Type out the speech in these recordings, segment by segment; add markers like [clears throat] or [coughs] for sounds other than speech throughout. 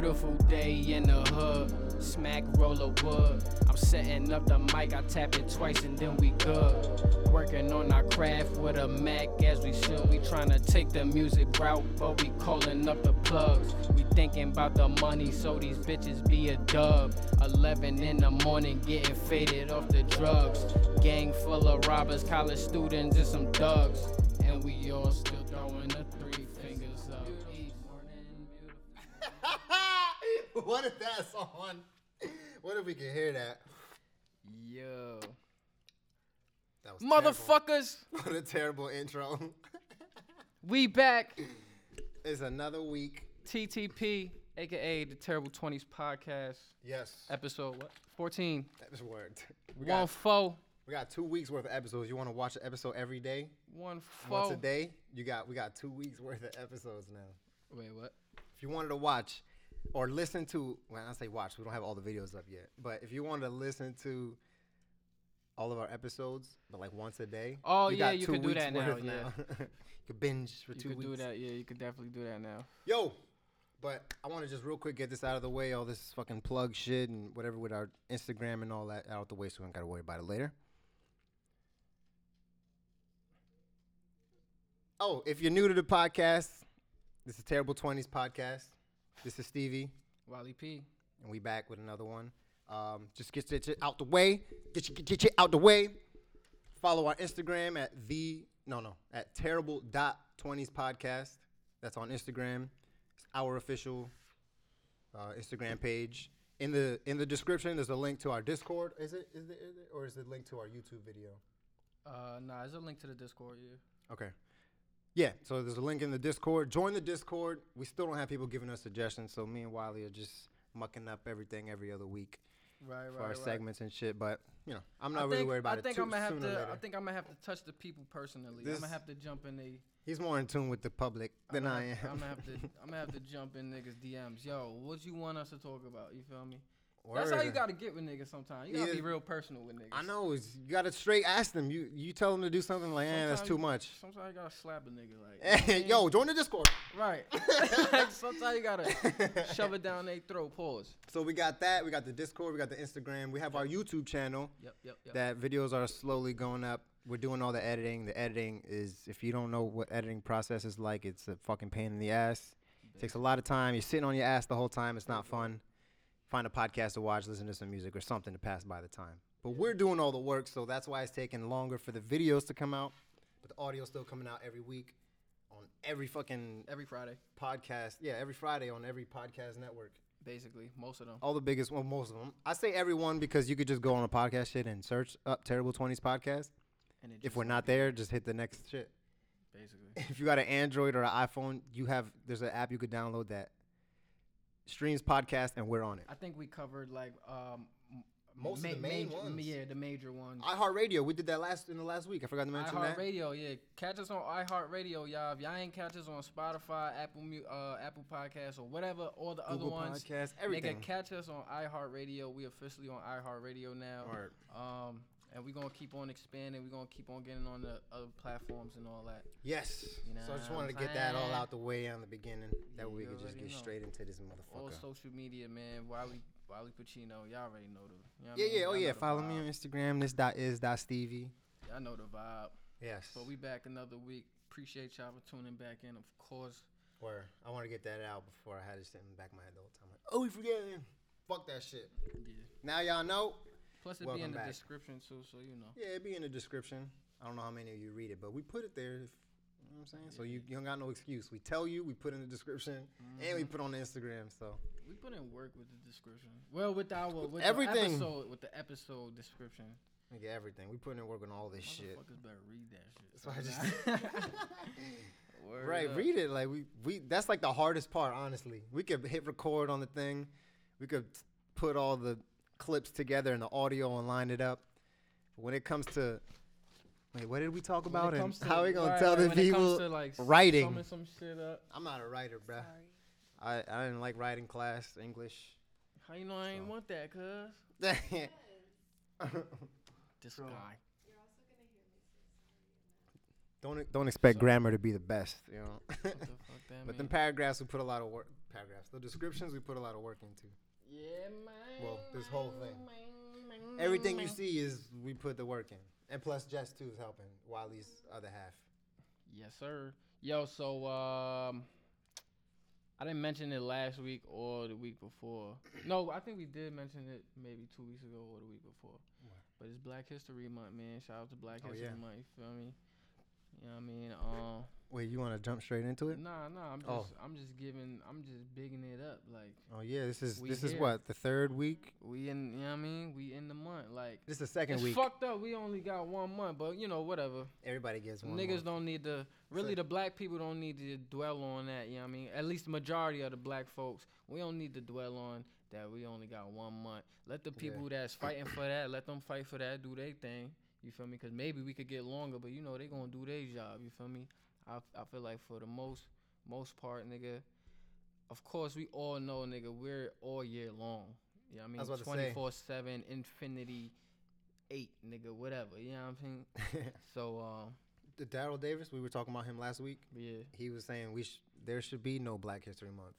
beautiful day in the hood. Smack roll of wood. I'm setting up the mic, I tap it twice and then we good. Working on our craft with a Mac as we should. We tryna take the music route, but we calling up the plugs. We thinking about the money, so these bitches be a dub. 11 in the morning, getting faded off the drugs. Gang full of robbers, college students, and some thugs. Can hear that? Yo. That was Motherfuckers, terrible. [laughs] What a terrible intro. [laughs] we back. it's another week. TTP, aka the Terrible 20s Podcast, Yes. episode what? 14. That's word. We One got, four. we got two weeks worth of episodes. You want to watch an episode every day? One four. Once a day? You got we got two weeks worth of episodes now. Wait, what? If you wanted to watch or listen to, when I say watch, we don't have all the videos up yet. But if you want to listen to all of our episodes, but like once a day, Oh, you yeah, got you can do that now, yeah. [laughs] you can binge for You two could weeks. do that. Yeah, you could definitely do that now. Yo, but I want to just real quick get this out of the way. All this fucking plug shit and whatever with our Instagram and all that out the way, so we don't gotta worry about it later. Oh, if you're new to the podcast, this is Terrible Twenties podcast. This is Stevie, Wally P. and we back with another one. Um, just get shit out the way. Get your get your out the way. Follow our Instagram at the no no at terrible dot twenties podcast. That's on Instagram. It's our official uh, Instagram page. In the in the description, there's a link to our Discord. Is it is it, is it or is it linked to our YouTube video? Uh, nah, there's a link to the Discord. Yeah. Okay. Yeah, so there's a link in the Discord. Join the Discord. We still don't have people giving us suggestions, so me and Wiley are just mucking up everything every other week Right, for our segments and shit. But you know, I'm not I really worried about I it. think too, I'm gonna have to. later. I think I'm gonna have to touch the people personally. This- I'm gonna have to jump in the. He's more in tune with the public than I am. I'm gonna have to. [laughs] I'm gonna have to jump in niggas DMs. Yo, what you want us to talk about? You feel me? That's how you gotta get with niggas sometimes. You gotta Yeah. be real personal with niggas. I know. It's, you gotta straight ask them. You you tell them to do something like, eh, that's too much. Sometimes you gotta slap a nigga like. [laughs] mean? Yo, join the Discord. Right. [laughs] [laughs] sometimes you gotta shove it down their throat. Pause. So we got that. We got the Discord. We got the Instagram. We have our YouTube channel. Yep. Yep. Yep. That videos are slowly going up. We're doing all the editing. The editing is, if you don't know what editing process is like, it's a fucking pain in the ass. It takes a lot of time. You're sitting on your ass the whole time. It's not fun. Find a podcast to watch, listen to some music or something to pass by the time. But we're doing all the work, so that's why it's taking longer for the videos to come out. But the audio's still coming out every week on every fucking Every Friday, podcast. Yeah, every Friday on every podcast network. basically, most of them. All the biggest, well, most of them. I say everyone because you could just go on a podcast shit and search up Terrible Twenties podcast. And it If we're not there, just hit the next shit. basically. [laughs] If you got an Android or an iPhone, you have there's an app you could download that streams podcast and we're on it. I think we covered like um m- Most of the main major, ones. Yeah, the major ones. iHeartRadio, we did that last in the last week. I forgot to mention that. iHeartRadio, yeah. Catch us on iHeartRadio, y'all. If y'all ain't catch us on Spotify, Apple Mu- uh, Apple Podcasts, or whatever, all the other Google ones. Podcasts, Nigga, everything. catch us on iHeartRadio. We officially on iHeartRadio now. Word. Um, and we're gonna keep on expanding. We're gonna keep on getting on the other platforms and all that. Yes. You know so I just wanted to get that all out the way on the beginning. That way we could just get know. straight into this motherfucker. All social media, man. Wiley, Wiley Pacino. Y'all already know the. You know what I Yeah, mean? yeah. Oh yeah. Follow me on. Instagram. This dot is dot Stevie. Y'all know the vibe. Yes. But we back another week. Appreciate y'all for tuning back in, of course. Where I want to get that out before I had sitting in back of my head the whole time. Like, oh, we forget. Fuck that shit. Yeah. Now y'all know. Plus, it be Welcome in the back. description too, so you know. Yeah, it be in the description. I don't know how many of you read it, but we put it there. If, you know what I'm saying? So you, you don't got no excuse. We tell you, we put in the description, and we mm-hmm. put on the Instagram. So We put in work with the description. Well, with our with everything. the episode, with the episode description. we get everything. We put in work on all this shit. Motherfuckers better read that shit. That's why I just [laughs] [laughs] Word right. up. Read it. Like we we. That's like the hardest part. Honestly, we could hit record on the thing. We could put all the clips together and the audio and line it up. But when it comes to wait, what did we talk about and to- how we gonna right, tell right, the when it comes people like, writing? some shit up. I'm not a writer, bruh. Sorry. I, I didn't like writing class English. How you know I ain't So. want that, cuz? [laughs] Don't This Bro. guy. You're also gonna hear me say sorry. don't expect So- grammar to be the best, you know. What the [laughs] but mean? paragraphs we put a lot of work paragraphs. The descriptions we put a lot of work into. Yeah, man. Well, this whole thing. Everything you see is we put the work in, and plus Jess too is helping Wiley's other half. Yes, sir. Yo, so um, I didn't mention it last week or the week before. [clears throat] No, I think we did mention it maybe two weeks ago or the week before. What? But it's Black History Month, man. Shout out to Black Oh, History yeah. Month. You feel me? You know what I mean? Um, Wait, you want to jump straight into it? nah, nah. I'm oh. just, Oh. I'm just giving, I'm just bigging it up. Like Oh yeah, this is this is what the third week. we in, you know what I mean? We in the month. Like This is the second it's week. fucked up. We only got one month, but you know, whatever. Everybody gets one. Niggas month. don't need to really Say- the black people don't need to dwell on that, you know what I mean? At least the majority of the black folks, we don't need to dwell on that we only got one month. Let the Yeah. people that's fighting for that, let them fight for that, do their thing. You feel me? Cause maybe we could get longer, but you know they gonna do their job. You feel me? I, I feel like for the most most part, nigga. Of course, we all know, nigga, we're all year long. You know what I mean? was about to say. Twenty four seven, infinity, eight, nigga, whatever. You know what I'm saying? [laughs] So, um, the Daryl Davis, we were talking about him last week. yeah. He was saying we sh- there should be no Black History Month.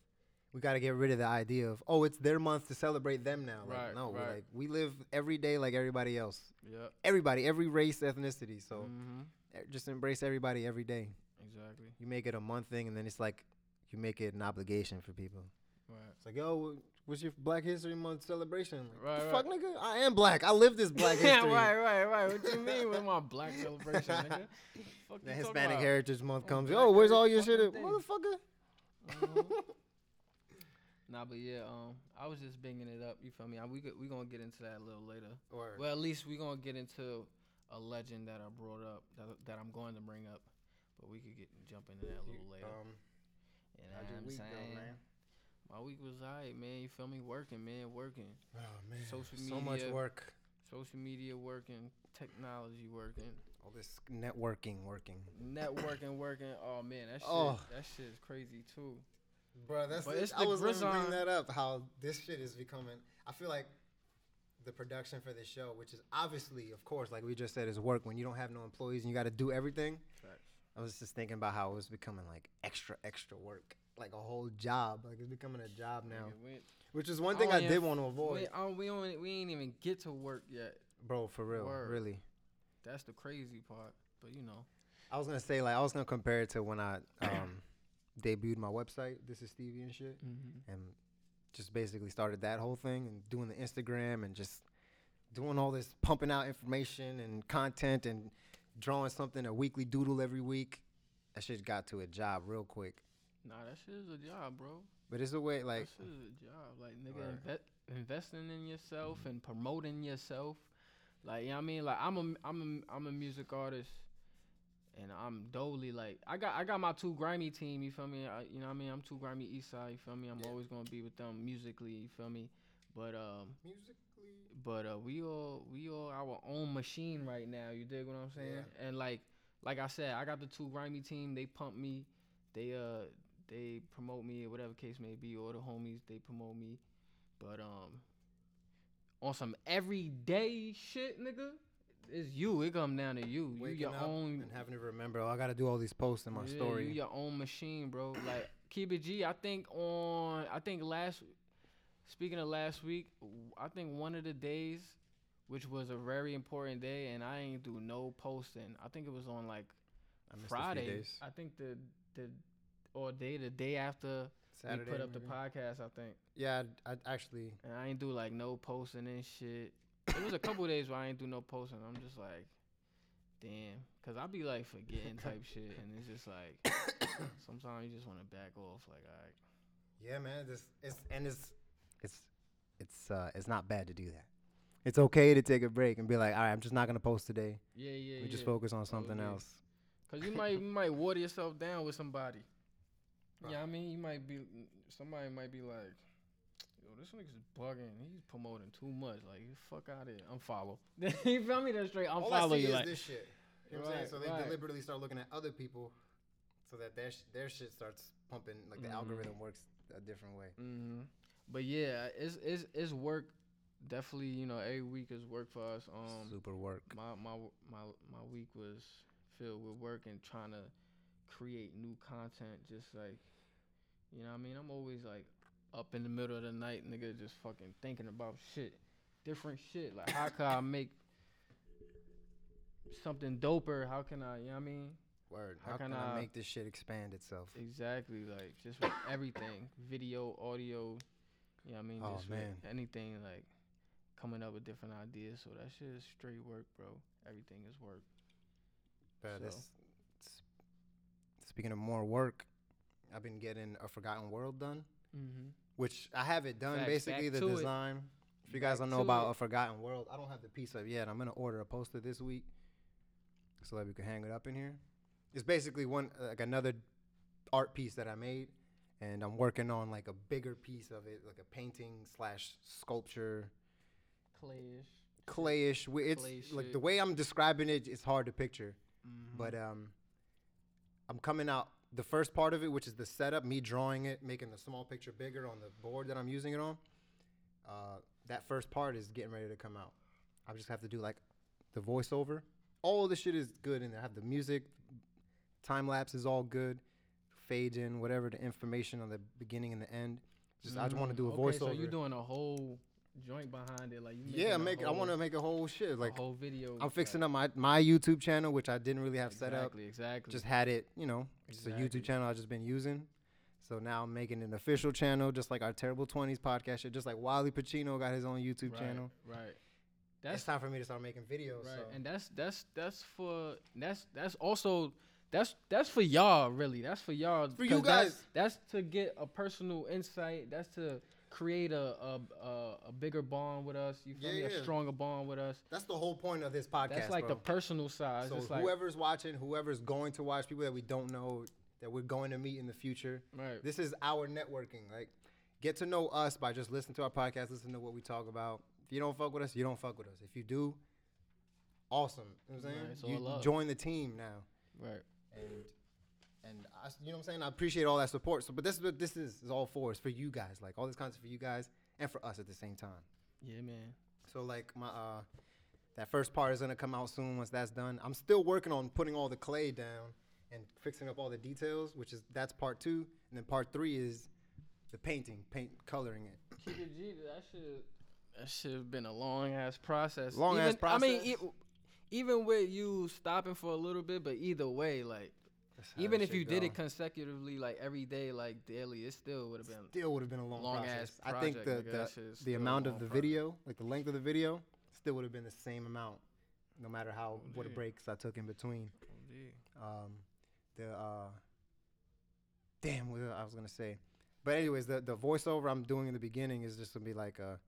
We got to get rid of the idea of oh, it's their month to celebrate them now. Like, Right, no, right. like we live every day like everybody else. Yep. Everybody, every race, ethnicity. So hmm eh, just embrace everybody every day. Exactly. You make it a month thing, and then it's like you make it an obligation for people. Right. It's like, yo, what's your Black History Month celebration? Like, Right, right. fuck, nigga? I am black. I live this Black [laughs] History. yeah, right, right, right. What do you mean with my black celebration, nigga? Fuck The Hispanic? Heritage Month Oh, comes. Oh, where's all your shit, at? motherfucker? Mhm. [laughs] nah, but yeah, um, I was just bringing it up. You feel me? I, we we gonna get into that a little later. Or Well, at least we gonna get into a legend that I brought up that that I'm going to bring up, but we could get jump into that a little later. um, you know how'd what your I'm week go, saying? man? My week was alright, man. You feel me? Working, man, working. Oh man, Social media. so much media. work. Social media working, technology working. All this networking working. networking, [coughs] working. Oh man, that shit, Oh. that shit is crazy too. Bro, that's But it. it's I the was gonna bring that up. How this shit is becoming. I feel like the production for this show, which is obviously, of course, like we just said, is work. When you don't have no employees and you got to do everything. I was just thinking about how it was becoming like extra, extra work, like a whole job. Like it's becoming a job now, Nigga, we, which is one I thing I did want to avoid, we, oh, we, don't, we ain't even get to work yet. bro. For real, Word. really. That's the crazy part. But you know, I was gonna say like I was gonna compare it to when I [coughs] um, debuted my website. This is Stevie and shit. and just basically started that whole thing and doing the Instagram and just doing all this pumping out information and content and drawing something a weekly doodle every week. That shit got to a job real quick. nah, that shit is a job, bro. But it's a way like that shit is a job. Like nigga, inve- investing in yourself and promoting yourself. Like you know what I mean. Like I'm a I'm a I'm a music artist. And I'm dolly like I got I got my two grimy team, you feel me? I, you know what I mean? I'm two grimy east side, you feel me? I'm Yeah. always gonna be with them musically, you feel me? But um musically. But uh, we all we all our own machine right now. You dig what I'm saying? And like like I said, I got the two grimy team. They pump me. They uh they promote me or whatever case may be. Or the homies they promote me. But um on some everyday shit, nigga, it's you. It come down to you. You your own. and having to remember, oh, I got to do all these posts in my yeah, story. You your own machine, bro. Like keep it G. I think on I think last speaking of last week, I think one of the days, which was a very important day, and I ain't do no posting. I think it was on like I Friday. days. I think the the or day the day after Saturday. we put up the podcast. I think, Yeah, I, I actually. and I ain't do like no posting and shit. It was a couple days where I ain't do no posting. I'm just like, damn, cause I be like forgetting [laughs] type shit, and it's just like [coughs] sometimes you just want to back off. Like, alright. Yeah, man. This it's and it's it's it's uh it's not bad to do that. It's okay to take a break and be like, all right, I'm just not gonna post today. Yeah, yeah. We just focus on something yeah. else. Cause you might you might water yourself down with somebody. Yeah, I mean you might be somebody might be like, yo, this nigga's bugging. He's promoting too much. Like fuck out of here. Unfollow. [laughs] you feel me? That's straight. All I Unfollow see you. is Like this shit. You know what I'm saying? So they right. deliberately start looking at other people, so that their sh- their shit starts pumping. Like the Mhm. algorithm works a different way. hmm But yeah, it's it's it's work. Definitely, you know, every week is work for us. Um, Super work. my my my my week was filled with work and trying to create new content. Just like You know what I mean? I'm always like up in the middle of the night, nigga, just fucking thinking about shit, different shit. Like how can I make something doper? How can I? You know what I mean? Word. How How, can can I I- make this shit expand itself? Exactly, like just with everything, video, audio. You know what I mean? Oh, man. anything like coming up with different ideas. So that shit is straight work, bro. Everything is work. But So- this, speaking of more work, I've been getting a Forgotten World done, Mm-hmm. which I have it done. Facts, basically, back the to it. design. If you guys Back don't know about it. a Forgotten World, I don't have the piece up yet. I'm gonna order a poster this week, so that we can hang it up in here. It's basically one like another art piece that I made, and I'm working on like a bigger piece of it, like a painting slash sculpture Clayish. clayish. It's Clay like the way I'm describing it, it's hard to picture. Mm-hmm. But um, I'm coming out the first part of it, which is the setup, me drawing it, making the small picture bigger on the board that I'm using it on. Uh, that first part is getting ready to come out. I just have to do like the voiceover. All of the shit is good and. I have the music, time lapse is all good, fades in, whatever the information on the beginning and the end. Just I just want to do a Mm, okay, voiceover. So you're doing a whole joint behind it, like you yeah, make I want to make a whole shit a like whole video. I'm fixing up my my YouTube channel, which I didn't really have exactly, set up. Exactly. Exactly. Just had it, you know, just a YouTube channel I've just been using. So now I'm making an official channel, just like our Terrible Twenties podcast shit, just like Wiley Pacino got his own YouTube right, channel. Right. it's That's time for me to start making videos. right, So. and that's that's that's for that's that's also that's that's for y'all really. That's for y'all. For you 'cause that's- guys. That's, to get a personal insight. That's to create a a, a, a bigger bond with us. You feel Yeah, me? yeah. A stronger bond with us. That's the whole point of this podcast. That's like bro. the personal side. so It's like, whoever's watching, whoever's going to watch, people that we don't know that we're going to meet in the future. right. This is our networking. Like, get to know us by just listening to our podcast, listen to what we talk about. If you don't fuck with us, you don't fuck with us. If you do, awesome. You know what I'm saying? Right, you love. join the team now. Right. And and I, you know what I'm saying. I appreciate all that support. So, but this is what this is, is all for. It's for you guys. Like all this content for you guys and for us at the same time. Yeah, man. So like my uh, that first part is gonna come out soon. Once that's done, I'm still working on putting all the clay down and fixing up all the details, which is that's part two, and then part three is the painting, paint coloring it. Keep it G. That should that should have been a long ass process. Long ass Even- I mean, process. Even with you stopping for a little bit, but either way, like even if you did it consecutively, like every day, like daily, it still would have been still would have been a long, long process. ass. I think the project, nigga. the, That shit is the amount of the project. video, like the length of the video, still would have been the same amount, no matter how what Indeed. breaks I took in between. Um, the uh, damn, what I was gonna say, but anyways, the the voiceover I'm doing in the beginning is just gonna be like a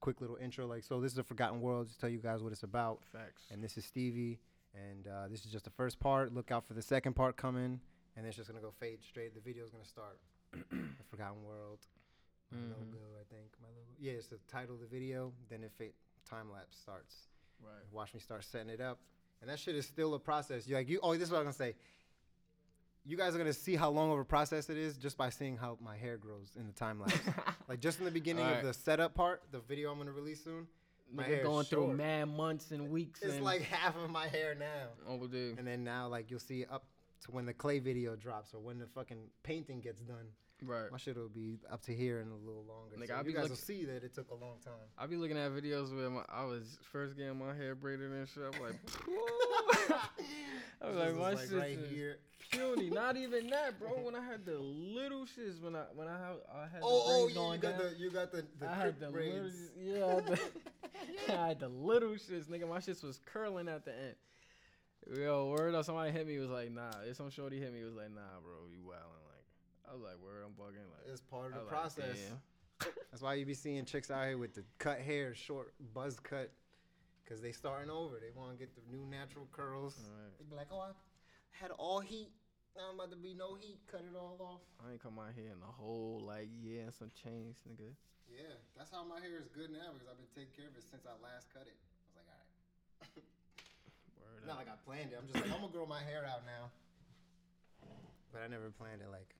quick little intro, like so. This is a Forgotten World. Just tell you guys what it's about, Facts. and this is Stevie, and uh, this is just the first part. Look out for the second part coming, and it's just gonna go fade straight. The video's gonna start. [clears throat] the Forgotten World. My Mhm. logo, I think. My logo. Yeah, it's the title of the video. Then if it time lapse starts, right. watch me start setting it up, and that shit is still a process. You like you. Oh, this is what I'm gonna say. You guys are gonna see how long of a process it is just by seeing how my hair grows in the time lapse. [laughs] like just in the beginning Alright. of the setup part, the video I'm gonna release soon. My hair Nigga is going through short. mad months and weeks. It's and like half of my hair now. oh, dude. And then now, like you'll see up to when the clay video drops or when the fucking painting gets done. Right. My shit will be up to here in a little longer. Nigga, so I you be guys look- will see that it took a long time. I be looking at videos where my, I was first getting my hair braided and shit. I'm like, [laughs] [laughs] I was like, my shit right here. puny. Not [laughs] even that, bro. When I had the little shits, when I when I had I had Oh, the oh, oh yeah, you got down. the you got the, the I had the braids. little, yeah, I had the, I had the little shits, nigga. My shits was curling at the end. Yo, word up, somebody hit me was like, nah. If some shorty hit me was like, nah, bro, you wildin'. Like, I was like, word, I'm bugging. Like, It's part of the was like, process. damn. That's why you be seeing chicks out here with the cut hair, short buzz cut, because they starting over. They want to get the new natural curls. Alright. They be like, oh, I had all heat. Now I'm about to be no heat. Cut it all off. I ain't come out here in a whole like year and some change, nigga. Yeah, that's how my hair is good now because I've been taking care of it since I last cut it. I was like, all right. [laughs] Word Not up. like I planned it. I'm just like, I'm gonna grow my hair out now. But I never planned it like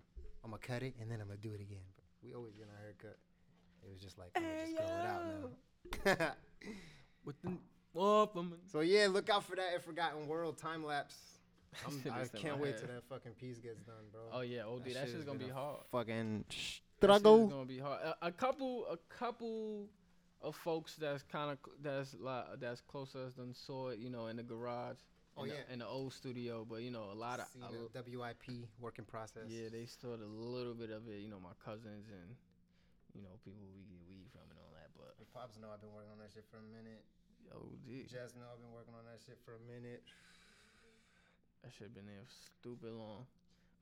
I'm gonna cut it and then I'm gonna do it again. But we always get our hair cut. It was just like, I'm gonna just grow it out now. [laughs] With the off, oh, I'm so yeah, look out for that. If Forgotten World time lapse. [laughs] I'm, I can't wait head. till that fucking piece gets done, bro. Oh yeah, OD. That, shit shit's has gonna be hard. Fucking struggle. is gonna be hard. A, a couple, a couple of folks that's kind of that's like that's close to us done saw it, you know, in the garage. Oh, in yeah. the, in the old studio, but you know, a lot of the WIP working process. yeah, they saw a little bit of it. You know, my cousins and you know people we get weed from and all that. But Your pops know I've been working on that shit for a minute. OD, Jess know I've been working on that shit for a minute. that shit been there stupid long,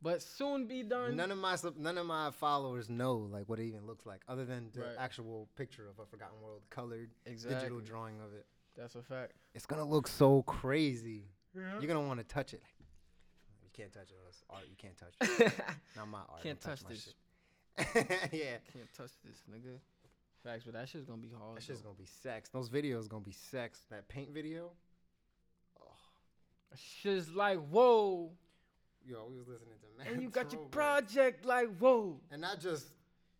but soon be done. None of my none of my followers know like what it even looks like, other than the Right. actual picture of a Forgotten World, colored exactly. digital drawing of it. That's a fact. It's gonna look so crazy. You're gonna want to touch it. You can't touch it. It's art. You can't touch it. [laughs] Not my art. Can't Don't touch this. [laughs] yeah, Can't touch this, nigga. Facts, but that shit's gonna be hard. that shit's though. gonna be sex. Those videos gonna be sex. That paint video. Oh, Shit's like whoa, yo, we was listening to. and you got your project like whoa. and not just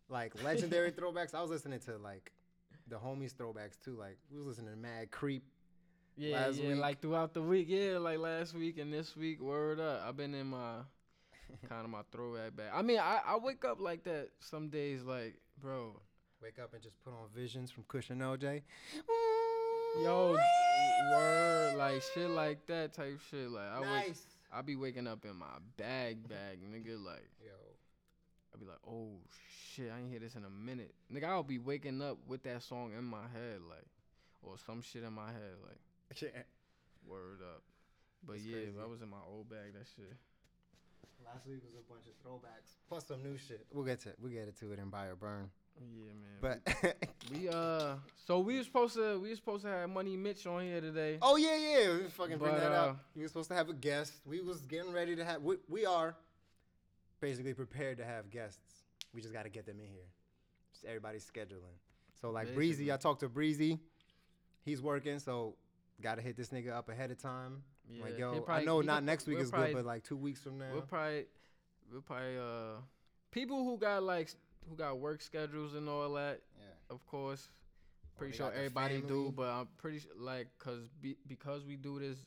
like legendary [laughs] throwbacks. I was listening to like the homies throwbacks too. Like we was listening to Mad Creep. Yeah, last yeah, week. like throughout the week. Yeah, like last week and this week. Word up. I've been in my [laughs] kind of my throwback bag. I mean, I, I wake up like that some days, like, bro, Wake up and just put on Visions from Kush and OJ. yo, word, like shit like that type shit. Like, I wake, nice. I be waking up in my bag [laughs] bag, nigga. Like, Yo, I be like, oh shit, I ain't hear this in a minute, nigga. I'll be waking up with that song in my head, like, or some shit in my head, like, yeah. word up. But That's yeah, crazy. if I was in my old bag, that shit. Last week was a bunch of throwbacks plus some new shit. We'll get to we'll get into it in buy or burn. Yeah, man. But We uh, so we were supposed to we were supposed to have Money Mitch on here today. oh yeah, yeah, we fucking bring But, that uh, up. We were supposed to have a guest. We was getting ready to have. We, we are basically prepared to have guests. We just got to get them in here. Just everybody's scheduling. So like Breezy, I talked to Breezy. He's working, so got to hit this nigga up ahead of time. Yeah, like yo, I know not could- next week we'll is probably- good, but like two weeks from now. We'll probably we'll probably uh people who got like who got work schedules and all that. yeah. Of course, pretty sure everybody do, but I'm pretty sure like cause be, because we do this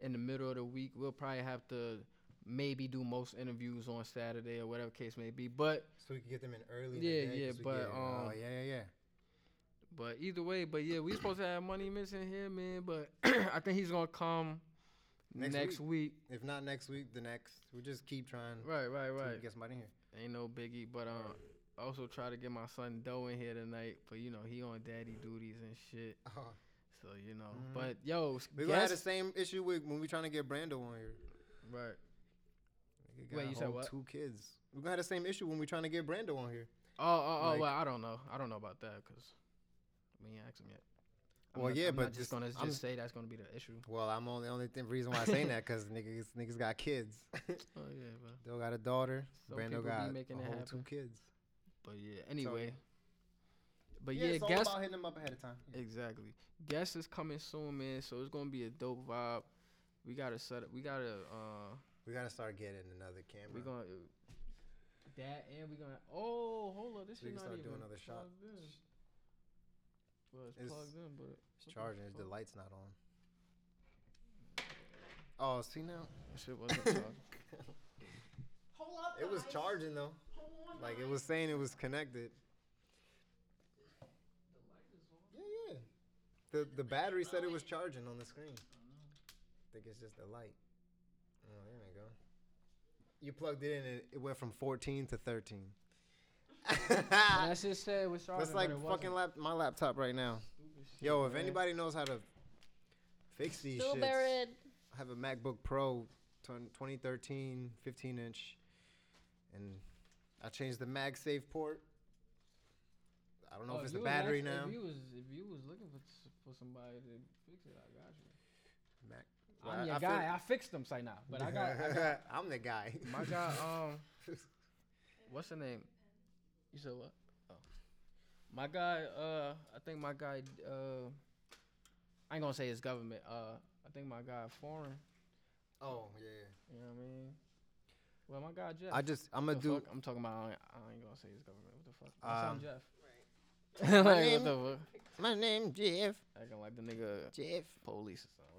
in the middle of the week, we'll probably have to maybe do most interviews on Saturday or whatever case may be. But So we can get them in early. Yeah, the yeah, but, get- oh um, yeah, yeah, yeah. But either way, but yeah, we supposed to have Money Mitch in here, man. But [clears throat] I think he's gonna come Next next, week. If not next week, the next. We just keep trying. Right, right, right. Get somebody in here. Ain't no biggie, but um, I also try to get my son Doe in here tonight, but you know he on daddy duties and shit, Oh. [laughs] so you know. Mhm. But yo, We gonna have the same issue with when we trying to get Brando on here. right? Wait, you said what? Two kids. We gonna have the same issue when we trying to get Brando on here. Oh, oh, oh. Like- well, I don't know. I don't know about that because we ain't asked him yet. I'm Well, not- yeah, I'm but not just gonna just I'm- say that's gonna be the issue. Well, I'm only only th- reason why I'm saying that because niggas niggas got kids. [laughs] Oh yeah, but Still got a daughter. Some Brando got making a whole happen. two kids. but yeah. Anyway, but yeah, yeah, it's all guess about hitting them up ahead of time. Exactly. Guest is coming soon, man. So it's gonna be a dope vibe. We gotta set up. We gotta. uh We gotta start getting another camera. We gonna. That and we gonna. Oh, hold up. This We is not start even doing another shot. Well, it's, It's- plugged in, but It's what the charging. The light's not on. Oh, see now? That shit wasn't plugged. [laughs] Hold up. It was guys. charging though. Hold on, Like it guys. was saying it was connected. Yeah, yeah. The the battery said it was charging on the screen. I think it's just the light. Oh, there we go. You plugged it in and it went from 14 to 13. And [laughs] that shit said it was. That's like fucking lap, my laptop right now. Shit, Yo, if man. anybody knows how to fix these Still shits, buried. I have a MacBook Pro, twen- 2013, 15 inch, and I changed the MagSafe port. I don't know Oh, if it's you the battery now. If you was if you was looking for for somebody to fix it, I got you. Mac. I'm Well, I- your feel- guy. I fixed them say now, but I got, I got [laughs] I'm the guy. my guy. Um, [laughs] what's the name? You said what? Oh, my guy. Uh, I think my guy. Uh, I ain't gonna say his government. Uh, I think my guy foreign. oh yeah. You know what I mean? Well, my guy Jeff. I just I'm What gonna do. fuck? I'm talking about. I ain't, I ain't gonna say his government. What the fuck? My Um, son Jeff. [laughs] My like, name- what the fuck? My name Jeff. Acting like the nigga Jeff. police or something.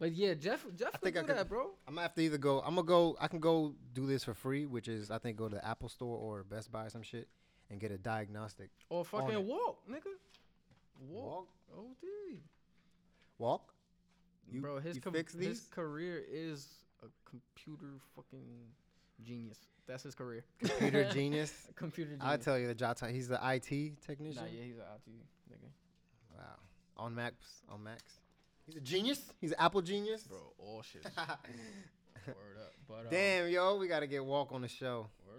What the fuck? But yeah, Jeff, Jeff I think I do could- that, bro. I'm gonna have to either go. I'm gonna go. I can go do this for free, which is I think go to the Apple Store or Best Buy or some shit and get a diagnostic. Or fucking walk, nigga. Walk. Walk. OD. Walk. You- bro, his you com- fix his career is a computer fucking genius. That's his career. Computer [laughs] genius. computer genius. I tell you the job title. He's the IT technician. Nah, yeah, he's an IT nigga. Wow. On Macs. On Macs. He's a genius. He's an Apple genius. Bro, all shit. [laughs] Word up. But um, Damn, yo, we gotta get Walk on the show. word.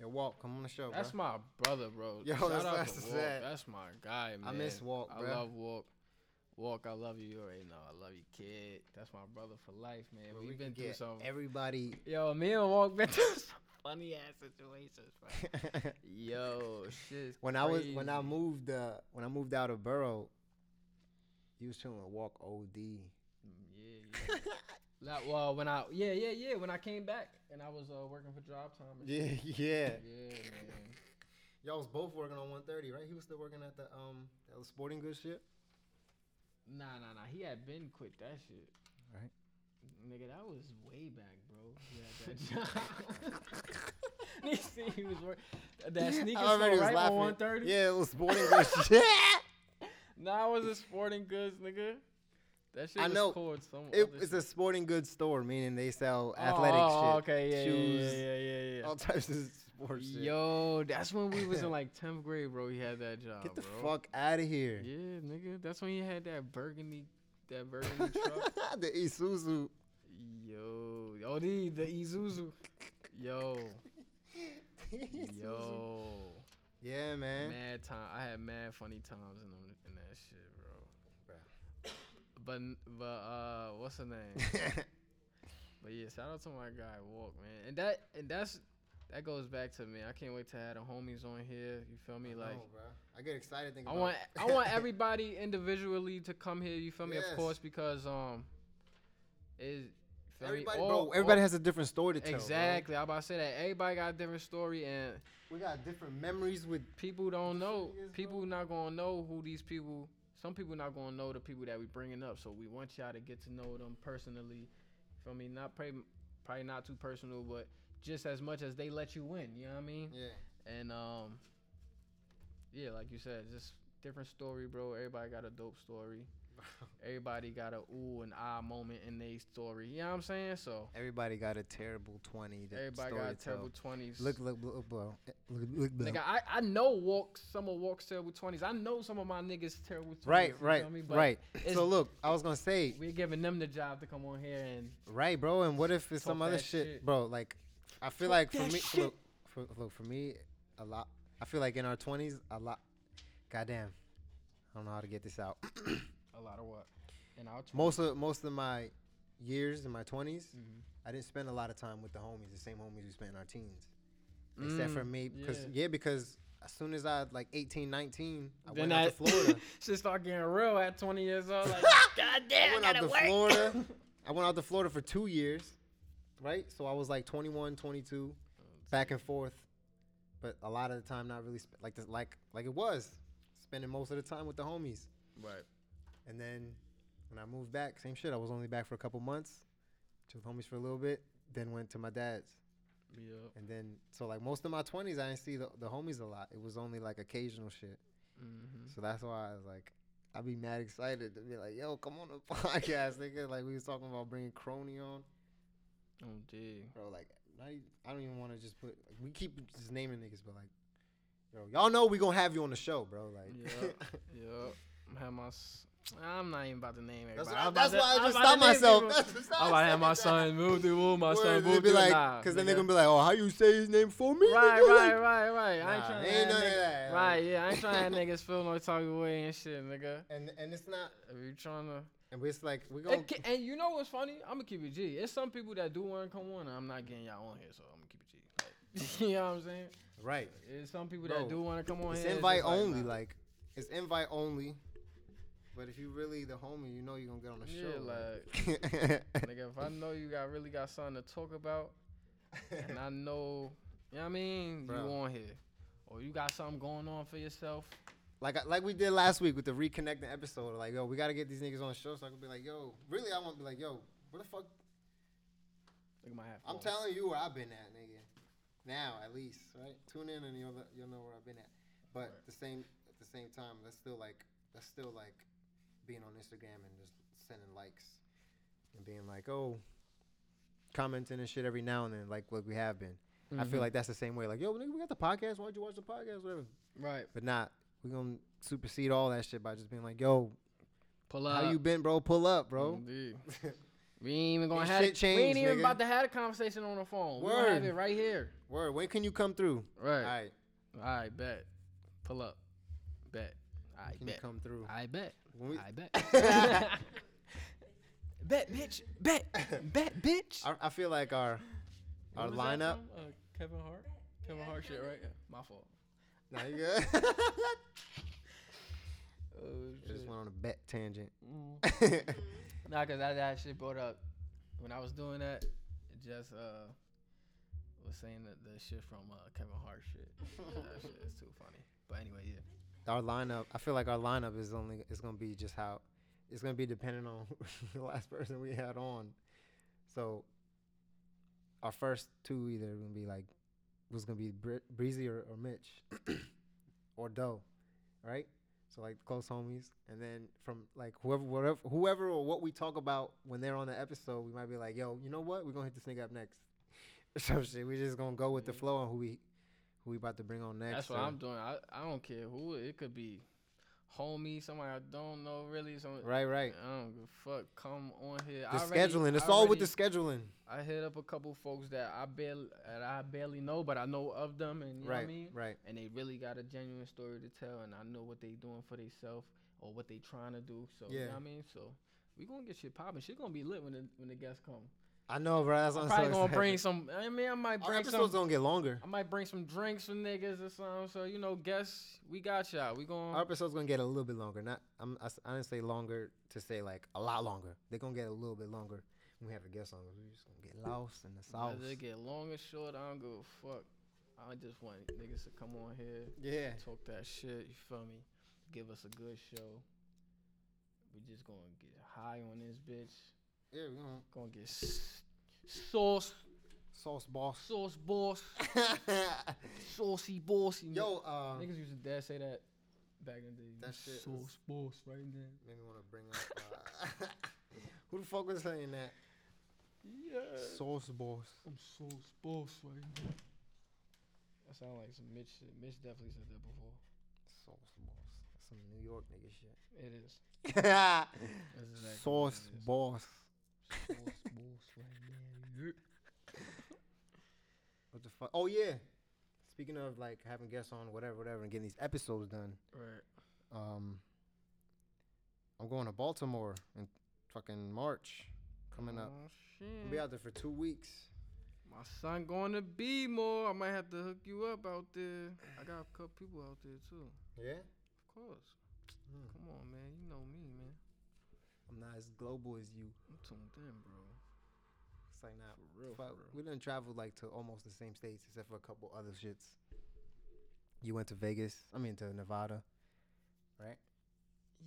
Yo, Walk, come on the show, That's bro. my brother, bro. Yo, Shout that's- out that's to Walk. that. That's my guy, man. I miss Walk, I love Walk. Walk, I love you. You already know. I love you, kid. That's my brother for life, man. Bro, We've we been through some. everybody. Yo, me and Walk been through [laughs] some funny ass situations, bro. [laughs] Yo, shit. when I was when I moved uh when I moved out of Borough, he was chilling with Walk OD. Mm, Yeah, yeah. [laughs] Like, well, when I yeah yeah yeah when I came back and I was uh, working for Job Time. and Yeah, shit. yeah. Yeah, man. Y'all was both working on 130, right? He was still working at the um that was sporting goods shit. Nah, nah, nah. He had been quit that shit. Right. Nigga, that was way back, bro. He had that [laughs] job. [laughs] he was work that sneaker store was right on 130. Yeah, it was sporting goods shit. Nah, it was a sporting goods, nigga. That shit I was know. some. It, it's shit. a sporting goods store, meaning they sell Oh, athletic oh, shit, Okay, yeah, shoes, yeah, yeah, yeah, yeah. all types of sports shit. Yo, that's when we was in like 10th grade, bro. He had that job, Get the bro. fuck out of here. Yeah, nigga. That's when he had that burgundy, that burgundy truck. [laughs] the Isuzu. Yo, oh the the Isuzu. Yo, [laughs] yo. Yeah, man. Mad time. I had mad funny times in them, that shit, bro. But but uh, what's her name? [laughs] But yeah, shout out to my guy Walk, man. And that and that's that goes back to me. I can't wait to have the homies on here. You feel me? Like bro. I get excited thinking I about want I want [laughs] everybody individually to come here. You feel me? Yes. Of course, because um, is me? everybody, All- bro. all- Everybody has a different story to tell. bro. exactly. I about to say that everybody got a different story, and We got different memories with. people don't know. Yes, bro. People not gonna know who these people. Some people not gonna know the people that we bringing up. So we want y'all to get to know them personally. Feel me? Not probably, probably not too personal, but just as much as they let you win. You know what I mean? Yeah. And um, yeah, like you said, just different story, bro. Everybody got a dope story. Everybody got a ooh and ah moment in their story. You know what I'm saying? So Everybody got a terrible twenty. To everybody story got to tell. terrible twenties. Look, look, look, bro. Look, look, bro. Nigga, I, I know walk some of walk's terrible twenties. I know some of my niggas terrible twenties. Right, right, me? But right. So look, I was gonna say, We're giving them the job to come on here and right, bro. And what if it's some other shit, shit. bro? Like, I feel Talk like for me, shit. look, for, look, for me, a lot. I feel like in our twenties, a lot. Goddamn, I don't know how to get this out. [clears throat] a lot of what? And our most of most of my years in my 20s, Mhm. I didn't spend a lot of time with the homies, the same homies we spent in our teens. Except for Mm, me, because yeah. yeah. because as soon as I like 18, 19, I Then went out to Florida. [laughs] shit start getting real at 20 years old. Like, [laughs] God I damn, went I out to work. Florida. [laughs] I went out to Florida for two years, right? So I was like 21, 22, back and forth. But a lot of the time, not really sp- like this, like like it was spending most of the time with the homies. Right. And then when I moved back, same shit. I was only back for a couple months, chilled homies for a little bit, then went to my dad's. Yep. And then so like most of my 20s, I didn't see the, the homies a lot. It was only like occasional shit. Mm-hmm. So that's why I was like, I'd be mad excited to be like, yo, come on the [laughs] podcast, nigga. Like we was talking about bringing Crony on, Oh, dig. bro. Like, even, I don't even want to just put. Like, we keep just naming niggas, but like, yo, y'all know we gonna have you on the show, bro. Like, yeah, [laughs] Yep. I have my. S- I'm not even about to name that's, why, I'm that's to- why I just stopped myself. people. That's just I'm about to [laughs] have my son move through, move my son move they'd be through. like, nah, cause then nigga. they gonna be like, oh, how you say his name for me? Right, nigga? right, Like, right, right. I ain't trying ain't have none of niggas- that, like- Right, yeah. I ain't trying to have niggas feel no type of way and shit, nigga. And and it's not. If you trying to. And it's like we gonna. And, and you know what's funny? I'm gonna keep it G. It's some people that do want to come on, and I'm not getting y'all on here, so I'm gonna keep it G. Like, [laughs] you know what I'm saying? Right. It's some people Bro, that do want to come on It's here. invite just like, only. nah. Like, it's invite only. But if you really the homie, you know you're gonna get on the Yeah, show. Like, [laughs] nigga, if I know you got really got something to talk about, and I know, you know what I mean, Bro. you on here, or you got something going on for yourself, Like like we did last week with the reconnecting episode. Like yo, we gotta get these niggas on the show so I can be like, yo, really, I want to be like, yo, where the fuck? Look at my hat. I'm telling you where I've been at, nigga. Now at least, right? Tune in and you'll you'll know where I've been at. But Right. at the same at the same time, that's still like that's still like being on Instagram and just sending likes and being like, oh, commenting and shit every now and then, like what we have been. I Mm-hmm. feel like that's the same way. Like, yo, nigga, we got the podcast. Why'd you watch the podcast? Whatever. right. But not. We're gonna supersede all that shit by just being like, yo, Pull up. how you been, bro? Pull up, bro. Indeed. [laughs] We ain't even gonna have shit it. we ain't even nigga. about to have a conversation on the phone. We gonna have Word. it right here. Word. When can you come through? Right. All right. All right, bet. Pull up. Bet. I Can bet. come through? I bet. We- I bet. [laughs] [laughs] bet, bitch. Bet. Bet, bitch. I, I feel like our our was that lineup. from? Uh, Kevin Hart. Kevin Hart shit, right? Yeah. My fault. Nah, you good? [laughs] Oh I just shit. went on a bet tangent. Mm. Nah, cause that, that shit brought up when I was doing that. It just uh was saying that the shit from uh, Kevin Hart shit. that shit is too funny. But anyway, yeah. Our lineup. I feel like our lineup is only is gonna be just how it's gonna be dependent on [laughs] the last person we had on. So our first two either gonna be like was gonna be Bri- Breezy or, or Mitch [coughs] or Doe, right? So like close homies, and then from like whoever, whatever, whoever or what we talk about when they're on the episode, we might be like, yo, you know what? We're gonna hit this nigga up next. [laughs] so shit. We just gonna go with the flow on who we who we about to bring on next. That's what or- I'm doing. I, I don't care who it could be. Homie, somebody I don't know really. Some Right, right. I don't give a fuck. Come on here. The I already- scheduling. It's I all with the scheduling. I hit up a couple folks that I barely that I barely know, but I know of them, and you know what I Right, mean. right. And they really got a genuine story to tell, and I know what they doing for themselves or what they trying to do. So you Yeah. know what I mean. So we gonna get shit popping. Shit gonna be lit when the when the guests come. I know, bro. That's I'm I'm probably so gonna excited. bring some. I mean, I might oh, Our bring episodes some. gonna get longer. I might bring some drinks for niggas or something. So you know, guests, we got y'all. We gonna. Our episodes gonna get a little bit longer. Not, I'm, I, I didn't say longer to say like a lot longer. They're gonna get a little bit longer. when We have a guest on. We just gonna get lost in the sauce. It get long or short, I don't give a fuck. I just want niggas to come on here, Yeah. talk that shit. You feel me? Give us a good show. We just gonna get high on this bitch. Yeah, we gonna Gonna get s- sauce, sauce boss. sauce boss, [laughs] saucy bossy. Yo, uh, niggas used to dare say that back in the day. That shit sauce was- boss right there. made me wanna bring up. Uh, [laughs] who the fuck was saying that? Yeah. Sauce boss. I'm sauce boss right there. That sound like some Mitch shit. Mitch definitely said that before. Sauce boss. Some New York nigga shit. It is. [laughs] That's exactly sauce what it is. boss. Sauce boss right there. What the fuck? Oh yeah. Speaking of like having guests on, whatever, whatever, and getting these episodes done. Right. Um, I'm going to Baltimore in fucking March coming up. Oh, I'll be out there for two weeks. My son going to be more. I might have to hook you up out there. I got a couple people out there too. Yeah. Of course. Mm. Come on, man. You know me, man. I'm not as global as you. I'm tuned in, bro. It's like not. For real, for real. we done traveled like to almost the same states except for a couple other shits. You went to Vegas. I mean to Nevada, right?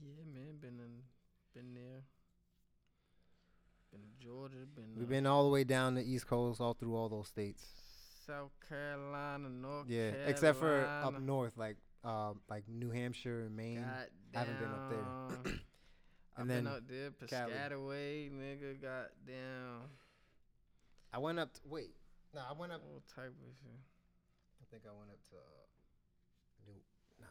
Yeah, man. Been in, been there. Been to Georgia. Been. We've uh, been all the way down the East Coast, all through all those states. South Carolina, North Yeah, Carolina. except for up north, like um, like New Hampshire and Maine. God haven't been up there. [clears throat] And I've then been up there. Piscataway, nigga, goddamn, I went up. To, wait, no, I went up. all type of shit. I think I went up to uh, New, nah,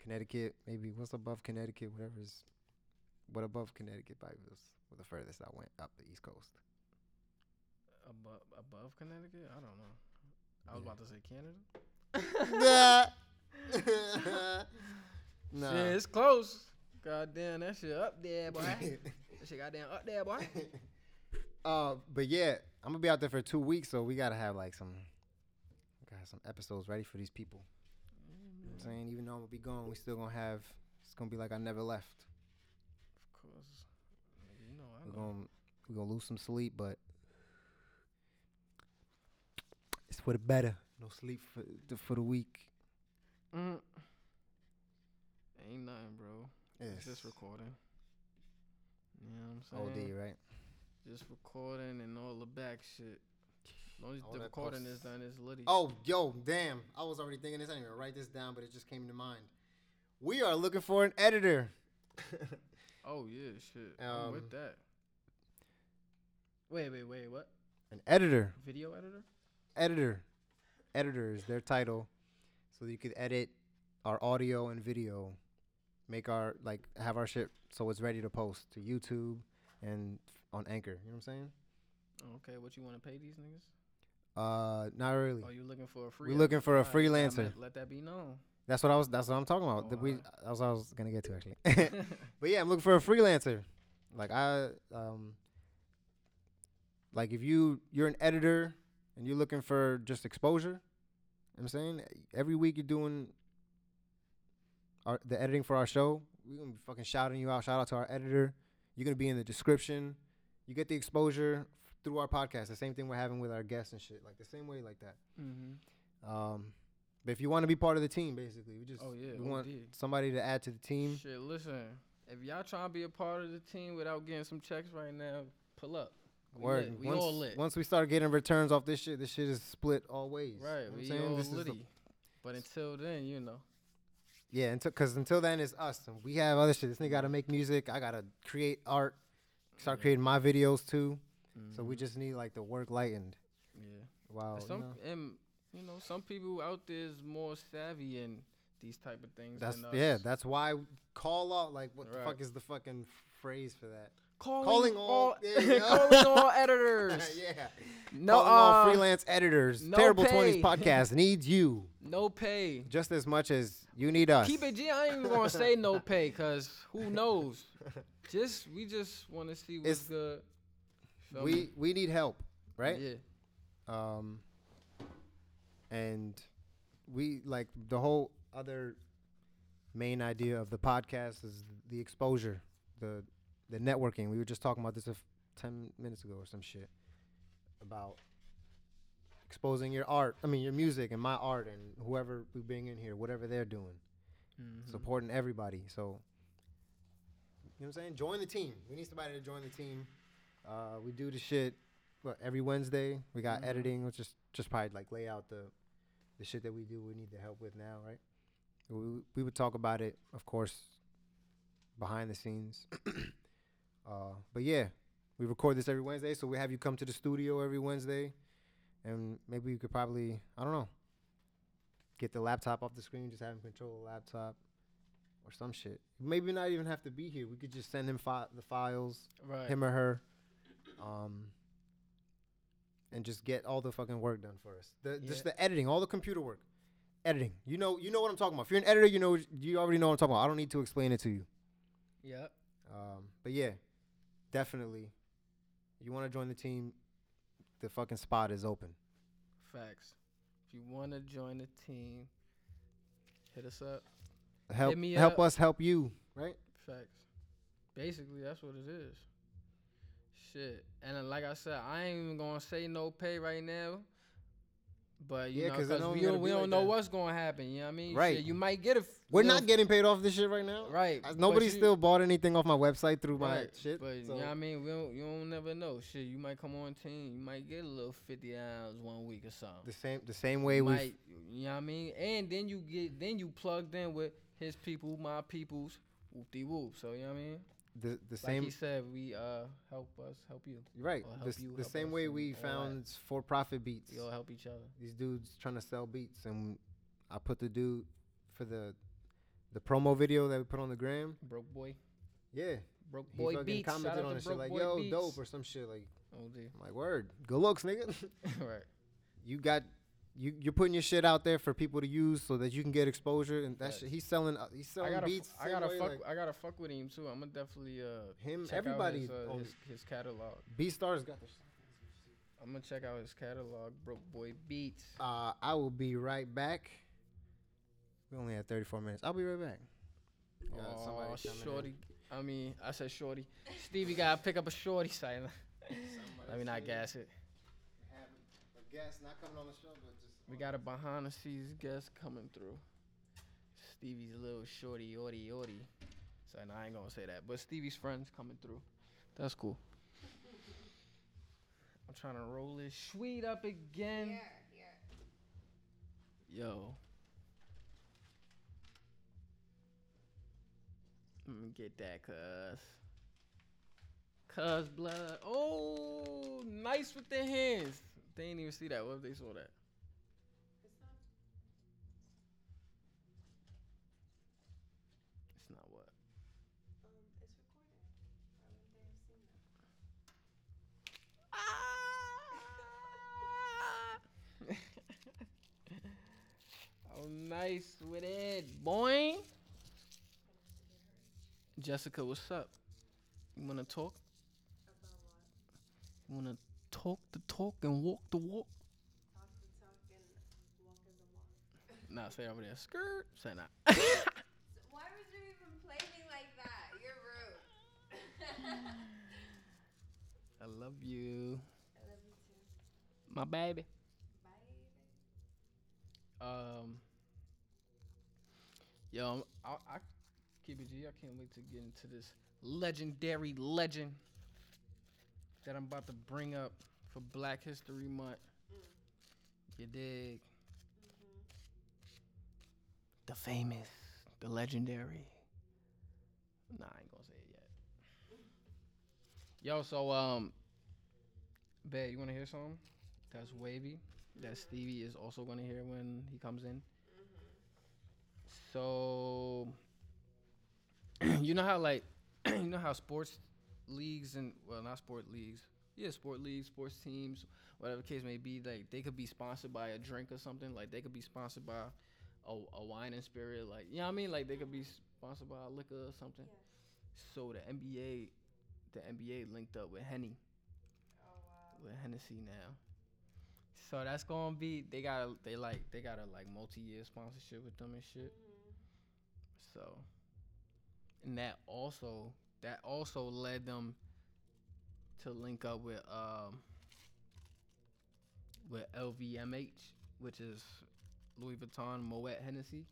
Connecticut. Maybe what's above Connecticut? Whatever is, what above Connecticut? Probably was, was the furthest I went up the East Coast. Above, above Connecticut? I don't know. I was Yeah. about to say Canada. [laughs] nah. [laughs] Shit, it's close. Goddamn, that shit up there, boy. [laughs] that shit goddamn up there, boy. [laughs] uh, but yeah, I'm gonna be out there for two weeks, so we gotta have like some, gotta have some episodes ready for these people. You know what I'm saying, even though I'm gonna be gone, we still gonna have. It's gonna be like I never left. Of course. You know, I We're gonna we're gonna lose some sleep, but it's for the better. No sleep for the, for the week. Mm. Ain't nothing, bro. It's It's just recording. You know what I'm saying? OD, right? Just recording and all the back shit. As long as All the that recording post- is done, it's litty. Oh, yo, damn. I was already thinking this. I didn't even write this down, but it just came to mind. We are looking for an editor. [laughs] Oh yeah, shit. I'm Um, with that. Wait, wait, wait. What? an editor. Video editor? Editor. Editor is their title. So you could edit our audio and video. Make our, like, have our shit so it's ready to post to YouTube and on Anchor. You know what I'm saying? Okay, what you want to pay these niggas? Uh, not really. Are you looking for a free? We're looking for a Alright, freelancer. Let, that be known. That's what I was. That's what I'm talking about. Oh, That we. That's what I was gonna get to actually. [laughs] [laughs] but yeah, I'm looking for a freelancer. Like I, um, like if you you're an editor and you're looking for just exposure, you know what I'm saying every week you're doing our the editing for our show. We're gonna be fucking shouting you out. Shout out to our editor. You're gonna be in the description. You get the exposure through our podcast. The same thing we're having with our guests and shit. Like the same way like that. mm-hmm. Um, but if you want to be part of the team, basically, we just Oh, yeah, we want OD. somebody to add to the team. Shit, listen. If y'all trying to be a part of the team without getting some checks right now, pull up. We Word. We once, all lit. once we start getting returns off this shit, this shit is split all ways. You know right, what I'm we all This is the- But until then, you know. Yeah, until because until then it's us, and we have other shit. This nigga gotta make music. I gotta create art. Start creating my videos too. So we Mhm. just need like the work lightened. yeah. Wow. And you know? and you know some people out there is more savvy in these type of things. That's than us. yeah. That's why call out. Like, what the fuck is the fucking phrase for that? Calling, calling all- [laughs] you calling all [laughs] editors. yeah. No, Calling all uh, freelance editors. no Terrible. Twenties [laughs] podcast needs you no pay. just as much as you need us. Keep it G. I ain't even gonna say no pay, cause who knows? Just we just want to see what's It's- good. Feel we me? we need help, right? Yeah. Um, and we like the whole other main idea of the podcast is the exposure, the the networking. We were just talking about this a f- ten minutes ago or some shit about exposing your art. I mean, your music and my art and whoever we bring in here, whatever they're doing, Mhm. supporting everybody. So. You know what I'm saying? Join the team. We need somebody to join the team. Uh, we do the shit what, every Wednesday. We got Mhm. editing, which is just probably like lay out the the shit that we do. We need the help with now, right? We we would talk about it, of course, behind the scenes. [clears throat] uh, but yeah, we record this every Wednesday, so we have you come to the studio every Wednesday, and maybe you could probably I don't know get the laptop off the screen, just have him control the laptop. Or some shit. Maybe not even have to be here. We could just send him fi- the files Right. him or her, um, and just get all the fucking work done for us. The just the editing, all the computer work, editing. You know, you know what I'm talking about. If you're an editor, you know, you already know what I'm talking about. I don't need to explain it to you. Yep. Um, but yeah, definitely, you want to join the team, the fucking spot is open. Facts. If you want to join the team, hit us up. Help, me help up. us help you, right? Facts. Basically, that's what it is. Shit. And then, like I said, I ain't even gonna say no pay right now. But you Yeah, know, 'cause it because we don't, we don't like know that. what's gonna happen. You know what I mean? Right. Shit, you might get a. f- We're not f- getting paid off this shit right now. right. But Nobody you- still bought anything off my website through my shit. But you know what I mean? We don't, you don't never know. Shit, you might come on team, you might get a little fifty hours one week or something. the same the same way we you know what I mean? And then you get then you plugged in with his people, my peoples, whoop de whoop. So you know what I mean? The the Like same he said, we uh help us, help you. Right. or The, help s- you, the same way we that. found for profit beats. We all help each other. These dudes trying to sell beats, and I put the dude for the the promo video that we put on the gram. Broke boy, Yeah, broke he boy fucking beats. Commented on it, shit like, "Yo, beats. dope" or some shit. Like, Oh, dude. I'm "Word, good looks, nigga." [laughs] right. you got you you're putting your shit out there for people to use so that you can get exposure, and that Facts. shit. He's selling uh, he's I selling gotta, beats. I gotta fuck. like, I gotta fuck with him too. I'm gonna definitely uh him. check Everybody. out his, uh, his, his catalog. B Stars got the. I'm gonna check out his catalog. Broke boy beats. Uh, I will be right back. We only had 34 minutes. I'll be right back. Got Oh, shorty. I mean, I said shorty. Stevie gotta pick up a shorty [laughs] silent. Let me not gas it. Guest not coming on the show, but We got a behind the scenes guest coming through. Stevie's little shorty, orty, orty. So nah, I ain't gonna say that. But Stevie's friends coming through. That's cool. I'm trying to roll this sweet up again. Here, here. Yo. Let me get that, cuz. Cuz blood. Oh, nice with the hands. They ain't even see that. What if they saw that? It's not. It's not what. Um, it's recorded. Why wouldn't they have seen that? oh, nice with it, boy. Jessica, what's up? You wanna talk? You wanna talk the talk and walk the walk? Talk the talk and walk in the walk. Nah, say over there. Skirt. Say not. So [laughs] why would you even play me like that? You're rude. [laughs] I love you, I love you too. my baby. Um, yo, I, I keep it G. I can't wait to get into this legendary legend that I'm about to bring up for Black History Month. You dig? The famous, the legendary. Nah, I ain't gonna say it yet. [laughs] Yo, so um, Babe, you wanna hear something? That's wavy. That Stevie is also gonna hear when he comes in. So [clears throat] you know how like [clears throat] you know how sports leagues and well not sport leagues yeah sport leagues sports teams whatever case may be like they could be sponsored by a drink or something like they could be sponsored by a, a wine and spirit like you know what I mean like they could be sponsored by a liquor or something Yes. so the NBA the NBA linked up with Henny Oh wow. with Hennessy now. So that's gonna be they got they like they got a like multi year sponsorship with them and shit. Mm-hmm. So and that also that also led them to link up with um with LVMH, which is Louis Vuitton Moet Hennessy.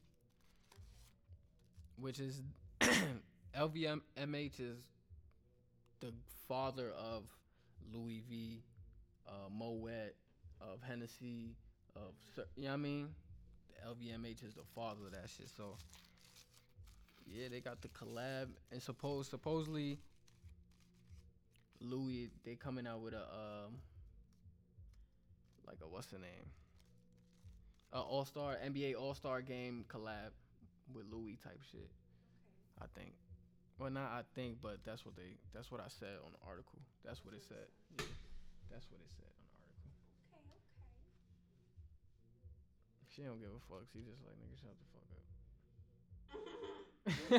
Which is [coughs] LVMH is the father of Louis V, uh, Moet, of Hennessy, of you know what I mean. The LVMH is the father of that shit. So yeah, they got the collab, and suppose supposedly Louis they coming out with a um like a what's the name? A All Star NBA All Star game collab with Louis type shit. I think. Well, not I think, but that's what they. That's what I said on the article. That's what it said. Yeah, that's what it said on the article. Okay, okay. She don't give a fuck. She just like nigga, shut the fuck up. [laughs] [laughs]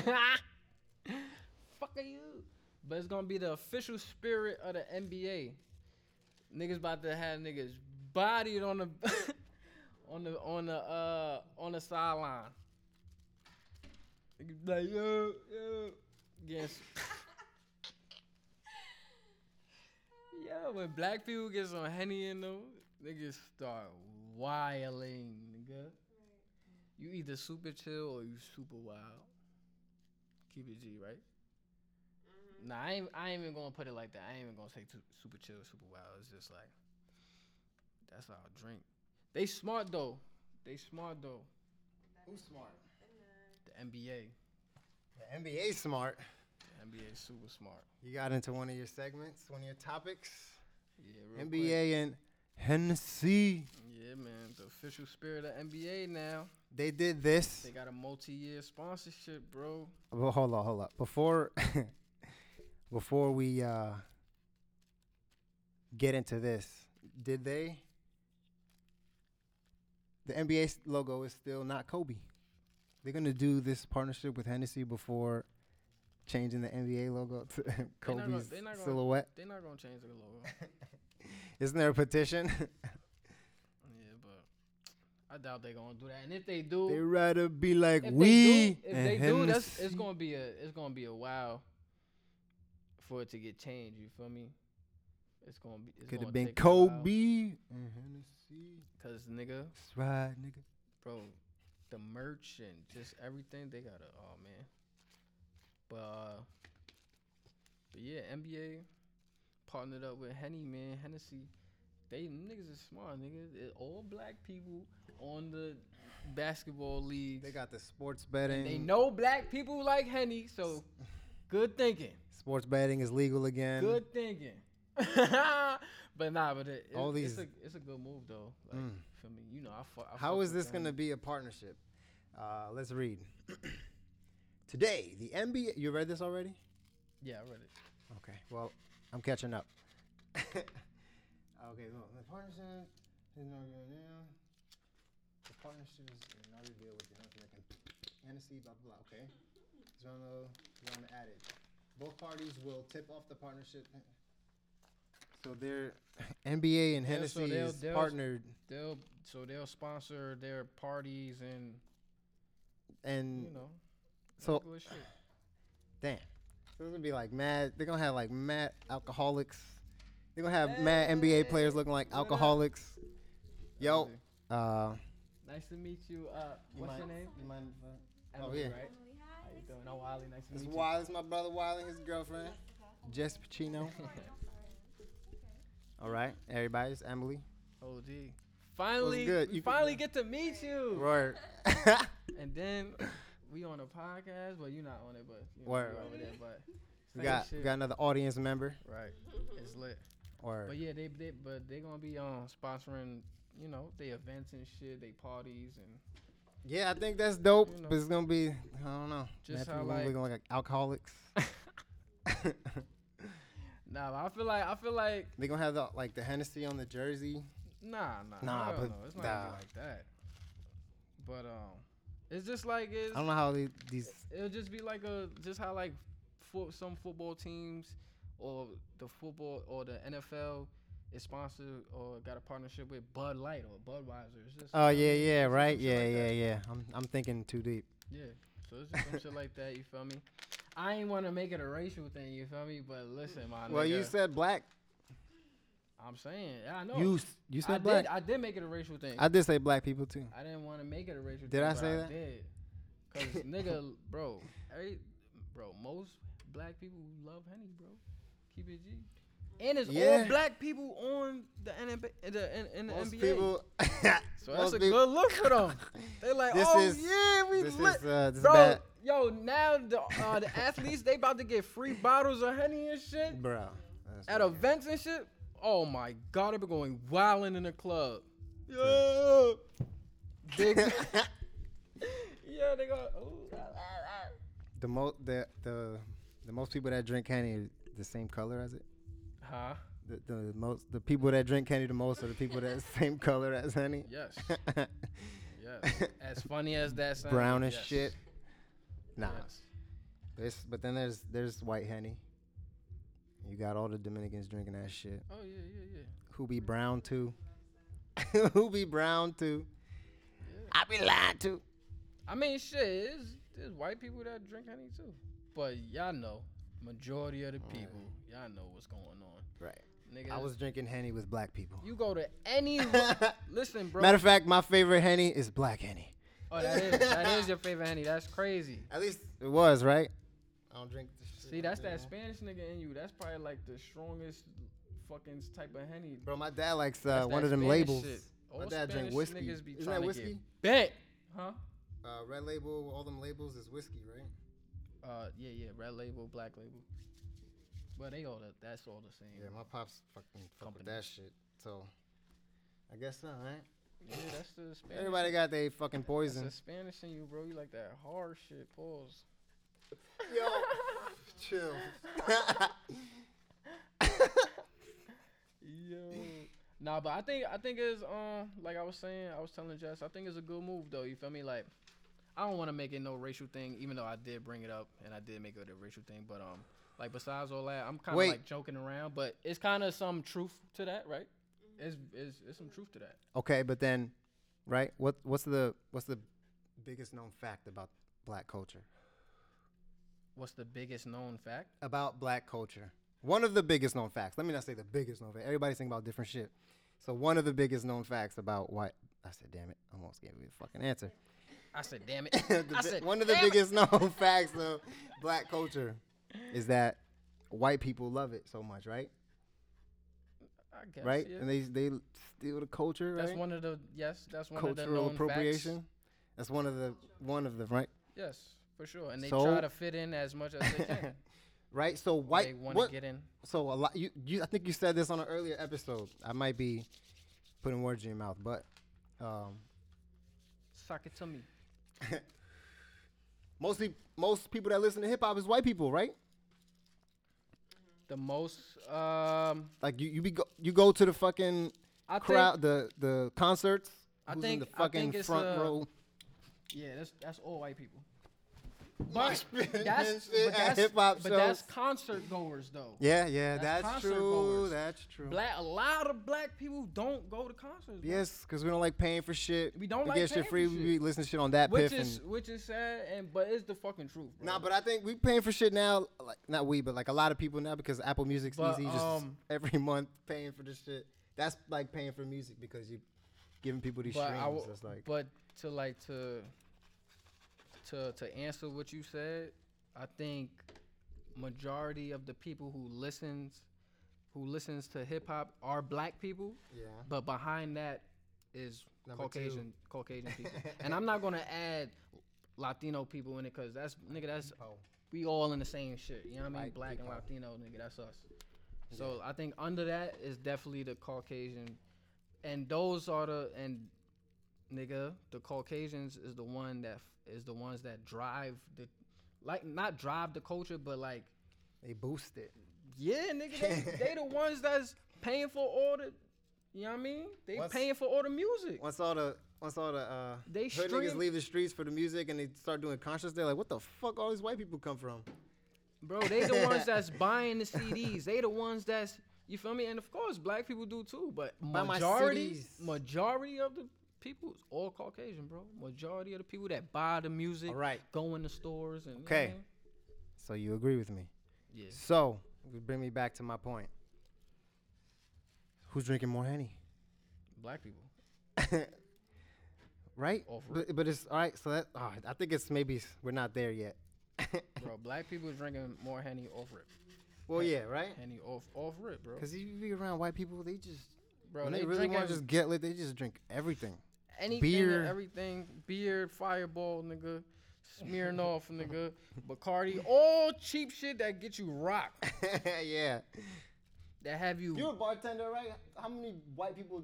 fuck are you? But it's gonna be the official spirit of the NBA. Niggas about to have niggas bodied on the [laughs] on the on the uh on the sideline. Like yo yo. Yes. [laughs] Yeah, when black people get some henny in them, niggas start wilding, nigga. You either super chill or you super wild. Keep it G, right? Mm-hmm. Nah, I ain't, I ain't even gonna put it like that. I ain't even gonna say tu- super chill, super wild. It's just like that's our drink. They smart though. They smart though. Who's smart? The NBA, The NBA smart. the NBA super smart. You got into one of your segments, one of your topics. Yeah, real quick. NBA and Hennessy. Yeah, man, the official spirit of NBA now. They did this. They got a multi-year sponsorship, bro. Well, hold on, hold on. Before [laughs] before we uh get into this, did they the NBA logo is still not Kobe. They're gonna do this partnership with Hennessy before changing the NBA logo [laughs] to They not Kobe's gonna- they not gonna- silhouette. They're not gonna change the logo. [laughs] Isn't there a petition? I doubt they're gonna do that. And if they do, they rather be like if we. they do, if and they do, that's it's gonna be a it's gonna be a while for it to get changed. You feel me? It's gonna be. It's Could have been take a while. Kobe and Hennessy. Cause nigga, That's right, nigga. bro, the merch and just everything. They got oh man. But uh, but yeah, NBA partnered up with Henny man, Hennessy. They niggas is smart, niggas. It, all black people on the basketball league. They got the sports betting. They know black people like Henny, so good thinking. sports betting is legal again. Good thinking. [laughs] but nah, but it, it, All it's these- a it's a good move though. Like Mm. for me, you know, I, fu- I How is this going to be a partnership? Uh, let's read. [clears throat] Today, the NBA. You read this already? Yeah, I read it. Okay. Well, I'm catching up. [laughs] okay. Well, the partnership is not going now. The partnership is not deal with the North American Hennessy. Blah blah. blah. Okay. So I'm gonna add it. Both parties will tip off the partnership. So they're [laughs] NBA and Yeah, Hennessy so they'll- is they'll- partnered, They'll so they'll sponsor their parties and and you know so shit. Damn. So it's gonna be like mad. They're gonna have like mad alcoholics. They're gonna have mad NBA players looking like alcoholics. Yo, Crazy. uh, nice to meet you. Uh, what's your name? You mind? oh, Emily, yeah. right? Emily, hi. How you doing? Oh, Wiley, nice to This meet is you. Wiley. This is my brother Wiley, and his girlfriend, Jess Pacino. All right, everybody. It's Emily. OD. Finally, good? You- finally get to meet you. Word. [laughs] And then we on a podcast, but you're not on it, but you know, Word. over there, but we same got we got another audience member. right. It's lit. Or But yeah, they they but they gonna be um sponsoring, you know, they events and shit, they parties and yeah, I think that's dope. You know. But it's gonna be I don't know. Just how, like- looking like alcoholics. [laughs] [laughs] nah. But I feel like I feel like they gonna have the like the Hennessy on the jersey. nah nah Nah, but no, it's not nah. like that. But um, it's just like it's I don't know how they, these it'll just be like a just how like fo- some football teams or the football or the NFL is sponsored or got a partnership with Bud Light or Budweiser. It's just Oh yeah, I yeah, right, yeah, like yeah, that. yeah. I'm I'm thinking too deep. Yeah. So it's just some shit like that. You feel me? I ain't want to make it a racial thing. You feel me? But listen, my Well, you said black. I'm saying, yeah, I know. You you I said black. did. I did make it a racial thing. I did say black people too. I didn't want to make it a racial Did thing. I say I that? Did. Cause [laughs] nigga, bro, every, bro, most black people love Henny, bro. Keep it G. And it's Yeah. all black people on the NBA, the, in, in the Most NBA. people. [laughs] so that's a peop- good look for them. They're like, This oh is- yeah, we This lit. is uh, this bro, is bad, yo, now the uh, the athletes they about to get free bottles of Henny and shit bro. At weird. events and shit. Oh my god, they be going wilding in the club. Yeah. Big. [laughs] yeah, they go. Ooh. the most the the the most people that drink honey are the same color as it. Huh? The, the most the people that drink Henny the most are the people that [laughs] same color as honey. Yes. [laughs] Yes. As funny as that sounds. Brownish yes. shit. Nah. Yes. There's, but then there's there's white honey. You got all the Dominicans drinking that shit. Oh yeah, yeah, yeah. Who be brown too? [laughs] Who be brown too? Yeah. I be lying too. I mean, shit, there's, there's white people that drink honey too. But y'all know, majority of the people, y'all know what's going on. Right. Nigga, I was drinking Henny with black people. you go to any. [laughs] listen, bro. Matter of fact, my favorite Henny is black Henny. oh, that is that is your favorite honey. That's crazy. At least it was, right? I don't drink this shit See, that's that man. Spanish nigga in you. That's probably like the strongest fucking type of henny. Bro, my dad likes uh, one of them Spanish labels. shit. My All dad drink whiskey. niggas be Isn't that whiskey? Bet, Huh? Uh, red label, all them labels is whiskey, right? Uh, yeah, yeah, red label, black label. But they all the, that's all the same. Yeah, my pops fucking fuck with that shit. So, I guess so, right? Yeah, that's the Spanish. Everybody got their fucking That's poison. the Spanish in you, bro. You like that hard shit. Pause. Yo, [laughs] chill. [laughs] Yo. Nah, but I think I think it's um like I was saying, I was telling Jess, I think it's a good move though. You feel me? Like, I don't want to make it no racial thing, even though I did bring it up and I did make it a racial thing. But um, like besides all that, I'm kind of like joking around, but it's kind of some truth to that, right? It's, it's it's some truth to that. okay, but then, right? What what's the what's the biggest known fact about black culture? What's the biggest known fact? About black culture. One of the biggest known facts. Let me not say the biggest known fact. Everybody's thinking about different shit. So one of the biggest known facts about white. I said, damn it, almost gave me the fucking answer. I said, damn it. [laughs] I bi- said, one of the "Damn it." biggest known [laughs] facts of black culture is that white people love it so much, right? I guess, right? yeah. And they they steal the culture, right? That's one of the yes. That's one of the Cultural known appropriation. Facts. That's one of the one of the right, Yes, for sure. And they So- try to fit in as much as they can. [laughs] right. So they white want to what? get in. So a lot. You, you I think you said this on an earlier episode. I might be putting words in your mouth, but um, Suck it to me. [laughs] mostly most people that listen to hip hop is white people, right? The most, um, Like you you be go, you go to the fucking I crowd the the concerts. I who's think- in the I fucking think it's, front uh, row. yeah, that's that's all white people. But [laughs] that's, but that's, hip-hop but that's concert goers though. Yeah, yeah, that's that's, true. goers. That's true. Black, a lot of black people don't go to concerts. bro. Yes, because we don't like paying for shit. We don't we like get paying shit for free. shit. We listen to shit on that which piff is and which is sad, and but it's the fucking truth. Bro. Nah, but I think we paying for shit now. Like not we, but like a lot of people now because Apple Music's But, easy. Just um, [laughs] every month paying for this shit. That's like paying for music because you giving people these but streams. W- That's like but to like to to to answer what you said, I think majority of the people who listens who listens to hip hop are black people, yeah. but behind that is Number two. Caucasian Caucasian people. [laughs] and I'm not gonna add Latino people in it because that's nigga that's Oh, we all in the same shit. You know what I mean? White Black and. Latino, nigga, that's us. So I think under that is definitely the Caucasian, and those are the and nigga the Caucasians is the one that is the ones that drive the like not drive the culture, but like they boost it. yeah, nigga, they, [laughs] they the ones that's paying for all the. You know what I mean? They Once- paying for all the music. Once all the once all the uh, They hood niggas leave the streets for the music and they start doing conscious, they're like, what the fuck? All these white people come from? Bro, they the ones [laughs] that's buying the CDs. They the ones that's you feel me? And of course, black people do too. But majority, majority of the people is all Caucasian, bro. Majority of the people that buy the music, All right. go in the stores, and you know Okay. So you agree with me? yeah. So bring me back to my point. Who's drinking more henny? Black people. [laughs] right? But, but it's all right. So that oh, I think it's maybe we're not there yet. [laughs] Bro, black people drinking more henny off rip. well, yeah, right. Henny off off rip, bro. Because if you be around white people, they just Bro, when they, they, really want to just get lit, they just drink everything. Anything beer. and everything. Beer, fireball, nigga. Smirnoff, [laughs] nigga. Bacardi. All cheap shit that get you rock. [laughs] yeah. That have you You're a bartender, right? How many white people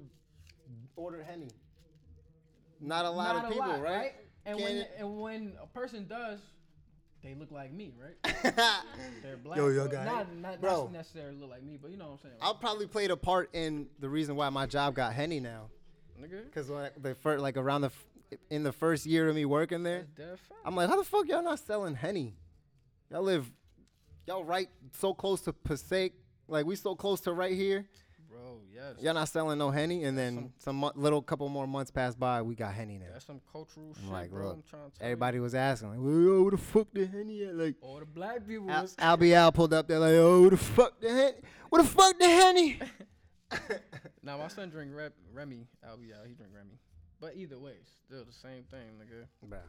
order henny? Not a lot Not of a people, lot, right? And when Can- and when a person does, they look like me, right? [laughs] They're black. Yo, yo, but guy. Not, not, Bro. not necessarily look like me, but you know what I'm saying. I'll probably played a part in the reason why my job got henny now. Nigga. Cause like the first, like around the, f- in the first year of me working there, That's dead fact. I'm like, how the fuck y'all not selling henny? Y'all live, y'all right so close to Passaic, like we so close to right here. Bro, yes. Y'all not selling no henny, and then some- some, little couple more months passed by, we got henny now. That's some cultural shit, like, bro. look, I'm trying to tell Everybody was asking, like, well, where the fuck the henny at? Like, All the black people Al- was Albie Al pulled up there, like, oh, where the fuck the henny? Where the fuck the henny? [laughs] [laughs] Now my son drink Rep, Remy. I'll be out. He drink Remy. But either way, still the same thing, nigga. Bruh.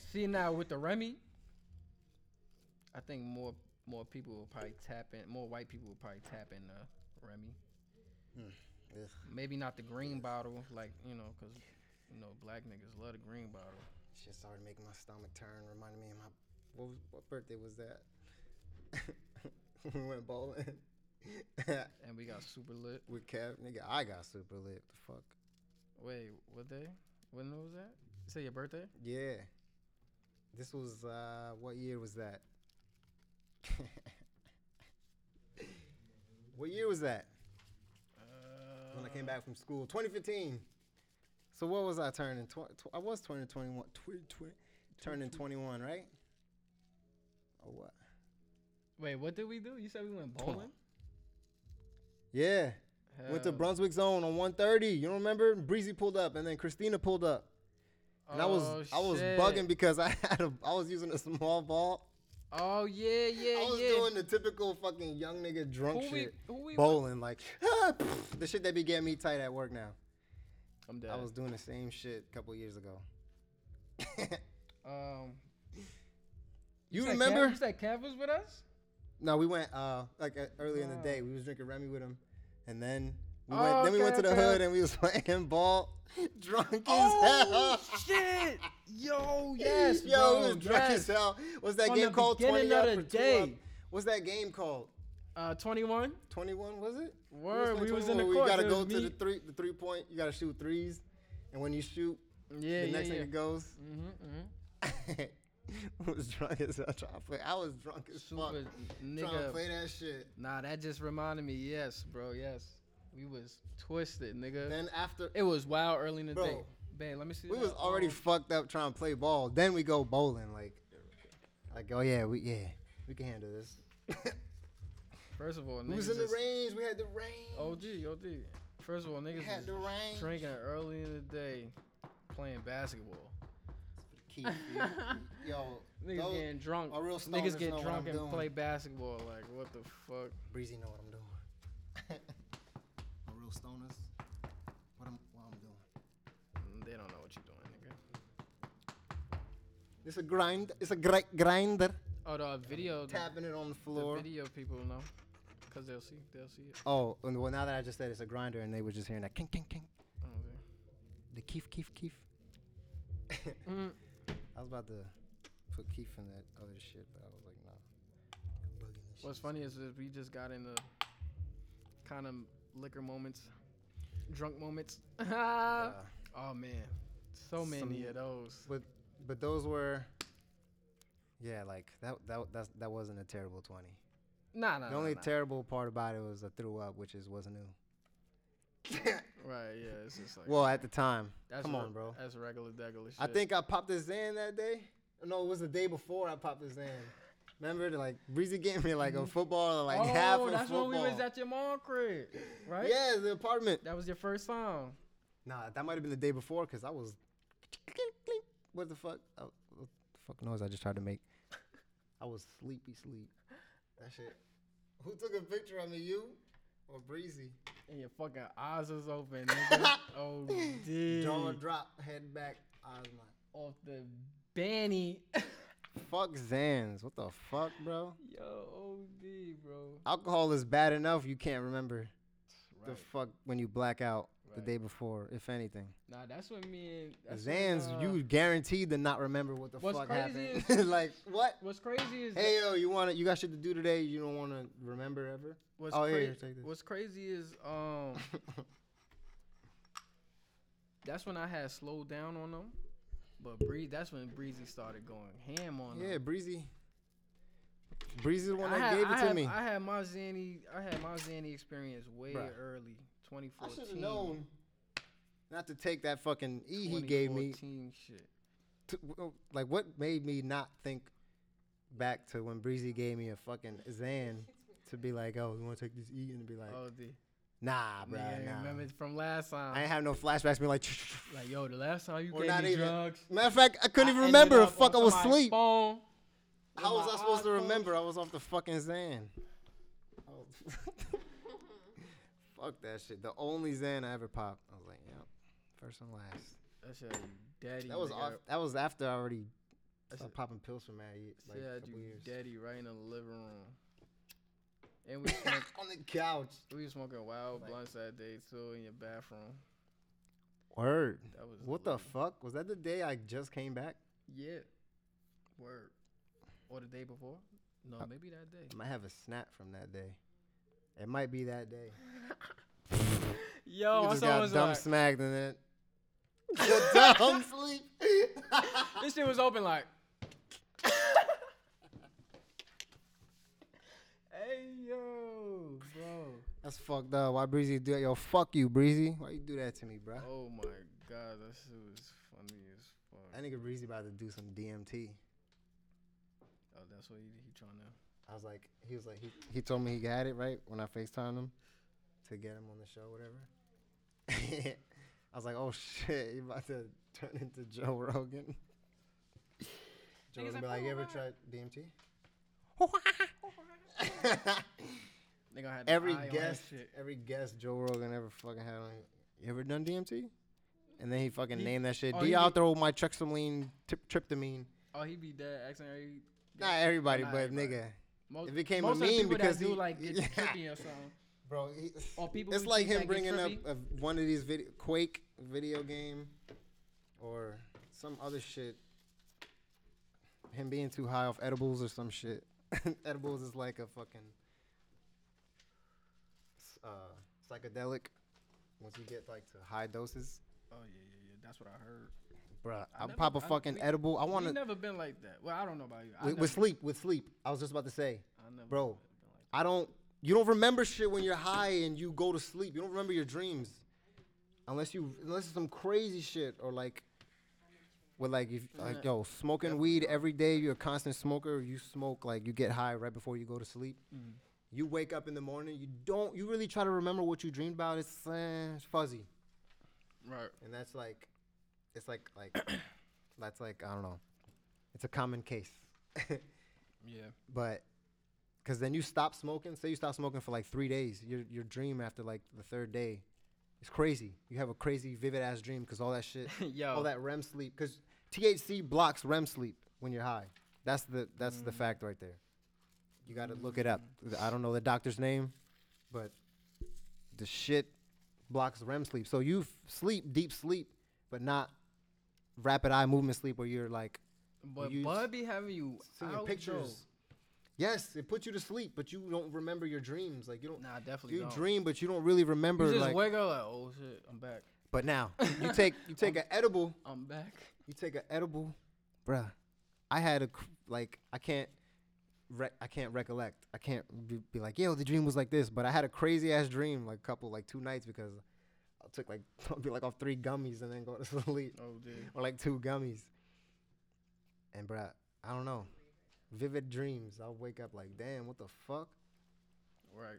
[laughs] See now with the Remy, I think more more people will probably tap in. More white people will probably tap in uh, Remy. Ugh. Maybe not the green bottle, like you know, cause you know black niggas love the green bottle. Shit started making my stomach turn. Reminded me of my what, was, what birthday was that? [laughs] we went bowling [laughs] And we got super lit. with Kev. Nigga, I got super lit. The fuck? Wait, what day? When was that? You say your birthday? Yeah. This was uh what year was that? [laughs] what year was that? Uh, When I came back from school, 2015. So what was I turning? Tw- tw- I was turning 21. Tw- tw- turning 21, right? Or what? Wait, what did we do? You said we went bowling. Yeah. Went to Brunswick Zone on 130. You don't remember? Breezy pulled up, and then Christina pulled up. And I was Oh, I was shit. bugging because I [laughs] had a I was using a small ball. Oh yeah, yeah, I was yeah. doing the typical fucking young nigga drunk who we, shit, who we bowling like ah, pff, the shit that be getting me tight at work now. I'm dead. I was doing the same shit a couple years ago. [laughs] Um, you remember? Kev, you said Kev was with us? No, we went uh like uh, early in the Oh. day. We was drinking Remy with him, and then we Oh, went. Then we went to the hood and we was [laughs] playing ball, drunk as Oh hell. shit! Yo, [laughs] yes, Yo, bro, we was drunk yes. as hell. What's that From game called? Twenty of up the or day. up? What's that game called? Uh, 21. Twenty one was it? Word, we was in the court. You gotta go was to me. the three, the three point. You gotta shoot threes, and when you shoot, Yeah, the yeah, next yeah. nigga goes. Mm-hmm, mm-hmm. [laughs] I [laughs] was drunk as hell trying to play. I was drunk as fuck Super trying to nigga. play that shit. Nah, that just reminded me. Yes, bro. Yes, we was twisted, nigga. Then after it was wild early in the Bro, day. Babe, let me see. we that. was already fucked up trying to play ball. Then we go bowling, like, like oh yeah, we yeah, we can handle this. [laughs] First of all, we niggas was in the just- range. We had the range. OG, OG. First of all, we niggas had was the range. drinking early in the day, playing basketball. Keith, [laughs] yo, Niggas those- getting drunk. a real Niggas get drunk I'm and doing. play basketball. Like, what the fuck? Breezy know what I'm doing. [laughs] a real stoners. What I'm what I'm doing. Mm, They don't know what you're doing, nigga. It's a grind. It's a gri- grinder. Oh, the video. the- Tapping it on the floor. The floor. video people know, cause they'll see, they'll see it. Oh, and well, now that I just said it's a grinder, and they were just hearing that king, king, king, Oh, okay. the keef, keef, keef. Mm. [laughs] I was about to put Keith in that other shit, but I was like, nah. What's funny is that we just got into kind of liquor moments, drunk moments. [laughs] Uh, oh man, so many Some- of those. but but those were, yeah, like that that that's, that wasn't a terrible twenty. Nah, nah. the only nah, nah. terrible part about it was I threw up, which is wasn't new. Right, yeah, it's just like. well, at the time, that's come re- on, bro. That's regular degular shit. I think I popped a Zan that day. No, it was the day before I popped a Zan. Remember, the, like Breezy gave me like a mm-hmm. football, like oh, half of that's football. Oh, that's when we was at your mom crib, right? Yeah, the apartment. That was your first time. Nah, that might have been the day before because I was. What the fuck? I, what the fuck noise I just tried to make? I was sleepy sleep. That shit. Who took a picture of me? You or Breezy? And your fucking eyes was open, nigga. [laughs] oh, dude. Jaw drop, head back, eyes not. Off the Benny. [laughs] Fuck Zans. What the fuck, bro? Yo, OD, bro. Alcohol is bad enough. You can't remember the fuck when you black out the day before, if anything. Nah, that's when me and that's Zans, when, uh, you guaranteed to not remember what the what's fuck crazy happened. [laughs] like what? What's crazy is Hey yo, you want to? You got shit to do today? You don't want to remember ever? what's, oh, cra- here, here, take this. what's crazy is um [laughs] that's when I had slowed down on them. But Bree, that's when Breezy started going ham on them. yeah, Breezy. Breezy's the one I that had, gave it I to had, me. I had my Zanny, I had my Zanny experience way Bruh. early, I should have known not to take that fucking E he gave me. 2014 shit. Like, what made me not think back to when Breezy gave me a fucking Zan to be like, oh, you want to take this E? And be like, Oh, the nah, bro, nigga nah. remember from last time. I ain't have no flashbacks. Be like, like, yo, the last time you Or gave not me even. drugs. matter of fact, I couldn't even ended remember. up Fuck, I on was somebody's asleep. phone How was I supposed to remember? I was off the fucking Zan. Oh. [laughs] Fuck that shit. The only Zan I ever popped. I was like, yep, first and last. That's shit, daddy. That was off, that was after I already started popping pills for mad like couple years. daddy right in the living room. And we [laughs] smoked, On the couch. we was smoking wild Like- blunts that day too in your bathroom. Word. That was What the fuck? Was that the day I just came back? Yeah. Word. Or the day before? No, Uh, maybe that day. I might have a snap from that day. It might be that day. [laughs] Yo, you just got dumb like, smacked in it. [laughs] The dumb sleep. [laughs] this shit was open like. hey yo, bro. That's fucked up. Why Breezy do that? Yo, fuck you, Breezy. Why you do that to me, bro? Oh my god, that shit was funny as fuck. That nigga Breezy about to do some DMT. Oh, that's what he, he trying to. I was like, he was like, he, he told me he got it right when I FaceTimed him to get him on the show, whatever. [laughs] I was like, oh shit, you about to turn into Joe Rogan. Joe Rogan be like, like, you "Oh, ever wow." tried DMT? [laughs] They gonna have the every eye on that guest, shit. every guest Joe Rogan ever fucking had on. You ever done DMT? and then he fucking He- named that shit. oh, D I'll be- throw my trexamine, tryptamine. Oh, he be dead every. Not everybody, Not but everybody. nigga, Most, it became a most of the meme because that do he- like get Yeah. [laughs] trippy or something. bro. He, Or people. it's like him bringing up a, one of these video Quake video game, or some other shit. Him being too high off edibles or some shit. [laughs] edibles is like a fucking uh, psychedelic. Once you get like to high doses, Oh yeah, yeah, yeah. That's what I heard. Bruh. I I never- pop a I- fucking we- edible. I want to never been like that. Well, I don't know about you. With, with sleep. With sleep, I was just about to say. I never bro. like I don't. You don't remember shit when you're high and you go to sleep. You don't remember your dreams, unless you unless it's some crazy shit or like, with like if like yo smoking weed every day. You're a constant smoker. You smoke like you get high right before you go to sleep. Mhm. You wake up in the morning. You don't. You really try to remember what you dreamed about. It's, uh, it's fuzzy. Right. and that's like, it's like like, [coughs] that's like I don't know. It's a common case. [laughs] Yeah. but because then you stop smoking say you stop smoking for like three days your, your dream after like the third day is crazy you have a crazy vivid ass dream because all that shit [laughs] all that rem sleep because thc blocks rem sleep when you're high that's the that's the Mhm. fact right there you got to look it up i don't know the doctor's name but the shit blocks rem sleep so you f- sleep deep sleep but not rapid eye movement sleep where you're like But you Bud be having you seeing out, pictures. Yes, it puts you to sleep, but you don't remember your dreams. Like you don't. Nah, definitely You don't. dream, but you don't really remember. You just like, wake up like, oh shit, I'm back. but now [laughs] you take you take an edible. I'm back. You take an edible, bruh. I had a like I can't. Re- I can't recollect. I can't be, be like, yo, the dream was like this. But I had a crazy ass dream, like a couple, like two nights because took like [laughs] I'll be like off three gummies and then go to [laughs] sleep, Oh dude. or like two gummies. And bruh, I don't know, vivid dreams. I'll wake up like, damn, what the fuck? Right.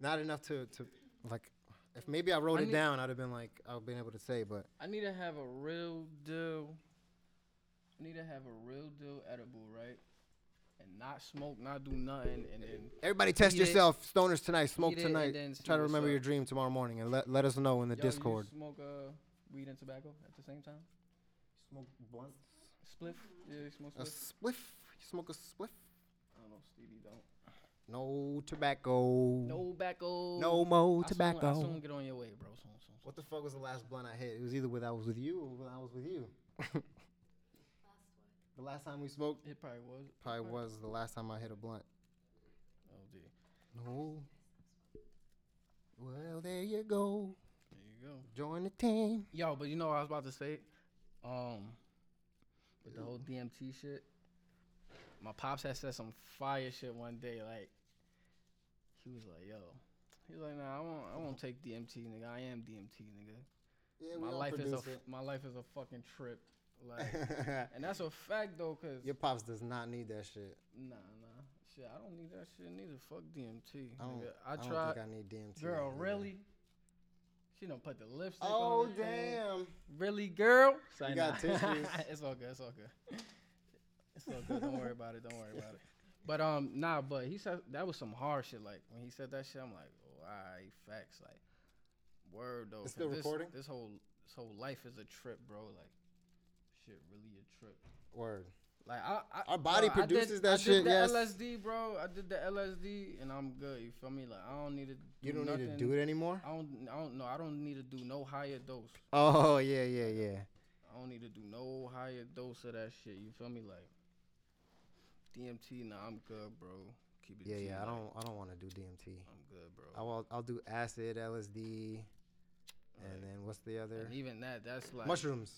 not enough to to like if maybe I wrote I it need- down, I'd have been like I've been able to say, but I need to have a real deal. I need to have a real deal edible, right? And not smoke, not do nothing, and then everybody test Eat it. yourself. Stoners tonight, smoke Eat it and tonight. then see Try to remember up. your dream tomorrow morning and let let us know in the Yo, you Discord. smoke uh, weed and tobacco at the same time. Smoke blunts. Spliff. Yeah, you smoke A spliff. spliff. You smoke a spliff. I don't know. Stevie don't. No tobacco. No tobacco. No more I tobacco. Soon, I soon get on your way, bro. Soon, soon, soon. What the fuck was the last blunt I hit? It was either when I was with you or when I was with you. [laughs] Last one. The last time we smoked It probably was. probably was the last time I hit a blunt. Oh dear. No. Well, there you go. There you go. Join the team. Yo, but you know what I was about to say? Um, with the whole DMT shit. My pops had said some fire shit one day. Like, he was like, "Yo," he was like, "Nah, I won't. I won't take DMT, nigga. I am DMT, nigga. Yeah, my life is a f- my life is a fucking trip." Like, [laughs] and that's a fact though, cause Your pops does not need that shit. nah, nah, shit, I don't need that shit neither. Fuck DMT, I don't. I I don't think I need DMT. Girl, either. really? She don't put the lipstick Oh on. the thing. damn! Really, girl? Say You got nah. tissues. [laughs] it's all good. It's all good. It's all good. Don't worry about it. Don't worry about it. But um, nah. But he said that was some hard shit. Like when he said that shit, I'm like, oh, facts. Like, word though. It's still this, recording? This whole this whole life is a trip, bro. Like, shit, really a trip. Word. Like I, I Our body bro, I did- produces that I shit, Did the yes. LSD, bro. I did the LSD, and I'm good. You feel me? Like I don't need to. Do You don't nothing. need to do it anymore. I don't. I don't know. I don't need to do no higher dose. Oh yeah, yeah, yeah. I don't need to do no higher dose of that shit. You feel me? Like DMT, nah, I'm good, bro. Keep it. Yeah, yeah. I don't, I don't want to do DMT. I'm good, bro. I will, I'll do acid, LSD, and then what's the other? and even that, that's like Mushrooms.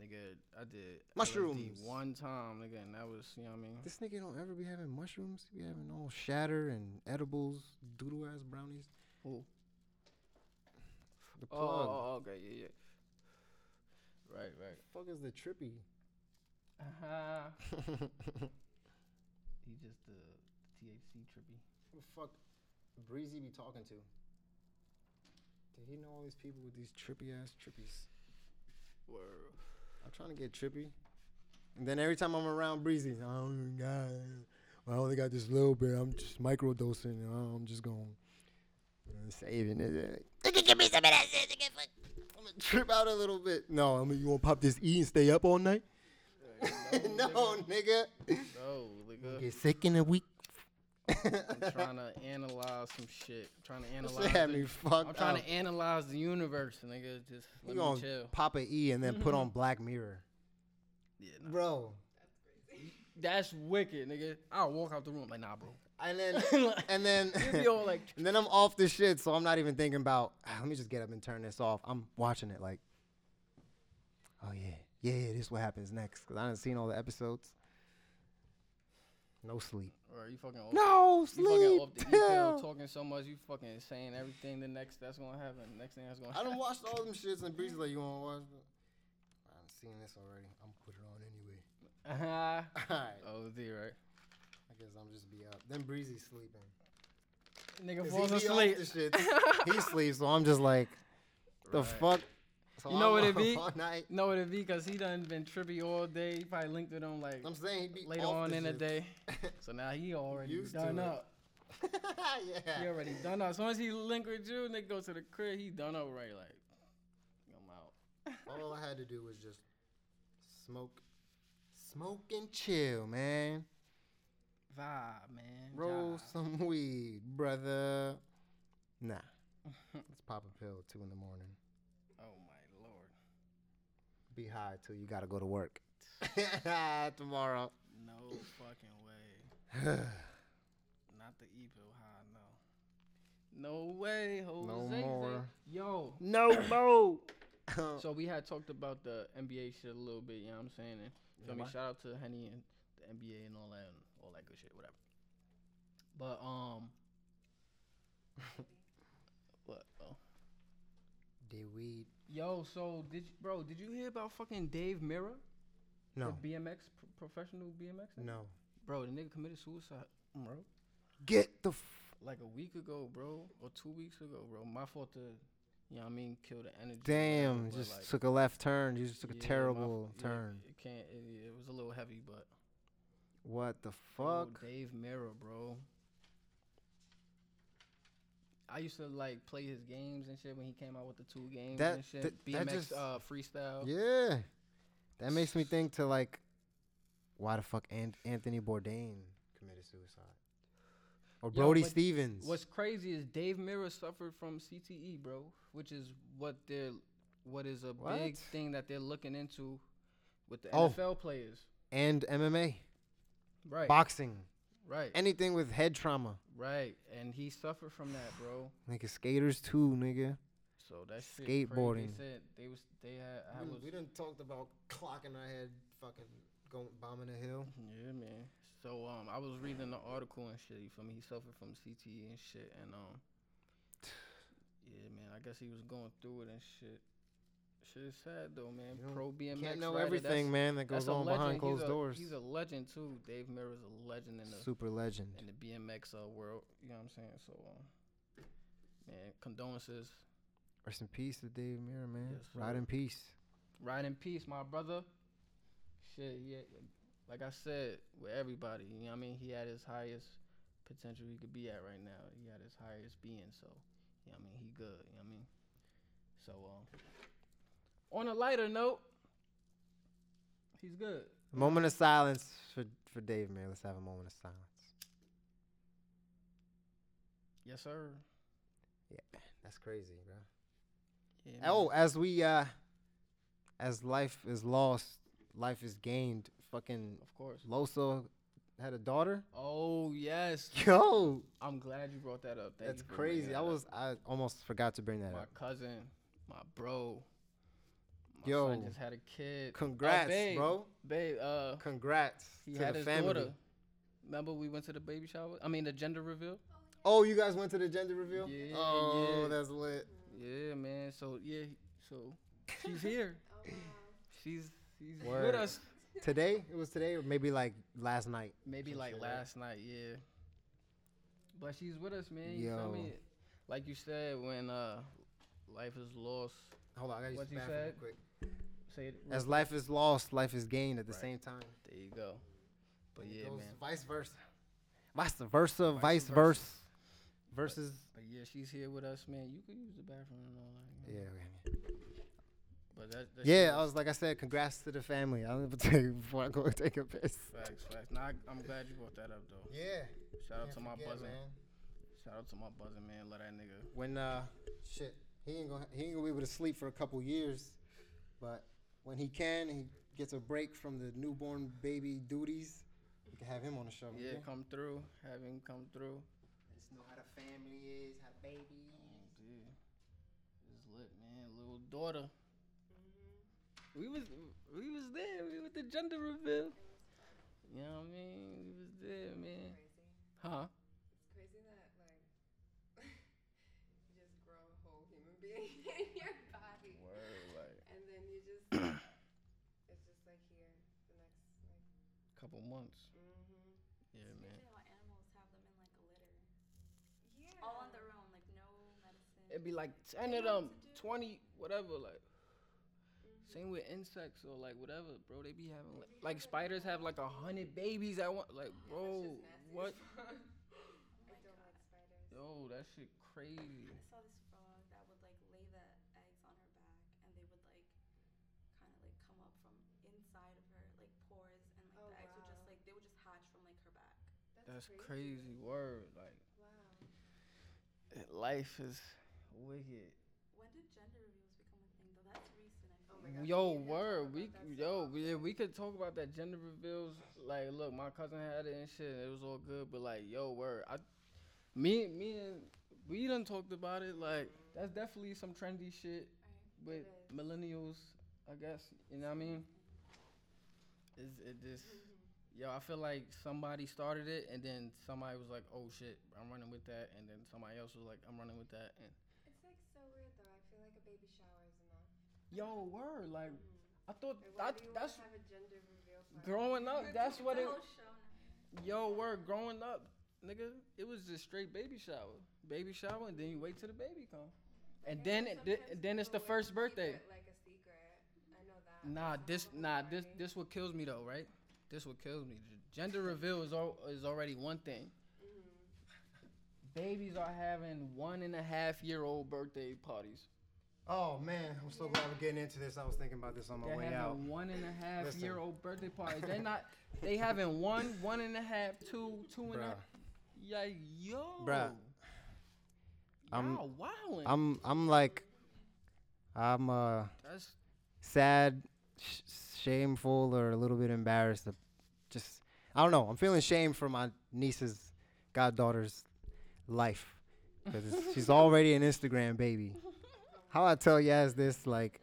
Nigga, I did LSD Mushrooms. one time, nigga, and that was, you know what I mean? This nigga don't ever be having mushrooms. He be having all shatter and edibles, doodle ass brownies. Who? The Oh, plug. oh, oh, okay, yeah, yeah. Right, right. fuck is the trippy? Uh-huh. [laughs] He just the THC trippy. Who the fuck Breezy be talking to? Did he know all these people with these trippy ass trippies? Word. I'm trying to get trippy. And then every time I'm around Breezy, oh my god, I only got this little bit. I'm just microdosing. You know, I'm just going uh, saving it. Nigga, give me some of that shit. Nigga. I'm gonna trip out a little bit. No, I mean you want to pop this E and stay up all night? [laughs] [laughs] no, nigga. No, nigga. Get sick in a week. I'm trying to analyze some shit. I'm trying to analyze. shit had the- me fucked I'm trying up. to analyze the universe, nigga. Just You let gonna chill. pop an E and then put on [laughs] Black Mirror, Yeah, nah. bro. That's wicked, nigga. I'll walk out the room like, nah, bro. And then [laughs] and then You be all like, [laughs] and then I'm off the shit, so I'm not even thinking about. "Ah, let me just get up and turn this off. I'm watching it like, oh yeah, yeah, yeah. This is what happens next because I haven't seen all the episodes. No sleep. or you fucking off, No you fucking sleep. off the pill, [laughs] Damn. talking so much, you fucking saying everything the next that's gonna happen. Next thing that's gonna happen. I happen. done watched all them shits and Breezy's like, you wanna watch? it?" I done seen this already. I'm gonna put it on anyway. [laughs] Uh-huh. Alright, Oh, D, right? I guess I'm just be up. Then Breezy's sleeping. Nigga 'Cause falls he be off asleep. the shits. he [laughs] sleeps, so I'm just like, the Right. fuck. So [laughs] You know what it be? All night. No, it'd be because he done been trippy all day. He probably linked with him like I'm saying he be later on the in the day. [laughs] So now he already Used done it. up. [laughs] He already done up. As soon as he link with you, nigga go to the crib, he done up right. Like, I'm out. All I had to do was just smoke, smoke and chill, man. Vibe, man. Roll Jive. some weed, brother. Nah. Let's pop a pill at two in the morning. My lord. Be high till you gotta go to work. [laughs] Tomorrow. No fucking way. [sighs] Not the e pill high, no. No way, Jose. No more. Yo. no [coughs] more. [coughs] So we had talked about the NBA shit a little bit, you know what I'm saying? And feel me? Yeah, Shout out to Henny and the NBA and all that and all that good shit, whatever. But um [laughs] what? Oh. Did weed? Yo, so did you, bro, did you hear about fucking Dave Mirra? No. The BMX pro- professional BMX? nigga? No. Bro, the nigga committed suicide, bro. Get the. F- Like a week ago, bro, or two weeks ago, bro. My fault to, you know what I mean, kill the energy. Damn, just like, took a left turn. You just took yeah, a my terrible f- yeah, turn. it can't. It, it was a little heavy, but What the bro, fuck? Dave Mirra, bro. I used to like play his games and shit when he came out with the two games That- and shit. that- BMX just- uh, freestyle. Yeah. That makes me think to like, why the fuck An- Anthony Bourdain committed suicide? Or Brody but Stevens. What's crazy is Dave Mirra suffered from CTE, bro, which is what they're what is a big thing that they're looking into with the Oh. NFL players. and MMA, Right. boxing, right. anything with head trauma. Right. And he suffered from that, bro. [sighs] Nigga, skaters too, nigga. So that shit Skateboarding. Crazy. They said they was they had I was done talked about clocking our head, fucking going bombing a hill. Yeah, man. So um, I was reading the article and shit. You feel me? He suffered from CTE and shit, and um, [sighs] yeah, man. I guess he was going through it and shit. Shit is sad though, man. You Pro BMX Can't know rider, everything, man, that goes on legend. behind he's closed a, doors. He's a legend too. Dave Mirra's a legend in the Super legend. in the BMX uh, world. You know what I'm saying? So um, man, condolences. Rest in peace to Dave Mirra, man. Yes, Ride in peace. Ride in peace, my brother. Shit, yeah. Like I said, with everybody, you know what I mean? He had his highest potential he could be at right now. He had his highest being, so, you know what I mean? He good, you know what I mean? So, um, on a lighter note, he's good. A moment of silence for for Dave Mirra. Let's have a moment of silence. Yes, sir. Yeah, that's crazy, bro. Yeah, Oh, as we uh as life is lost, life is gained. Fucking of course. Loso had a daughter. Oh, yes. Yo, I'm glad you brought that up. Thank that's you for bringing crazy. that I up. was I almost forgot to bring that my up. My cousin, my bro. My Yo, son just had a kid. Uh, Congrats, babe, bro. Babe, uh, Congrats he to had the his family. daughter. Remember we went to the baby shower? I mean the gender reveal. Oh, you guys went to the gender reveal? Yeah, oh, yeah. that's lit. Yeah, man. So yeah, so she's here. [laughs] Oh wow. She's she's Word. with us. Today? It was today or maybe like last night. Maybe like shit, last night, yeah. But she's with us, man. You feel Yo. me? Like you said, when uh life is lost. Hold on, I gotta use What the you bathroom real quick. Say it. As life is lost, life is gained at the Right. same time. There you go. But yeah, man. Vice versa. Vice versa, Vice vice versa. versa. Versus But yeah, she's here with us, man. You could use the bathroom and all that. Yeah, you know? okay. But that, that Yeah, I was like I said, congrats to the family. I'll never [laughs] tell you before I go [laughs] take a piss. facts, facts. Nah, I, I'm glad you brought that up though. Yeah. Shout out to my buzzing. Shout out to my buzzing man. Let that nigga. When uh, shit, he ain't gonna he ain't gonna be able to sleep for a couple years, but when he can, he gets a break from the newborn baby duties. We can have him on the show. Yeah, come through. Have him come through. Let's know how the family is, how the baby is. Yeah. It's lit, man. Little daughter. We was we was there. We with the gender reveal. You know what I mean? We was there, man. Crazy. Huh? It's crazy that like you just grow a whole human being in your body, Word, like and then you just it's just like here the next like. couple months. Mm-hmm. Yeah, It's man. crazy how animals have them in like a litter, Yeah. all on their own, like no medicine. It'd be like ten They of them, what to do. twenty, whatever. Like same with insects or like whatever, bro. They be having like, like spiders have like a hundred babies at one. Like, That's bro, just what? Oh [laughs] I my don't God. like spiders. Yo, that shit crazy. I saw this frog that would like lay the eggs on her back, and they would like kind of like come up from inside of her, like pores, and like Oh, the eggs would just like they would just hatch from like her back. That's crazy. Word, like Wow. life is wicked. When did gender reveals become a thing though? That's recent. I Oh feel. my God, Yo, we word, we about so yo, we, we could talk about that gender reveals. Like, look, my cousin had it and shit. It was all good, but like, yo, word, I, me, me and we done talked about it. Like, that's definitely some trendy shit Right. with millennials. I guess you know what I mean. Is it just mm-hmm. yo. I feel like somebody started it, and then somebody was like, "Oh shit, I'm running with that," and then somebody else was like, "I'm running with that," and It's like so weird though. I feel like a baby shower is enough. Yo, word, like. I thought why that that's have a gender reveal? growing up. [laughs] That's what it. a whole show now. Yo, word, growing up, nigga, it was just straight baby shower, baby shower, and then you wait till the baby come, and then it, th- then it's the first birthday. it Like a secret. I know that. Nah, this nah this this what kills me though, right? This what kills me. Gender reveal is al- is already one thing. Mhm. Babies are having one and a half year old birthday parties. Oh man, I'm so glad we're getting into this. I was thinking about this on my They're way out. one and a half Listen. year old birthday party. They're not. They having one, one and a half, two, two and a. Yeah, yo. Bruh. I'm- Y'all wildin'. I'm I'm like, I'm uh That's sad, sh- shameful, or a little bit embarrassed. To just I don't know. I'm feeling shame for my niece's goddaughter's life because she's [laughs] already an Instagram baby. How I tell Yaz this like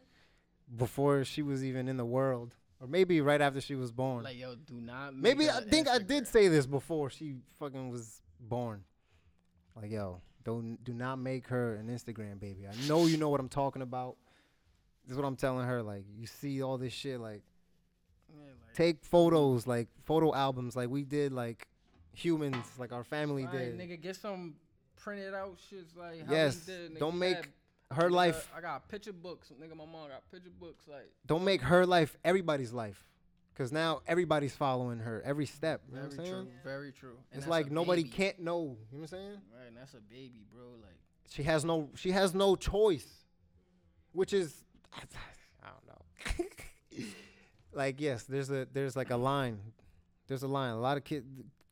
before she was even in the world, or maybe right after she was born. like yo. Do not. make Maybe I think I did say this before she fucking was born. Like, yo, don't do not make her an Instagram baby. I know you know what I'm talking about. This is what I'm telling her. Like, you see all this shit. Like, Yeah, like, take photos, like photo albums, like we did, like humans, like our family right, did. nigga, get some printed out shits like how Yes, did. Nigga, don't make had- her nigga, life. I got picture books. Nigga, my mom got picture books. Like Don't make her life everybody's life. Cause now everybody's following her every step. You know very what I'm saying? true. Very true. And It's like nobody baby. can't know. You know what I'm saying? Right, and that's a baby, bro. Like She has no she has no choice. Which is I don't know. [laughs] like yes, there's a there's like a line. There's a line. A lot of kids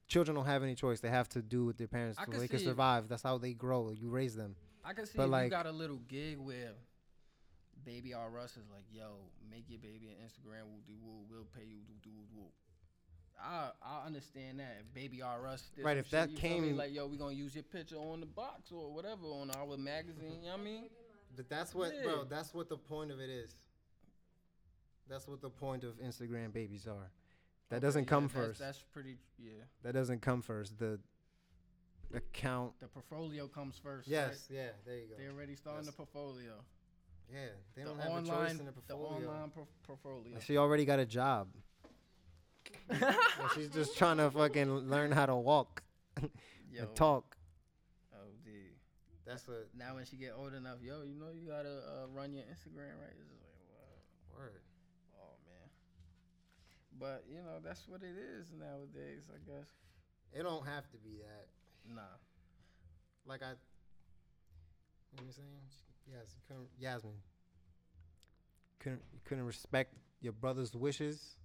children don't have any choice. They have to do what their parents can they can survive. That's how they grow. You raise them. I can see But if like- you got a little gig where Baby R Us is like, yo, make your baby an Instagram. We'll do. We'll, we'll pay you. Do do do. I I understand that. If Baby R Us, did Right, if shit, that you feel me? came- like, yo, we gonna use your picture on the box or whatever on our magazine. You know what I mean? But that's what Yeah. bro, that's what the point of it is. That's what the point of Instagram babies are. That Okay, doesn't yeah, come that's- first. That's pretty. Yeah. that doesn't come first. The account. The portfolio comes first. Yes, yeah, there you go. Right? They already starting Yes. the portfolio. Yeah, they the don't have online, a choice in the portfolio. the portfolio. online por- portfolio. Like, she already got a job. Like, [laughs] she's just trying to fucking learn how to walk [laughs] Yo, and talk. Oh, dude. That's a Now when she get old enough, yo, you know you gotta uh, run your Instagram, right? It's like, wow. word. Oh man. But you know that's what it is nowadays, I guess. It don't have to be that. Nah. Like I, you know what I'm saying? Yes, come, Yasmin. couldn't you couldn't respect your brother's wishes.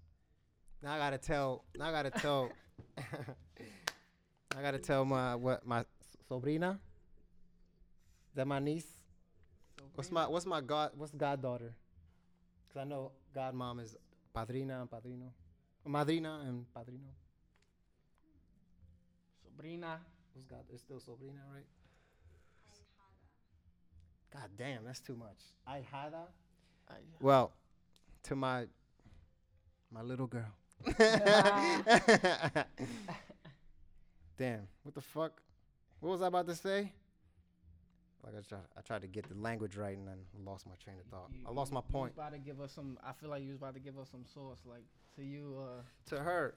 Now I gotta tell. Now I gotta tell. [laughs] I gotta tell my what my sobrina. Is that my niece? What's my what's my god what's goddaughter? Cause I know godmom is padrina and padrino, madrina and padrino. Sabrina? What's god? It's still sobrina, right? God damn, that's too much. Ahijada. Well, to my my little girl. [laughs] [laughs] Damn, what the fuck? What was I about to say? Like I tried, I tried to get the language right and then lost my train of thought. I lost my You point. was about to give us some. I feel like you was about to give us some sauce, like to you. Uh, To her,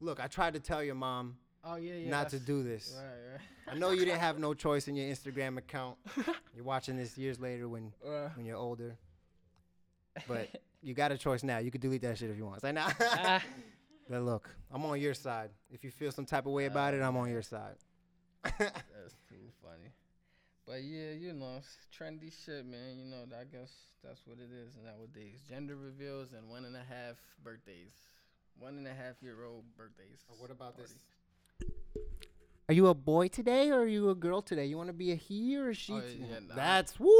look, I tried to tell your mom oh yeah, yeah. not to do this. Right, I know you didn't have no [laughs] choice in your Instagram account. [laughs] You're watching this years later when. Uh, when you're older, but you got a choice now. You could delete that shit if you want. It's like, nah. Ah. [laughs] but look, I'm on your side. If you feel some type of way about it, I'm on your side. That's too funny. But yeah, you know, trendy shit, man. You know, I guess that's what it is nowadays. Gender reveals and one and a half birthdays. One and a half year old birthdays. what about this? Are you a boy today or are you a girl today? You want to be a he or a she? Oh, yeah, nah. That's woo.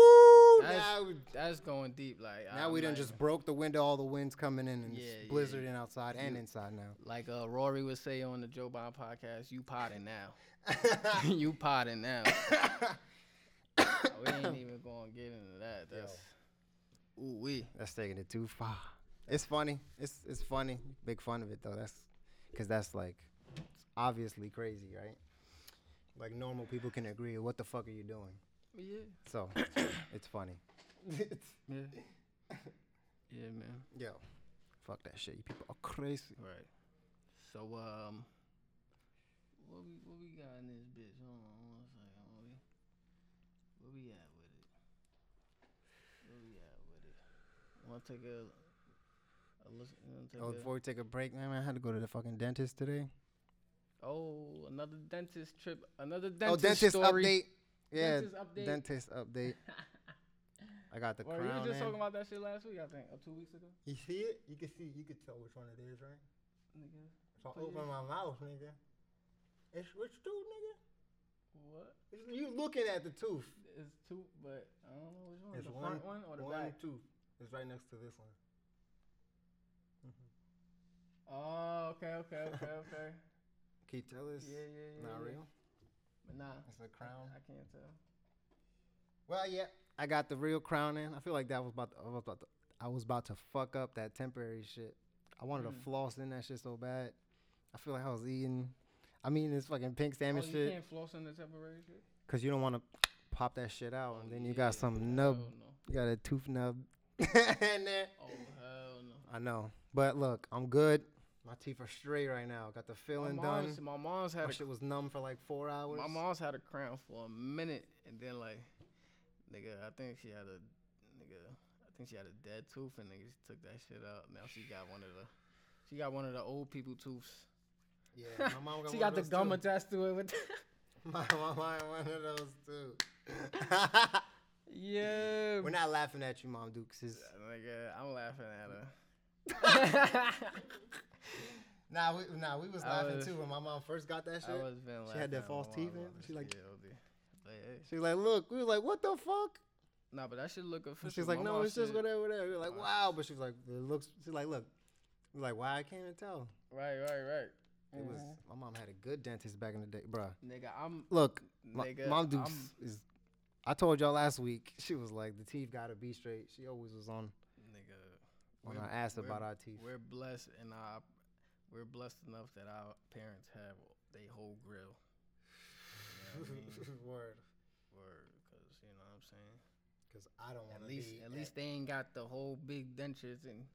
That's, now that's going deep. Like now I'm we done just broke the window. All the winds coming in and Yeah, it's blizzarding yeah. outside and inside now. like uh, Rory would say on the Joe Budden podcast, "You potting now. [laughs] [laughs] you potting [laughs] now." we ain't even gonna get into that. Yo. That's ooh wee. That's taking it too far. It's funny. It's it's funny. Big fun of it though. That's because that's like it's obviously crazy, right? Like normal people can agree. What the fuck are you doing? Yeah. So [coughs] it's funny. [laughs] Yeah. yeah, man. Yo, fuck that shit. You people are crazy. Right. So um, what we what we got in this bitch? Hold on one second. What we, where we at with it? Where we at with it? Want to take a a listen? take Oh, a- before we take a break, man, I had to go to the fucking dentist today. Oh, another dentist trip. Another oh, dentist dentist story. update. Yeah, Dentist update. dentist update. [laughs] I got the Well, you crown. were just in. talking about that shit last week, I think, or two weeks ago. You see it? You can see. You can tell which one it is, right? Nigga, If I Please. open my mouth, nigga. It's which tooth, nigga? what? It's, you looking at the tooth? It's two, but I don't know which one. It's the one, front one or the one back? tooth. It's right next to this one. Oh, okay, okay, okay, [laughs] okay. Can you tell this? yeah, yeah, yeah. Not yeah. real. But nah, It's a I, crown. I can't tell. Well, yeah, I got the real crown in. I feel like that was about. To, I was about to. I was about to fuck up that temporary shit. I wanted Mm. to floss in that shit so bad. I feel like I was eating. I mean, this fucking pink salmon oh, you shit. can't floss in the temporary shit. Cause you don't want to pop that shit out, and Oh, then you yeah, got some nub. No. You got a tooth nub [laughs] in there. Oh hell no. I know, but look, I'm good. My teeth are straight right now. Got the My filling done. my mom's had My a shit was numb for like four hours. My mom's had a crown for a minute, and then like, nigga, I think she had a, nigga, I think she had a dead tooth, and nigga she took that shit out. Now she got one of the, she got one of the old people tooths. yeah, [laughs] my mom got she one got of the gum too. attached to it with. [laughs] [laughs] My mom had one of those too. yeah. We're not laughing at you, Mom Dukes. Is Nigga, I'm laughing at her. [laughs] nah, we nah, we was laughing was- too when my mom first got that I shit. was been She had that false teeth in? She like- shit, OD. But, hey, She like, look, we was like, what the fuck? Nah, but that should look official. She's like, My no, it's just whatever, whatever. We're like, wow, but she was like, it looks. She's like, look, we're like, why I can't even tell. Right, right, right. It was Mhm. my mom had a good dentist back in the day, bruh. Nigga, I'm. Look, Nigga, mom I'm- is. I told y'all last week. She was like, the teeth gotta be straight. She always was on Nigga. on we're- our ass about our teeth. We're blessed and our we're blessed enough that our parents have they whole grill. You know I mean? [laughs] Word, Word, cause you know what I'm saying. because I don't want At to least be. at least they ain't got the whole big dentures and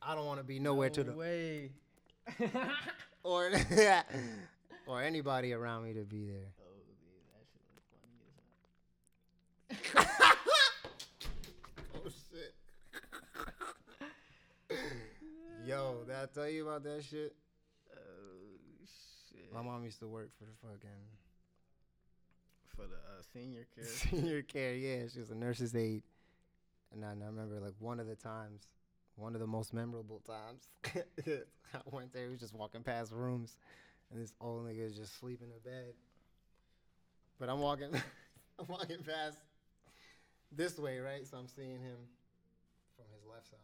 I don't want to be nowhere to the way. [laughs] or [laughs] or anybody around me to be there. Oh, dude, that shit was funny as hell. Oh shit. Yo, did I tell you about that shit? Shit. My mom used to work for the fucking For the uh, senior [laughs] care. senior care. Yeah, she was a nurse's aide And I, and I remember like one of the times, one of the most memorable times, [laughs] I went there. He was just walking past rooms, and this old nigga is just sleeping in a bed. But I'm walking, [laughs] I'm walking past this way, right? So I'm seeing him from his left side.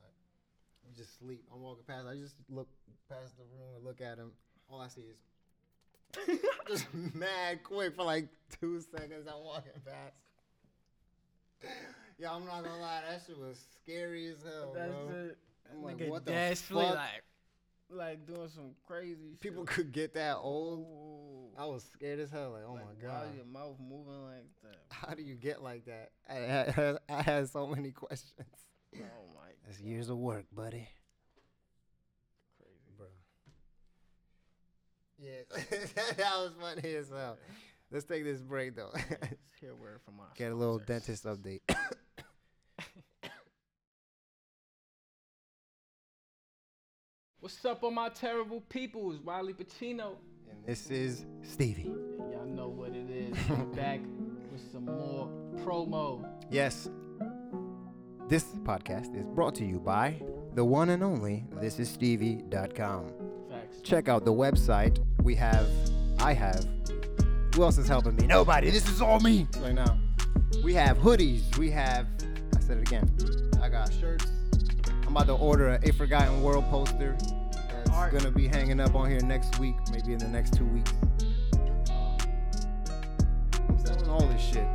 He just sleep. I'm walking past. I just look past the room and look at him. All I see is [laughs] just [laughs] mad quick for like two seconds. I'm walking past. Yeah, I'm not gonna lie, that shit was scary as hell, That's bro. it. I'm like, Nigga what the fuck? like, like doing some crazy People shit. could get that old. Ooh. I was scared as hell. Like, oh Like, my why god, your mouth moving like that? how do you get like that? I, had [laughs] I had so many questions. Oh my That's years of work, buddy. crazy. Bro. Yeah, [laughs] that was funny as hell. Let's take this break though. [laughs] Let's hear a word from our Get a little sponsors. dentist update. [coughs] What's up, on my terrible peoples? Wiley Pacino. and this is Stevie. And y'all know what it is. [laughs] Back with some more promo. Yes. This podcast is brought to you by the one and only thisisstevie.com. Check out the website. We have, I have, who else is helping me? Nobody. This is all me right now. We have hoodies. We have, I said it again. I got shirts. I'm about to order a A Forgotten World poster that's Art. gonna be hanging up on here next week, maybe in the next two weeks. Um, I'm selling all this shit.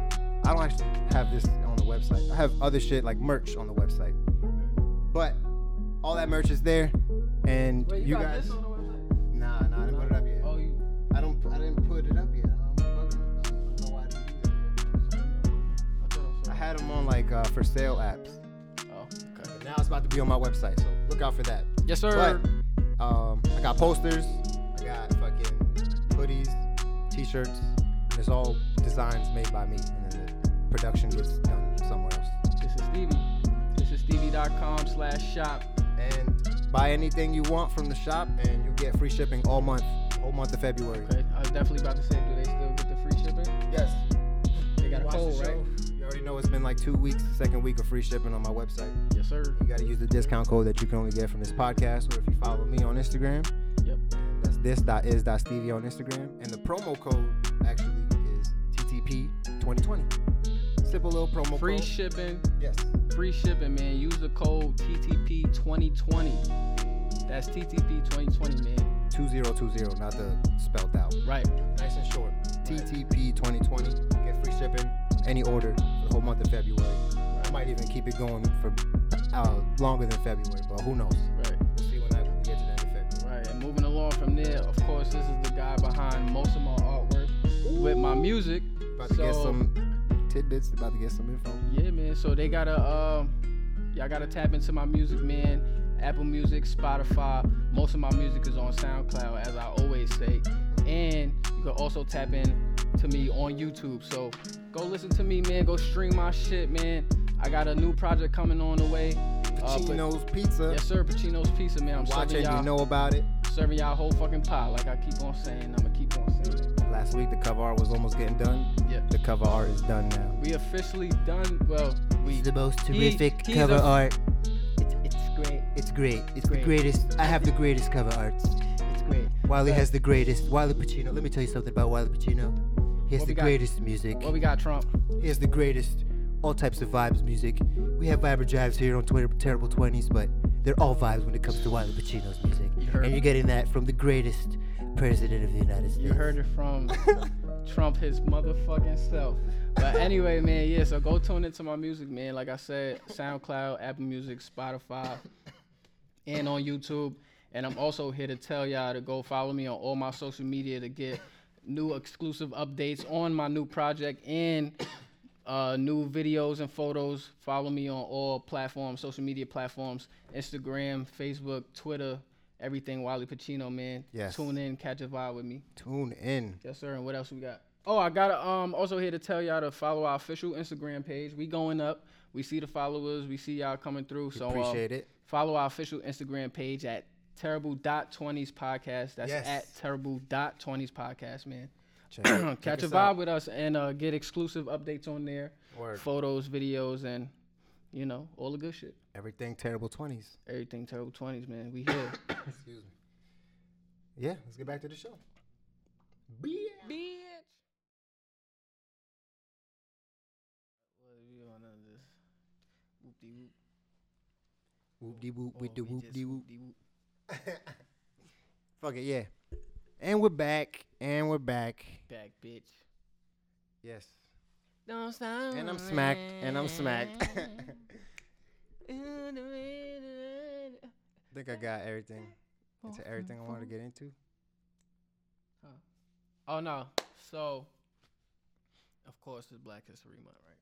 I don't actually have this on the website. I have other shit like merch on the website, but all that merch is there, and Wait, you, you, guys. Had them on like uh, for sale apps. Oh, okay. But now it's about to be on my website, so look out for that. Yes, sir. But um, I got posters. I got fucking hoodies, t-shirts. And it's all designs made by me, and then the production gets done somewhere else. This is Stevie. This is Stevie.com slash shop. And buy anything you want from the shop, and you get free shipping all month, whole month of February. Okay. I was definitely about to say, do they still get the free shipping? Yes. They got a Watch the code, right? Already know it's been like two weeks, second week of free shipping on my website. Yes, sir. You gotta use the discount code that you can only get from this podcast, or if you follow me on Instagram. Yep. That's this.is.stevie on Instagram. And the promo code actually is TTP 2020. Simple little promo Free code. shipping. yes. Free shipping, man. Use the code TTP 2020. That's TTP 2020, man. 2020, not the spelled out. Right. Nice and short. TTP 2020. Get free shipping any order for the whole month of February. I might even keep it going for uh, longer than February, but who knows? Right. We'll see when I get to the end of February. Right. And moving along from there, of course, this is the guy behind most of my artwork with my music. About to get some tidbits, about to get some info. Yeah, man. So they gotta, um, y'all gotta tap into my music, man. Apple Music, Spotify. Most of my music is on SoundCloud, as I always say. And you can also tap in to me on YouTube. So go listen to me, man. Go stream my shit, man. I got a new project coming on the way. Uh, but- Pacino's Pizza. yes, sir. Pacino's Pizza, man. I'm Watch serving it, y'all, you know about it. serving y'all whole fucking pie, like I keep on saying. I'ma keep on saying it. Last week the cover art was almost getting done. Yeah. The cover art is done now. We officially done. Well, we. the most terrific he's cover a- art. It's, it's great. It's great. It's Great. the greatest. I have the greatest cover arts. Wiley has the greatest. Wiley Pacino. Let me tell you something about Wiley Pacino. He has What the greatest music. What we got, Trump? He has the greatest. All types of vibes music. We have Viber Jives here on Twitter, Terrible 20s, but they're all vibes when it comes to Wiley Pacino's music. You heard and you're getting that from the greatest president of the United States. You heard it from [laughs] Trump his motherfucking self. But anyway, man, yeah, so go tune into my music, man. Like I said, SoundCloud, Apple Music, Spotify, and on YouTube. And I'm also here to tell y'all to go follow me on all my social media to get new exclusive updates on my new project and uh, new videos and photos. Follow me on all platforms, social media platforms Instagram, Facebook, Twitter, everything Wally Pacino, man. Yes. Tune in, catch a vibe with me. Tune in. Yes, sir. And what else we got? Oh, I gotta um also here to tell y'all to follow our official Instagram page. We going up. We see the followers. We see y'all coming through. So uh, Appreciate it. follow our official Instagram page at terrible dot twenties podcast. That's Yes. at terrible dot twenties podcast, man. Check [clears throat] it- check Catch a vibe out. with us and uh, get exclusive updates on there. Word. Photos, videos, and You know, all the good shit. Everything terrible twenties. Everything terrible twenties, man. We here. [coughs] Excuse me. Yeah, let's get back to the show. Bitch. Bitch. What are we on this? Whoop de whoop. Whoop de whoop with the whoop de whoop. [laughs] Fuck it, yeah. And we're back. And we're back. Back, bitch. Yes. Don't stop. And I'm smacked. And I'm smacked. I [laughs] [laughs] think I got everything. Oh, into everything I wanted to get into. Oh no. So, of course, it's Black History Month, right?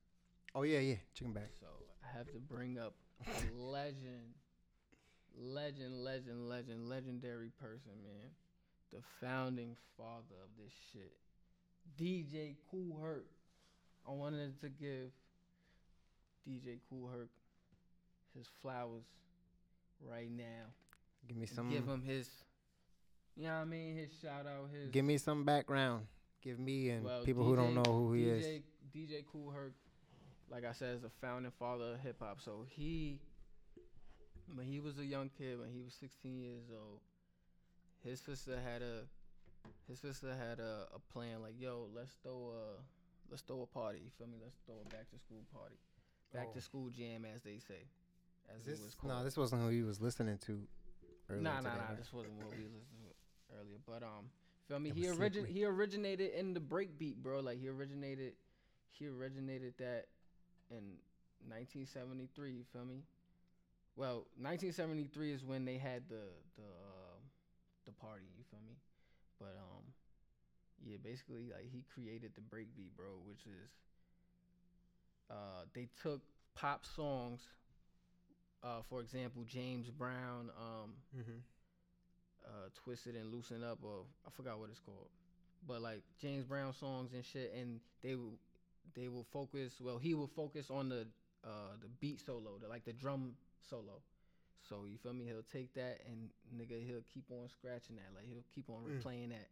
Oh yeah, yeah. Chicken back. So I have to bring up a legend, legend, legend, legend, legendary person, man. The founding father of this shit, DJ Kool Herc. I wanted to give DJ Kool Herc his flowers right now. Give me some. Give him his, you know what I mean? His shout out, his. Give me some background. Give me and Well, people who don't know who he is. DJ, DJ Kool Herc, like I said, is the founding father of hip hop. So he, when he was a young kid, when he was 16 years old, his sister had a, his sister had a, a plan like, yo, let's throw a, let's throw a party. You feel me? Let's throw a back to school party, back Oh. to school jam, as they say, as This, it was called. no, this wasn't who he was listening to. Earlier Nah, nah, nah. right? This wasn't what we listened to earlier. But um, feel me? He was origin he originated in the breakbeat, bro. Like he originated, he originated that in 1973. You feel me? Well, 1973 is when they had the the um the party. You feel me? But um, yeah, basically like he created the breakbeat, bro, which is uh they took pop songs. Uh, for example, James Brown, um, Mhm. uh, Twisted and Loosen Up, or I forgot what it's called, but like James Brown songs and shit, and they will they will focus. Well, he will focus on the uh, the beat solo, the, like the drum solo. So you feel me? He'll take that and nigga, he'll keep on scratching that, like he'll keep on Mm. replaying that,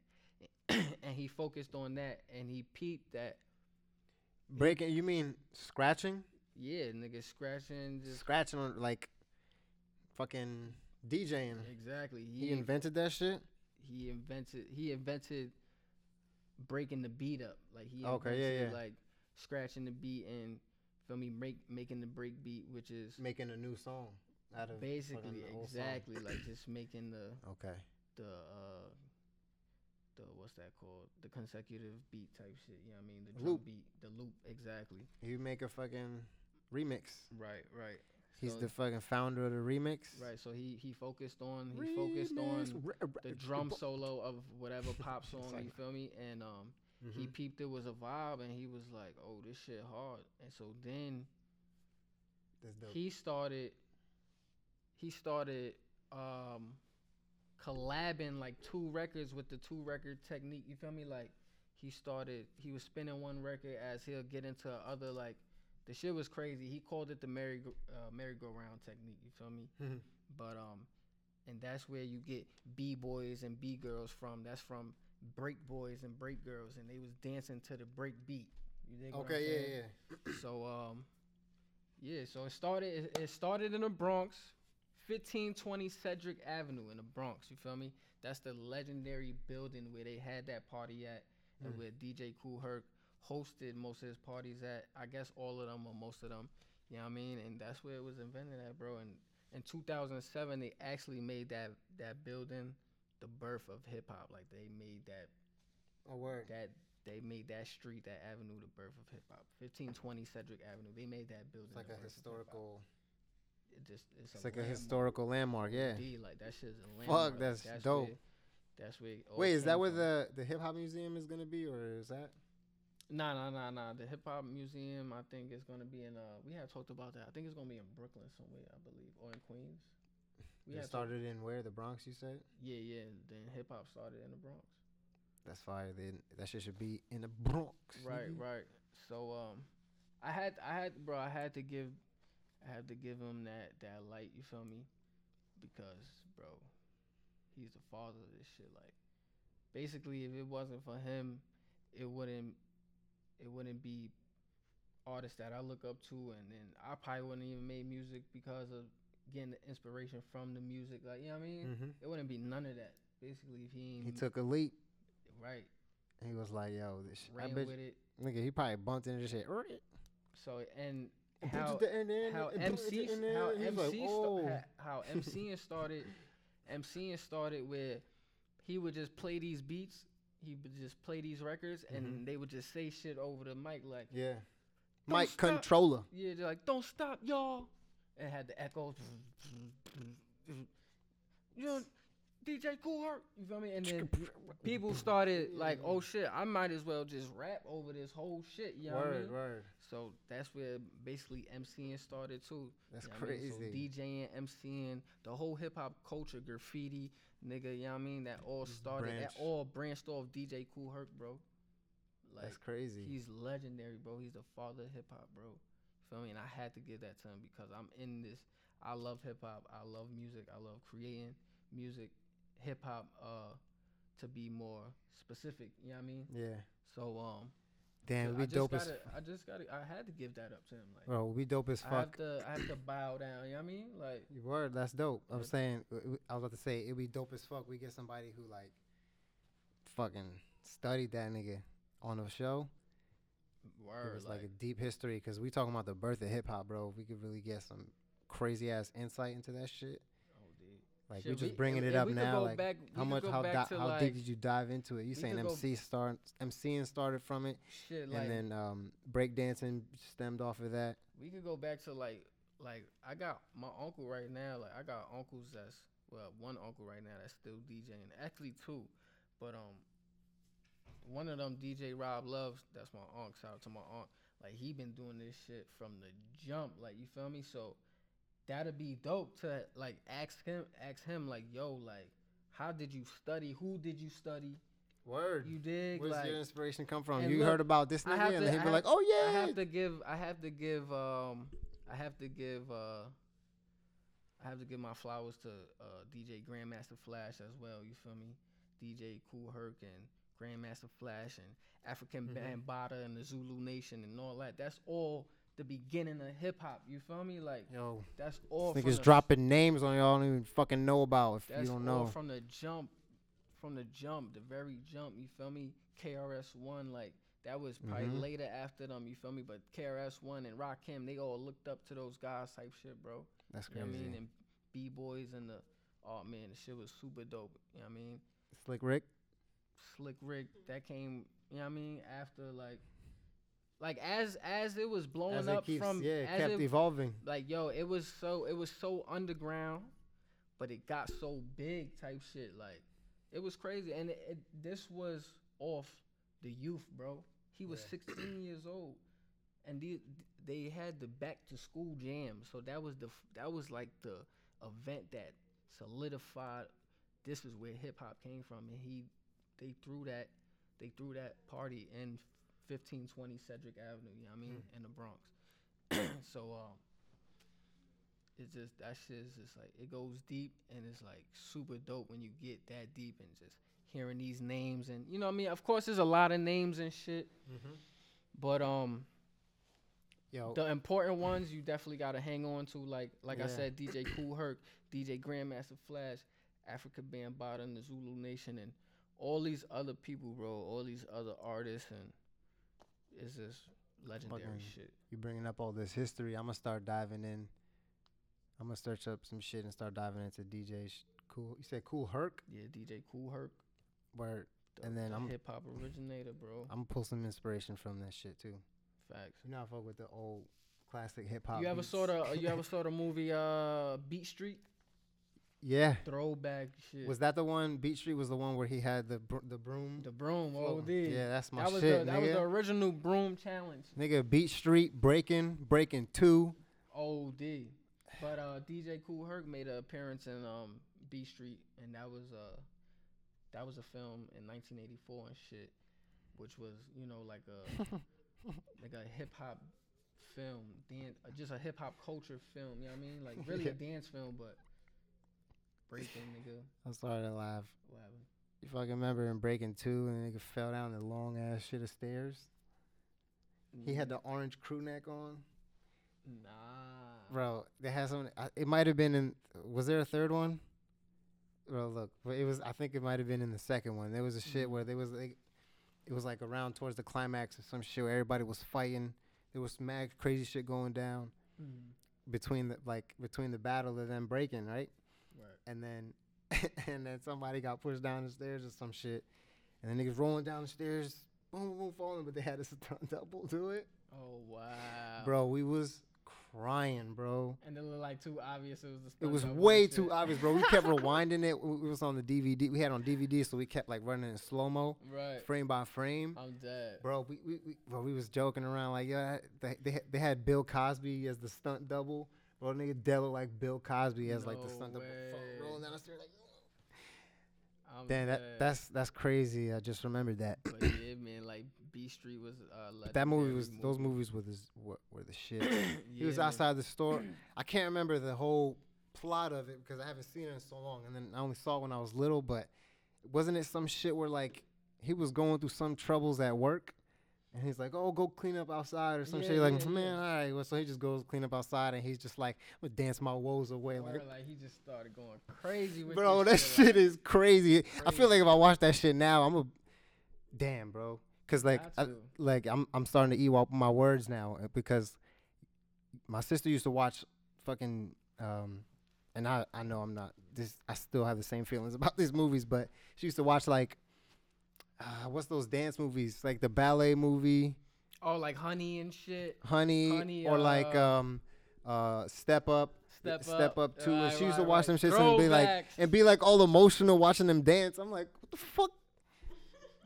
[clears throat] and he focused on that, and he peeped that. Breaking. You mean scratching? Yeah, nigga, scratching just Scratching on like fucking DJing. exactly. He invented that shit. he invented he invented breaking the beat up like he Okay, yeah, invented, yeah. like scratching the beat and feel me make making the break beat which is Making a new song out of basically fucking the old song. exactly like just making the Okay. the uh the what's that called the consecutive beat type shit you know what I mean the drum Loop. beat the loop exactly You make a fucking remix. right right He's So- the fucking founder of the remix. right so he he focused on he focused on the drum solo of whatever pop [laughs] song like- you feel me and um Mm-hmm. he peeped it was a vibe and he was like, "Oh, this shit hard." And so then he started he started um collabing like two records with the two record technique. You feel me? Like he started he was spinning one record as he'll get into other like the shit was crazy. He called it the merry uh, merry-go-round technique. You feel me? Mhm. But um, and that's where you get b boys and b girls from. That's from break boys and break girls, and they was dancing to the break beat. You dig what I'm okay, yeah, yeah. So um, yeah. So it started. It, it started in the Bronx, 1520 Sedgwick Avenue in the Bronx. You feel me? That's the legendary building where they had that party at, and Mm. where DJ Kool Herc hosted most of his parties at. I guess all of them or most of them. You know what I mean? And that's where it was invented at, bro. And in 2007, they actually made that that building the birth of hip hop. Like they made that Oh word. that they made that street, that avenue, the birth of hip hop. 1520 Sedgwick Avenue. They made that building. It's like a birth of hip-hop. historical. It just it's, It's a like a landmark. historical landmark. Yeah. Indeed, like that shit's a landmark. Fuck, Like, that's dope. Where, that's where. it Wait, is that where from. the the hip hop museum is gonna be, or is that? Nah, nah, nah, nah. The hip hop museum, I think, is gonna be in. Uh, we have talked about that. I think it's gonna be in Brooklyn somewhere, I believe, or in Queens. We It started in where? The Bronx, you said? yeah, yeah. Then hip hop started in the Bronx. That's fire. Then that shit should be in the Bronx. Right, nigga. right. So um, I had, I had, bro, I had to give, I had to give him that that light. You feel me? Because, bro, he's the father of this shit. Like, basically, if it wasn't for him, it wouldn't, it wouldn't be artists that I look up to, and then I probably wouldn't even made music because of getting the inspiration from the music. Like, you know what I mean? hmm It wouldn't be none of that. Basically, if he ain't He took a leap. right, He was like, "Yo, this sh- I ran bet with it. nigga, he probably bumped into this shit. So and how put it in how and put it MC how MC how MCing started MCing started where he would just play these beats, he would just play these records and they would just say shit over the mic like Yeah. Mic stop. controller. yeah, they're like don't stop y'all and had the echoes you know DJ Kool Herc, you feel me? And then people started like, oh shit, I might as well just rap over this whole shit, you know what I Word, mean? word. So that's where basically MCing started too. That's You know what I mean? So crazy. DJing, MCing, the whole hip hop culture, graffiti, nigga, you know what I mean? That all started, Branch. that all branched off DJ Kool Herc, bro. Like, That's crazy. he's legendary, bro. He's the father of hip hop, bro. Feel me? And I had to give that to him because I'm in this. I love hip hop. I love music. I love creating music, hip hop, uh, to be more specific. You know what I mean? yeah. So, um, Damn, we dope as I just got I had to give that up to him. Like, bro. We dope as fuck. I have to, I have to bow down. You know what I mean? Like, you Word, that's dope. I'm saying, I was about to say, it'd be dope as fuck. We get somebody who like, fucking studied that nigga on the show. Give word, us like, like, a deep history, cause we talking about the birth of hip hop, bro. We could really get some crazy ass insight into that shit. oh, dude. Like Shit, we just we- bringing and- it up now. Like back- how much, how, di- how like- deep did you dive into it? You saying could go- MC start, MCing started from it, Shit, like, and then um, breakdancing stemmed off of that. we could go back to like like I got my uncle right now. Like I got uncles that's well one uncle right now that's still DJing. Actually two, but um one of them DJ Rob Loves. That's my uncle. Shout out to my aunt. Like he been doing this shit from the jump. Like you feel me? So that'd be dope to like ask him ask him like yo like how did you study? Who did you study? Word. You dig? Where's like your inspiration come from? You look, heard about this nigga, and he'd be like, "Oh yeah." I have to give I have to give um I have to give uh I have to give my flowers to uh DJ Grandmaster Flash as well, you feel me? DJ Kool Herc and Grandmaster Flash and African Mhm. Bambaataa and the Zulu Nation and all that. That's all the beginning of hip hop, you feel me? Like Yo, that's all niggas dropping names on y'all don't even fucking know about if you don't know. from the jump, from the jump, the very jump. You feel me? KRS One, like that was probably Mhm. later after them. You feel me? But KRS One and Rakim, they all looked up to those guys type shit, bro. That's You know crazy. what I mean? And b boys and the oh man, the shit was super dope. You know what I mean? Slick Rick. Slick Rick that came. You know what I mean? After like, like as as it was blowing As up keeps, from yeah, it kept it evolving. like yo, it was so it was so underground, but it got so big type shit. Like it was crazy, and it, it, this was off the youth, bro. He was Yeah. 16 [clears throat] years old, and the, they had the back to school jam. So that was the that was like the event that solidified. This is where hip hop came from, and he they threw that they threw that party in 1520 Sedgwick Avenue. You know what I mean? In the Bronx. [clears throat] so um, it's just that shit is just like it goes deep and it's like super dope when you get that deep and just hearing these names and you know what I mean. Of course, there's a lot of names and shit, but um, Yo, the important ones you definitely gotta hang on to. Like like I said, DJ Kool Herc, DJ Grandmaster Flash, Afrika Bambaataa, and the Zulu Nation, and all these other people, bro. All these other artists, and it's just legendary Fucking- shit. you bringing up all this history. I'm gonna start diving in. I'm gonna search up some shit and start diving into DJ. Sh- cool. You said Kool Herc. Yeah, DJ Kool Herc. Word. the- And then the I'm- hip hop originator, bro. [laughs] I'm gonna pull some inspiration from that shit too. Facts. You know, I fuck with the old classic hip hop. You ever beats. saw the [laughs] you ever saw the movie uh Beat Street? Yeah. Throwback shit. Was that the one? Beat Street was the one where he had the br- the broom. the broom? Oh, OD. Yeah, that's my that was shit, the that nigga. was the original broom challenge. Nigga, Beat Street breaking, breaking two. OD. But uh DJ Kool Herc made an appearance in um Beat Street and that was uh that was a film in 1984 and shit, which was you know like a [laughs] like a hip hop film, dan- uh, just a hip hop culture film. You know what I mean? Like [laughs] really Yeah. a dance film, but breaking nigga. I started sorry to laugh. What happened? You fucking remember in Breaking Two and the nigga fell down the long ass shit of stairs? He had the orange crew neck on. Nah. Bro, they had some. It might have been in. Was there a third one? Bro, look, but it was. I think it might have been in the second one. There was a shit Mhm. where there was like, it was like around towards the climax of some shit where everybody was fighting. There was mad crazy shit going down Mm. between the like between the battle of them breaking right, Right. and then [laughs] and then somebody got pushed down the stairs or some shit, and then niggas rolling down the stairs, boom boom, falling, but they had a [laughs] stunt double do it. Oh wow. Bro, we was crying, bro. And it looked like too obvious. It was the. It was way too obvious, bro. We kept [laughs] rewinding it. We- was on the DVD. We had it on DVD, so we kept like running in slow mo, Right. frame by frame. I'm dead. Bro, we, we, we bro, we was joking around like, yeah, they they, they had Bill Cosby as the stunt double. Bro, nigga, Dell looked like Bill Cosby as like the No stunt double, rolling down the stairs like. I'm Damn, that dead. that's that's crazy. I just remembered that. But [clears throat] yeah, man, like Beat Street was. Uh, that movie was those movies were the were, were the shit. [clears throat] he was Yeah, man. outside the store. [clears throat] I can't remember the whole plot of it because I haven't seen it in so long, and then I only saw it when I was little. But wasn't it some shit where like he was going through some troubles at work, and he's like, "Oh, go clean up outside" or some Yeah, shit. Like, yeah, man, yeah. all right. Well, so he just goes clean up outside, and he's just like, "I'm gonna dance my woes away." Like, like he just started going crazy with bro, that shit like, is crazy. I feel like if I watch that shit now, I'm a damn, bro. Cause like, I, like I'm I'm starting to eat up my words now uh, because my sister used to watch fucking um, and I I know I'm not this. I still have the same feelings [laughs] about these movies, but she used to watch like. Uh, what's those dance movies? Like the ballet movie, oh, like Honey and shit. Honey, Honey, or like uh, um, uh, Step Up. Step Step up, up too. and Right, she used to right, watch right. them shits and be like, and be like all emotional watching them dance. I'm like, what the fuck?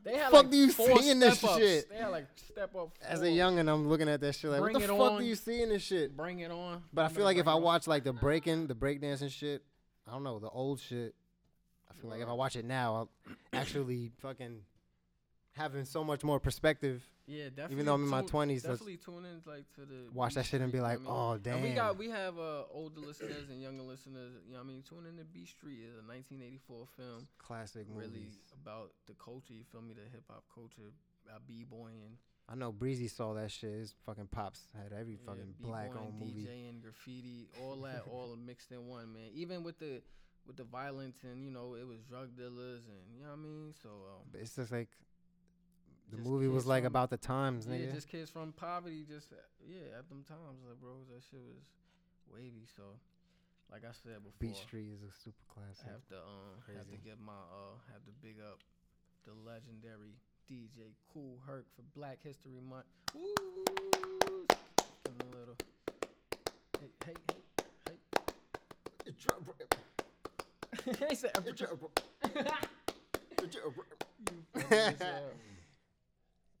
They had fuck like do you see in this step-ups. shit? They had like step up. As a four. youngin', I'm looking at that shit like, Bring what the fuck on. do you see in this shit? Bring it on. But I feel like if I Bring It On? watch like the breaking, the breakdancing shit, I don't know, the old shit. I feel like if I watch it now, I'll actually fucking having so much more perspective. Yeah, definitely. Even though I'm in my 20s, definitely tune in like to the Watch that shit and be like, you know I mean? oh damn. And we got we have uh, older listeners and younger listeners. You know what I mean? Tune in to Beat Street is a 1984 film, classic really movies. about the culture. You feel me? The hip hop culture, uh, b boying, I know Breezy saw that shit. His fucking pops had every fucking black on movie. DJing, graffiti, all that, all [laughs] mixed in one, man. Even with the with the violence and you know it was drug dealers and you know what I mean. So um, it's just like the Just movie was like from- about the times, nigga. yeah, just kids from poverty, just uh, yeah, at them times, like bro, that shit was wavy. So, like I said before, Beat Street is a super classic. I have to um have to Crazy. give my uh have to big up the legendary DJ Kool Herc for Black History Month. Woo! Give a little. Hey, hey, hey, hey. [laughs] he said, [laughs]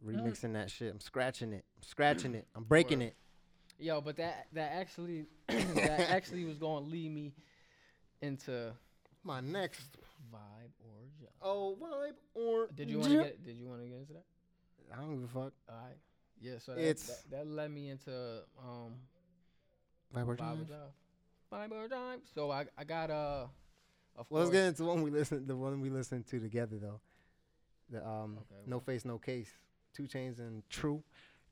Remixing that shit. I'm scratching it. I'm scratching it. I'm breaking Word. it. Yo, but that that actually [clears throat] that actually was gonna lead me into My next. vibe or job. Oh, vibe or. Did you want to get Did you want to get into that? I don't give a fuck. All right. Yeah. So that, It's- that, that led me into um Vibe or vibe or job. Vibe or job. So I I got uh. Of Well, let's course, get into one we listened. The one we listened to together though. The um, Okay, no face, no case. 2 Chainz and true,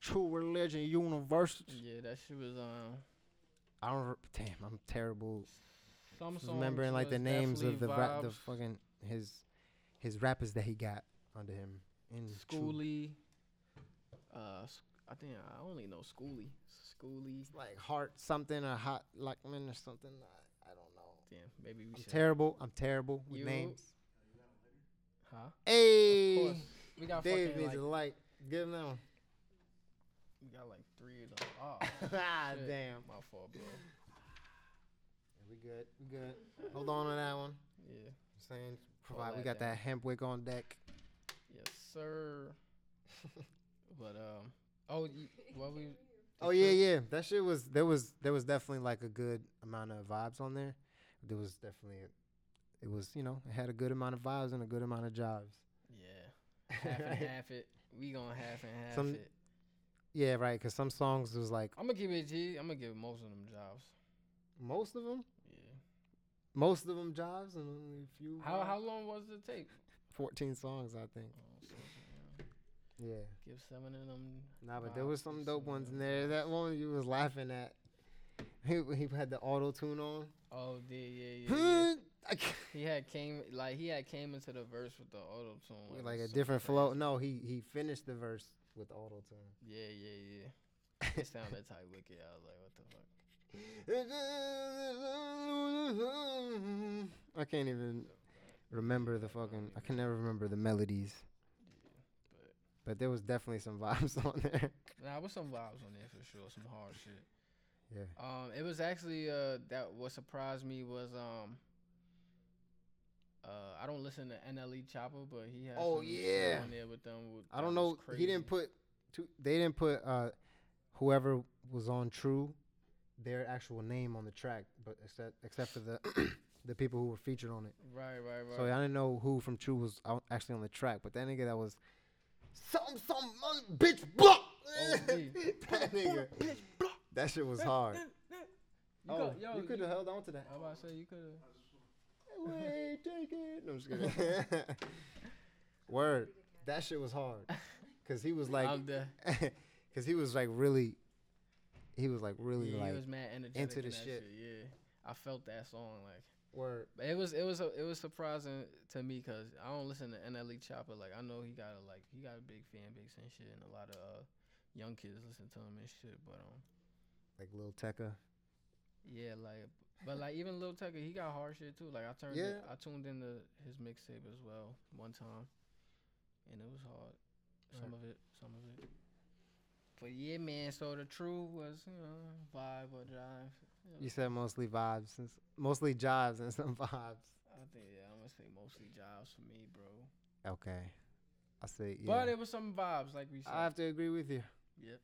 true religion university. Yeah, that shit was um. I don't. re- Damn, I'm terrible. Remembering like the names of the rap, the fucking his his rappers that he got under him in True. Skooly. Uh, I think I only know Skooly. Skooly. It's like heart something or hot Lockman or something. I, I don't know. Damn, maybe we I'm should. terrible. I'm terrible with You- names. Huh? Hey. We got Dave fucking like light. Give him that one. we got like three of them. [laughs] Oh, ah, shit. damn. my fault, bro. We good. We good. Hold on to that one. Yeah. I'm saying provide. We got down. that hemp wick on deck. Yes, sir. [laughs] but um, oh, you, what we? Oh yeah, yeah. That shit was there was there was definitely like a good amount of vibes on there. There was definitely a, it was you know it had a good amount of vibes and a good amount of jobs. Yeah, half and [laughs] half it. We gonna half and half Some- it. Yeah, right. Cause some songs was like I'm gonna give it G. I'm gonna give most of them jobs. most of them, Yeah. most of them jobs, and only a few. How how long was the tape? 14 songs, I think. Oh, so, yeah. Yeah. Give seven of them. Nah, but there was some dope ones in there. That one you was laughing at. He he had the auto tune on. Oh, yeah, yeah, yeah. Yeah. I can't- He had came like he had came into the verse with the auto tune, it like a different crazy. flow. No, he he finished the verse with auto tune. Yeah, yeah, yeah. [laughs] It sounded tight wicked. I was like, what the fuck? I can't even remember the fucking. I can never remember the melodies, But but there was definitely some vibes [laughs] on there. nah, was some vibes on there for sure. Some hard shit. Yeah. Um, it was actually uh that what surprised me was um. Uh, I don't listen to NLE Choppa, but he has. Oh, yeah. on there with them. With, I don't know. He didn't put. Two, they didn't put uh, whoever was on True, their actual name on the track, but except except for the [coughs] the people who were featured on it. right, right, right. So I didn't know who from True was out actually on the track, but that nigga that was some some uh, bitch block. [laughs] That nigga, that shit was hard. [laughs] You oh, got- yo, you could have held on to that. I was about to say you could have. Wait, take it. No, I'm just kidding. [laughs] Word, that shit was hard, [laughs] cause he was like, [laughs] cause he was like really, he was like really yeah, like he was mad energetic into in the that shit. Yeah, I felt that song like. word. But it was it was a, it was surprising to me because I don't listen to NLE Choppa. Like I know he got a like he got a big fan base and shit, and a lot of uh, young kids listen to him and shit. But um, Like Lil Tecca. yeah, like but like even Lil Tecca, he got hard shit too. Like I turned Yeah. it, I tuned into his mixtape as well one time, and it was hard. Some of it, some of it. But yeah, man. So the truth was, you know, vibe or drive. you. Said mostly vibes, and mostly jives and some [laughs] vibes. I think yeah, I'm gonna say mostly jobs for me, bro. Okay, I say yeah. But it was some vibes, like we said. I have to agree with you. yep.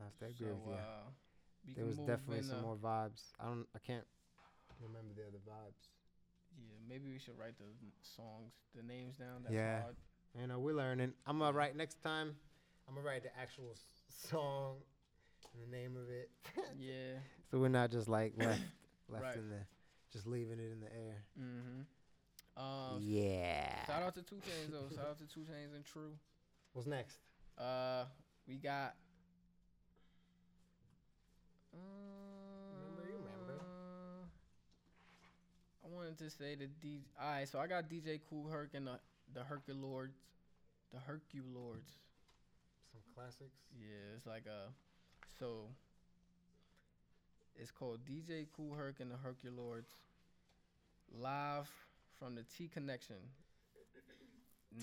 I have to agree so, with you. Uh, we there was definitely some more vibes. I don't. I can't remember the other vibes. Yeah, maybe we should write the songs, the names down. That's Yeah. hard. You know, we're learning. I'm gonna write next time. I'm gonna write the actual s- song and the name of it, [laughs] Yeah. so we're not just like left [coughs] left Right. in the, just leaving it in the air. Mm-hmm. Um, yeah. Shout out to 2 Chainz though. Shout out to 2 Chainz and True. What's next? Uh, we got. Remember, you remember. Uh, I wanted to say the D. All right, so I got DJ Kool Herc and the the Herculoids, the Herculoids. Some classics. Yeah, it's like a so it's called DJ Kool Herc and the Herculoids live from the T Connection.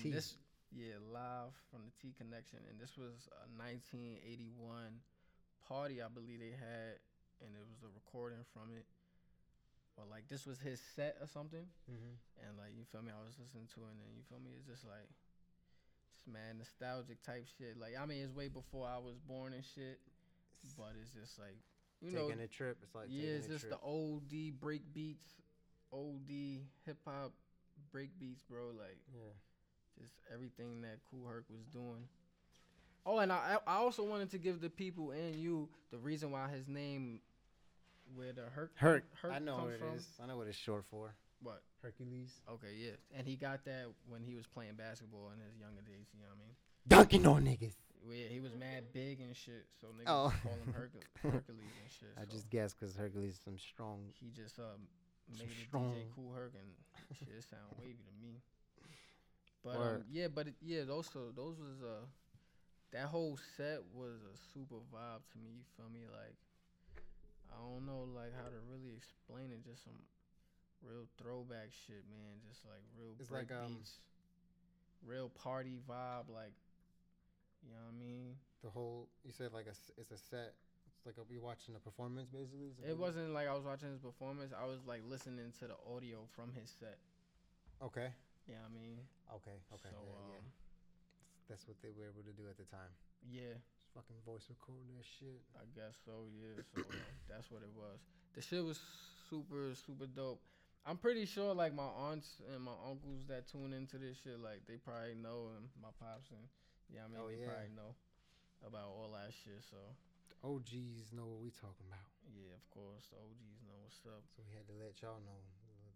T. This yeah, live from the T Connection and this was a 1981 party I believe they had and it was a recording from it. Or like this was his set or something Mm-hmm. and like you feel me, I was listening to it, and you feel me, it's just like, it's man, nostalgic type shit. Like I mean, it's way before I was born and shit, but it's just like, you know, taking a trip. It's like yeah, taking it's just trip. the old D break beats, old D hip hop break beats, bro. Like yeah. just everything that Kool Herc was doing. Oh, and I I also wanted to give the people and you the reason why his name, where the Herc Herc. Herc I know comes what it from. is. I know what it's short for. What? Hercules. Okay, yeah. And he got that when he was playing basketball in his younger days, you know what I mean? Dunking on niggas. Well, yeah, he was mad big and shit, so niggas Oh. call him Hercul- [laughs] Hercules and shit. I so just guessed because Hercules is some strong. he just um made it strong- DJ Kool Herc and shit it sound wavy to me. But um, Word. yeah, but it, yeah, those so those was uh that whole set was a super vibe to me. You feel me? Like I don't know like how to really explain it. Just some real throwback shit, man. Just like real It's break like, um, beats, real party vibe. Like you know what I mean? The whole you said like a it's a set. It's like you watching a performance basically. It you- wasn't like I was watching his performance. I was like listening to the audio from his set. Okay. You know I mean? Okay. Okay. So yeah, yeah. That's what they were able to do at the time. yeah. Just fucking voice record that shit. I guess so, yeah. So uh, that's what it was. The shit was super, super dope. I'm pretty sure, like my aunts and my uncles that tune into this shit, like they probably know, and my pops and yeah, I mean Oh, they yeah. probably know about all that shit. So The OGs know what we talking about, yeah, of course, the OGs know what's up. so we had to let y'all know.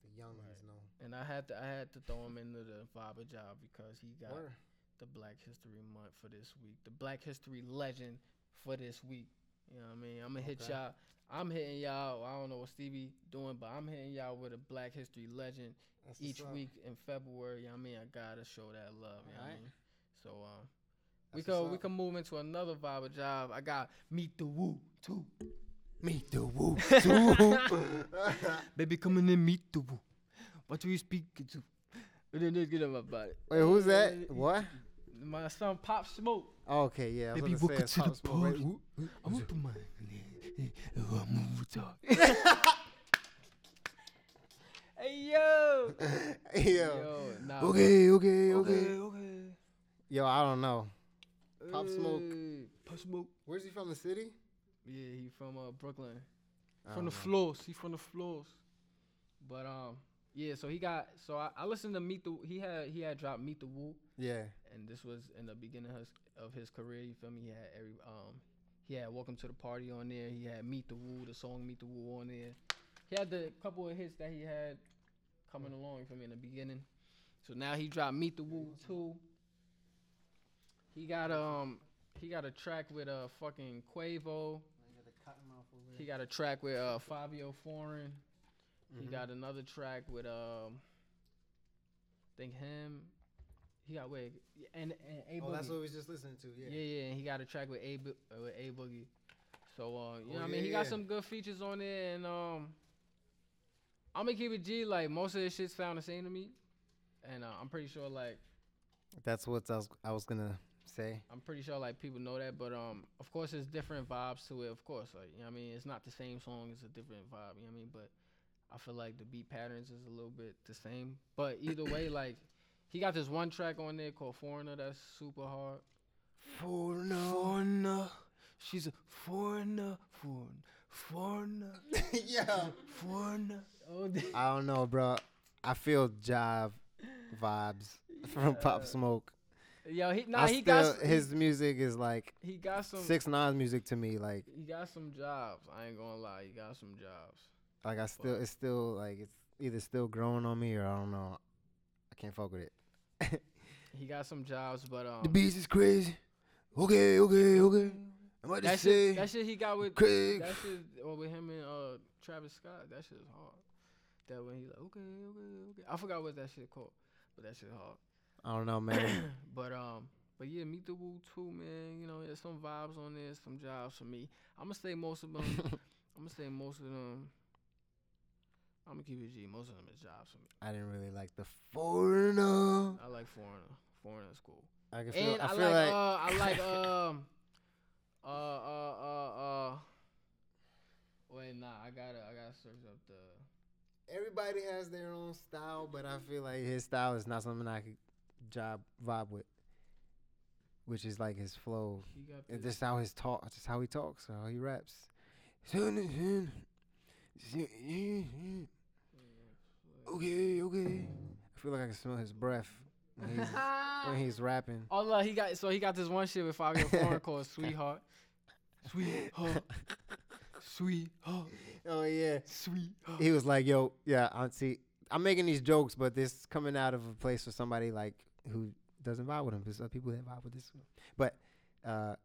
The young ones Right. know. And I had to, I had to throw him into the Vibe job because he got Word. The Black History Month for this week. The Black History legend for this week. You know what I mean? I'm gonna hit Okay. y'all. I'm hitting y'all. I don't know what Stevie doing, but I'm hitting y'all with a Black History legend That's each week in February. You know what I mean? I gotta show that love. You know what I mean? So um, we That's can we up. can move into another vibe of job. I got meet the woo too. Meet the woo. [laughs] [laughs] [laughs] Baby, come in and meet the woo. What do you speak to? And then they get on my body. Wait, who's that? What? My son Pop Smoke. Oh, okay, yeah. I was Baby, gonna say welcome it's to the Pop Smoke, right? party. Woo- I'm up to my [laughs] Hey yo. [laughs] Yo. Yo, nah. Okay, okay, okay, okay. okay. Yo, I don't know. Pop Smoke. Hey, Pop Smoke. Where's he from? The city? Yeah, he from uh, Brooklyn. From the don't know. floors. He from the floors. But um, yeah. So he got. So I, I listened to Meet the. He had he had dropped Meet the Woo, Yeah. and this was in the beginning of his, of his career. You feel me? He had every um, he had Welcome to the Party on there. He had Meet the Woo, the song Meet the Woo on there. He had the couple of hits that he had coming along. You feel me? In the beginning. So now he dropped Meet the Woo too. He got um he got a track with uh fucking Quavo. He got a track with uh Fivio Foreign. He Mhm. got another track with um think him. He got wait and and A Oh, that's what we was just listening to. yeah. Yeah. yeah, and he got a track with A Bo- uh, with A Boogie. So uh, you Oh, know what I mean? He got some good features on there, and um, I'm gonna keep it G. Like most of this shit sound the same to me, and uh, I'm pretty sure like That's what I was, I was gonna say. I'm pretty sure like people know that, but um, of course, there's different vibes to it. Of course, like you know what I mean, it's not the same song; it's a different vibe. You know what I mean? But I feel like the beat patterns is a little bit the same. But either way, [coughs] like he got this one track on there called Foreigner that's super hard. Foreigner. Foreigner, she's a foreigner, foreigner, [laughs] foreigner, yeah. foreigner. Oh, I don't know, bro. I feel jive vibes from Pop Smoke. yo, he nah, I he still, got his music is like he, he got some six nine music to me. Like, he got some jobs. I ain't gonna lie, he got some jobs. Like I still, it's still like it's either still growing on me or I don't know. I can't fuck with it. He got some jobs, but um. the beats is crazy. Okay, okay, okay. I'm about to That say that shit he got with Craig. that shit or with him and uh Travis Scott. That shit is hard. That when he like okay, okay, okay. I forgot what that shit called, but that shit hard. I don't know, man. [coughs] but um, but yeah, meet the Woo too, man. You know, there's some vibes on there, some jobs for me. I'm gonna say most of them. [laughs] I'm gonna say most of them. I'm gonna keep it G. Most of them is jobs for me. I didn't really like the foreigner. I like foreigner. Foreigner's cool. I can feel. And I I, feel like, like, uh I like [laughs] um uh uh uh uh wait nah I gotta I gotta search up the everybody has their own style, but I feel like his style is not something I could job vibe with. Which is like his flow. he got It's just how his talk, just how he talks, how he raps. [laughs] Okay, okay. I feel like I can smell his breath when he's, when [laughs] he's rapping. Oh look, he got so he got this one shit with Fivio [laughs] Foreign called Sweetheart. Sweetheart. [laughs] Sweetheart. Oh yeah. Sweetheart. He was like, "Yo, yeah, I see. I'm making these jokes, but this coming out of a place for somebody like who doesn't vibe with him. There's other people that vibe with this. But uh,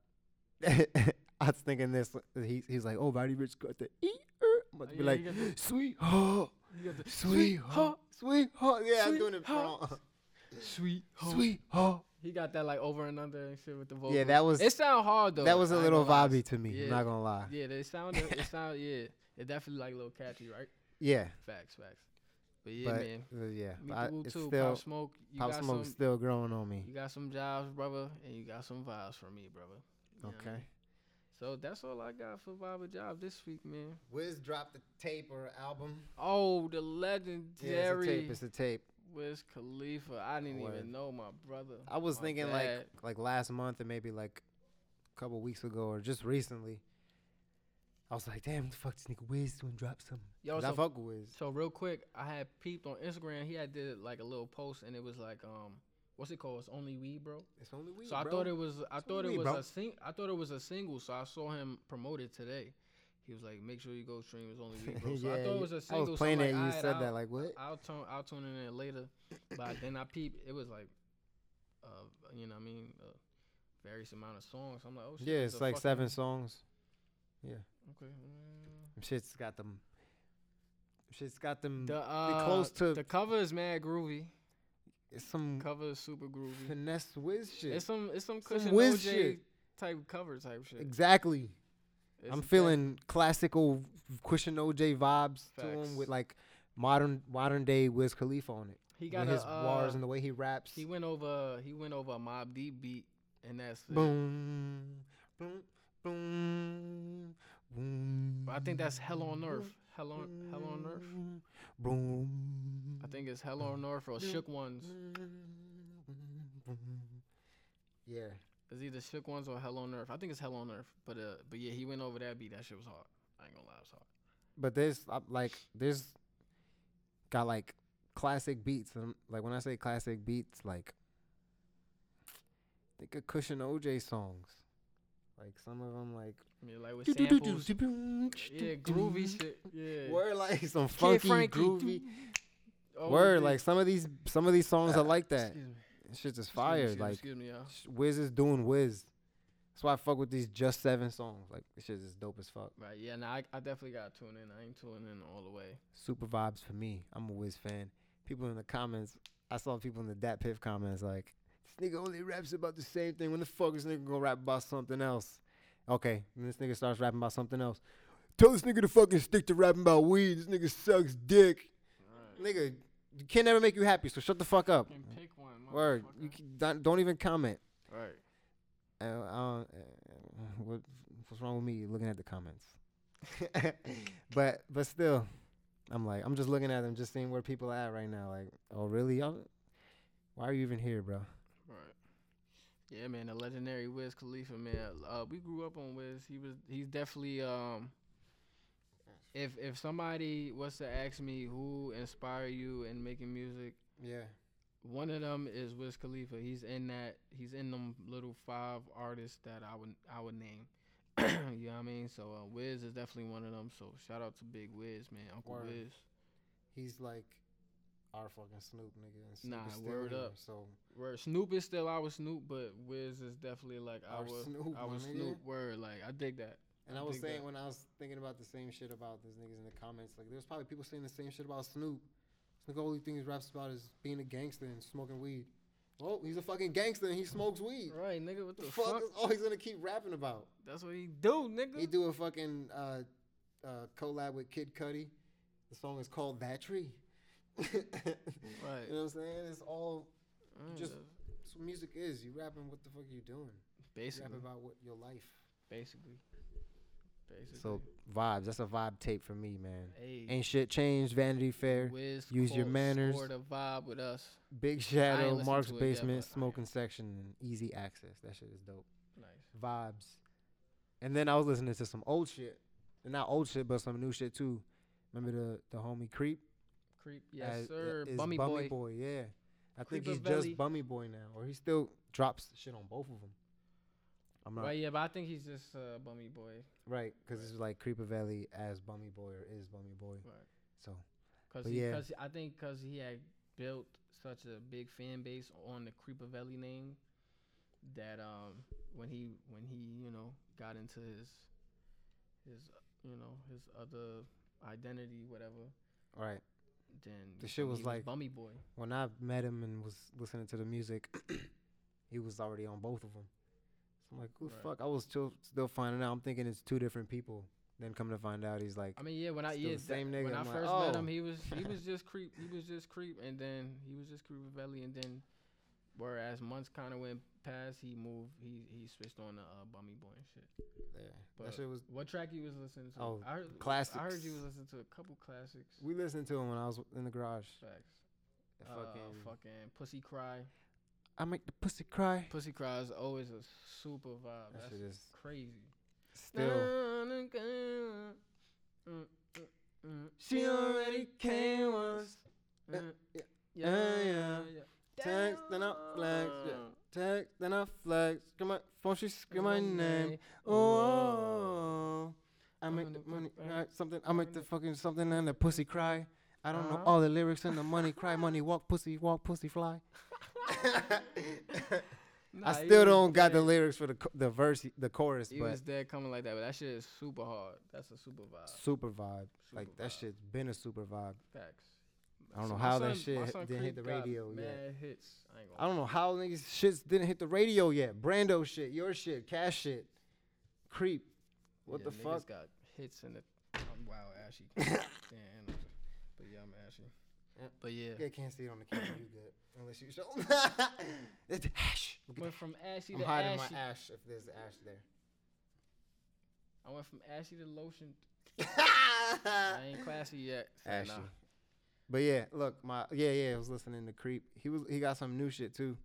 I was thinking this. He, he's like, "Oh, Roddy Ricch got the e." er." I'm about to be Yeah, like, he "Sweetheart, He got the sweetheart, sweetheart." Yeah, I'm doing it wrong. Sweetheart. Sweetheart. He got that like over and under and shit with the vocals. Yeah, that was It sound hard though. that was a I little lie. vibey to me. Yeah. I'm not gonna lie. Yeah, they sound. It [laughs] sound. Yeah, it definitely like a little catchy, right? Yeah, Facts, facts. But yeah, but man. uh, yeah, I, it's too. still Pop Smoke. You Pop got Smoke's some. still growing on me. You got some jobs, brother, and you got some vibes for me, brother. You Okay. So that's all I got for Vibe of Job this week, man. Wiz dropped the tape or album. Oh, the legendary. Yeah, it's a tape. It's a tape. Wiz Khalifa. I didn't Word. even know my brother. I was thinking bad. like like last month or maybe like a couple weeks ago or just recently. I was like, damn, the fuck this nigga Wiz doing drop something. Yo, 'Cause I so- fuck with Wiz. So real quick, I had peeped on Instagram. He had did like a little post, and it was like, um, what's it called? It's only we, bro. It's only weed, so I bro. thought it was, I It's thought it weed, was bro. a sing, I thought it was a single. So I saw him promote it today. He was like, make sure you go stream. It's only we, bro. [laughs] So I Yeah, thought it was a I single. was playing so it and you like, said that I'll- like what? I'll tune, I'll tune in it later. [coughs] But then I peeped. It was like, uh, you know, what I mean, uh, various amount of songs. I'm like, oh shit. Yeah, it's like seven songs. Yeah, Okay. Mm. Shit's got them. Shit's got them. The uh, close to- the cover is mad groovy. It's some Cover is super groovy. finesse whiz shit. It's some it's some Some cushion whiz OJ shit. type cover type shit. exactly. It's I'm feeling classical Kush and OJ vibes to him with like modern modern day Wiz Khalifa on it. He got his a, bars uh, and the way he raps. He went over he went over a Mobb Deep beat and that's it. boom, boom, boom, boom. But I think that's Hell on Earth. Hell on Hell on Earth. Boom. I think it's Hell on Earth or Shook Ones. Yeah. It's either Shook Ones or Hell on Earth. I think it's Hell on Earth. But uh, but yeah, he went over that beat. That shit was hard. I ain't gonna lie, it was hard. But there's uh, like there's got like classic beats. And like when I say classic beats, like think of Kush and OJ songs. Like some of them, like Yeah, like with samples. Yeah, groovy shit. Yeah. Word like some funky, groovy. Oh, Word like some of these some of these songs are like that. Excuse me. Shit's just fire. excuse Like excuse me, y'all. Wiz is doing Wiz. That's why I fuck with these just seven songs. Like this shit is dope as fuck. Right, yeah, nah, I, I definitely got to tune in. I ain't tuning in all the way. Super vibes for me. I'm a Wiz fan. People in the comments, I saw people in the Dat Piff comments like, this nigga only raps about the same thing. When the fuck is nigga gonna rap about something else? Okay, and this nigga starts rapping about something else. Tell this nigga to fucking stick to rapping about weed. This nigga sucks dick. Alright. Nigga, you can't never make you happy, so shut the fuck up. Can pick one. Word. You can, don't, don't even comment. Right. Uh, uh, what, what's wrong with me looking at the comments? [laughs] but but still, I'm like I'm just looking at them, just seeing where people are at right now. Like, oh really? Y'all, why are you even here, bro? Yeah, man, the legendary Wiz Khalifa, man. Uh, we grew up on Wiz. He was he's definitely um if if somebody was to ask me who inspired you in making music, Yeah. one of them is Wiz Khalifa. He's in that he's in them little five artists that I would I would name. [clears throat] you know what I mean? So uh, Wiz is definitely one of them. So shout out to Big Wiz, man. Uncle Word. Wiz. He's like our fucking Snoop nigga. And Snoop Nah, is still word up. So Where Snoop is still our Snoop, but Wiz is definitely like Our our Snoop, our nigga. Snoop word. Like I dig that. and I I was saying that. when I was thinking about the same shit about these niggas in the comments, like there's probably people saying the same shit about Snoop. Snoop the only thing he raps about is being a gangster and smoking weed. Oh, he's a fucking gangster and he smokes weed. Right, nigga. What The the, fuck, fuck? is all he's gonna keep rapping about? That's what he do, nigga. He do a fucking uh, uh, collab with Kid Cudi. The song is called That Tree. [laughs] Right. You know what I'm saying? It's all Mm, just- that's- that's what music is. You rapping what the fuck are you doing? You basically, rapping about what your life. basically, basically. So vibes. That's a vibe tape for me, man. hey, Ain't shit changed. Vanity Fair. Wiz use your manners. scored a vibe with us. Big Shadow, Mark's to it yet, Basement, Smoking Section, Easy Access. That shit is dope. Nice. Vibes. And then I was listening to some old shit. And not old shit, but some new shit too. Remember the the homie Creep? Creep, yes sir. is Bummy, boy. yeah. I think he's Belly. just Bummy Boy now, or he still drops shit on both of them. I'm not Right, yeah, but I think he's just uh, Bummy boy. right because it's like Creeper Valley as Bummy Boy or is Bummy Boy. Right. So Cause he, yeah. cause I think cause he had built such a big fan base on the Creeper Valley name that um when he when he you know got into his his you know his other identity whatever right then The shit was he like- Bummy boy. when I met him and was listening to the music, [coughs] he was already on both of them. So I'm like, who Right. fuck? I was still still finding out. I'm thinking it's two different people. Then come to find out, he's like, I mean, yeah, when I yeah the same nigga, when I I'm like, first met oh. him, he oh. was he was [laughs] just creep. He was just creep, and then he was just creep Valley, and then whereas months kind of went past, he moved. He he switched on to uh, Bummy Boy and shit. yeah. But that shit was. what track you was listening to? Oh, I heard, I heard you was listening to a couple classics. We listened to him when I was in the garage. Facts. The Uh, fucking, fucking Pussy Cry. I make the pussy cry. Pussy Cry is always a super vibe. That That's shit is crazy. still. She already came once. mm, yeah, yeah, yeah. Texting up flags, yeah. Text then I flex. Scream my phone, she scream my name. Oh, I make the money cry. Something. I make the fucking something and the pussy cry. I don't know Uh-huh. all the lyrics and the money cry. Money walk, pussy walk, pussy fly. Nah, [laughs] I still don't got the lyrics for the co- the verse, the chorus, He but was dead coming like that, but that shit is super hard. That's a super vibe. super vibe. like Super that shit's been a super vibe. Facts. I don't know My how that shit son didn't hit the radio yet. Hits. I I don't know how niggas shits didn't hit the radio yet. Brando shit, your shit, cash shit, creep. What Yeah, the fuck? got hits in the. I'm wild, ashy. [laughs] Damn. But yeah, I'm ashy. Yeah. But yeah. Yeah, can't see it on the camera. You good? [coughs] Unless you show. [laughs] it's ash. Went from ashy I'm to hiding ashy. my ash if there's ash there. I went from ashy to lotion. [laughs] I ain't classy yet. so Ashy. nah. But yeah, look, my yeah, yeah, I was listening to Creep. He was he got some new shit too.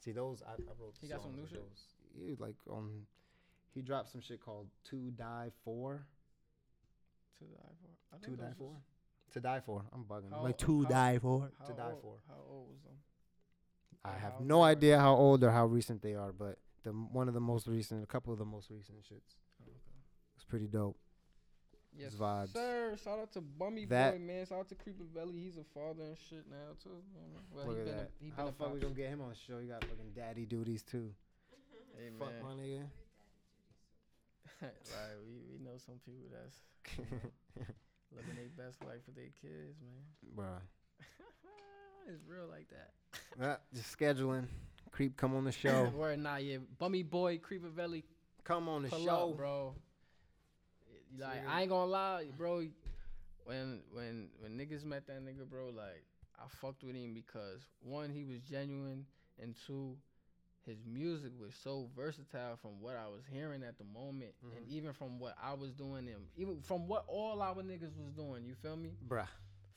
See those I, I wrote. He got some new shit? Those. He like um, he dropped some shit called To Die For. To die for. I To Die For. To Die For. I'm bugging. How- like To how- Die For. To Die old, For. How old was them? I have no idea how old or how recent they are, but the one of the most recent, a couple of the most recent shits. Oh, okay. It's pretty dope. Yes, vibes. sir. Shout out to Bummy That- Boy, man. Shout out to Creeper Belly. He's a father and shit now too. You know, Well, Look he at been that. A, he How the a fuck we pop- gonna get him on the show? You got fucking daddy duties too. [laughs] Hey, Fuck man. my nigga. [laughs] right, we, we know some people that's [laughs] living their best life for their kids, man. Bruh. it's real like that. Uh, just scheduling. Creep, come on the show. Word nah, yeah. Bummy Boy, Creeper Belly, come on the pull show, up, bro. Like. I ain't gonna lie, bro. When when when niggas met that nigga, bro, like I fucked with him because one, he was genuine, and two, his music was so versatile from what I was hearing at the moment, and Mhm. even from what I was doing, and even from what all our niggas was doing. You feel me? Bruh.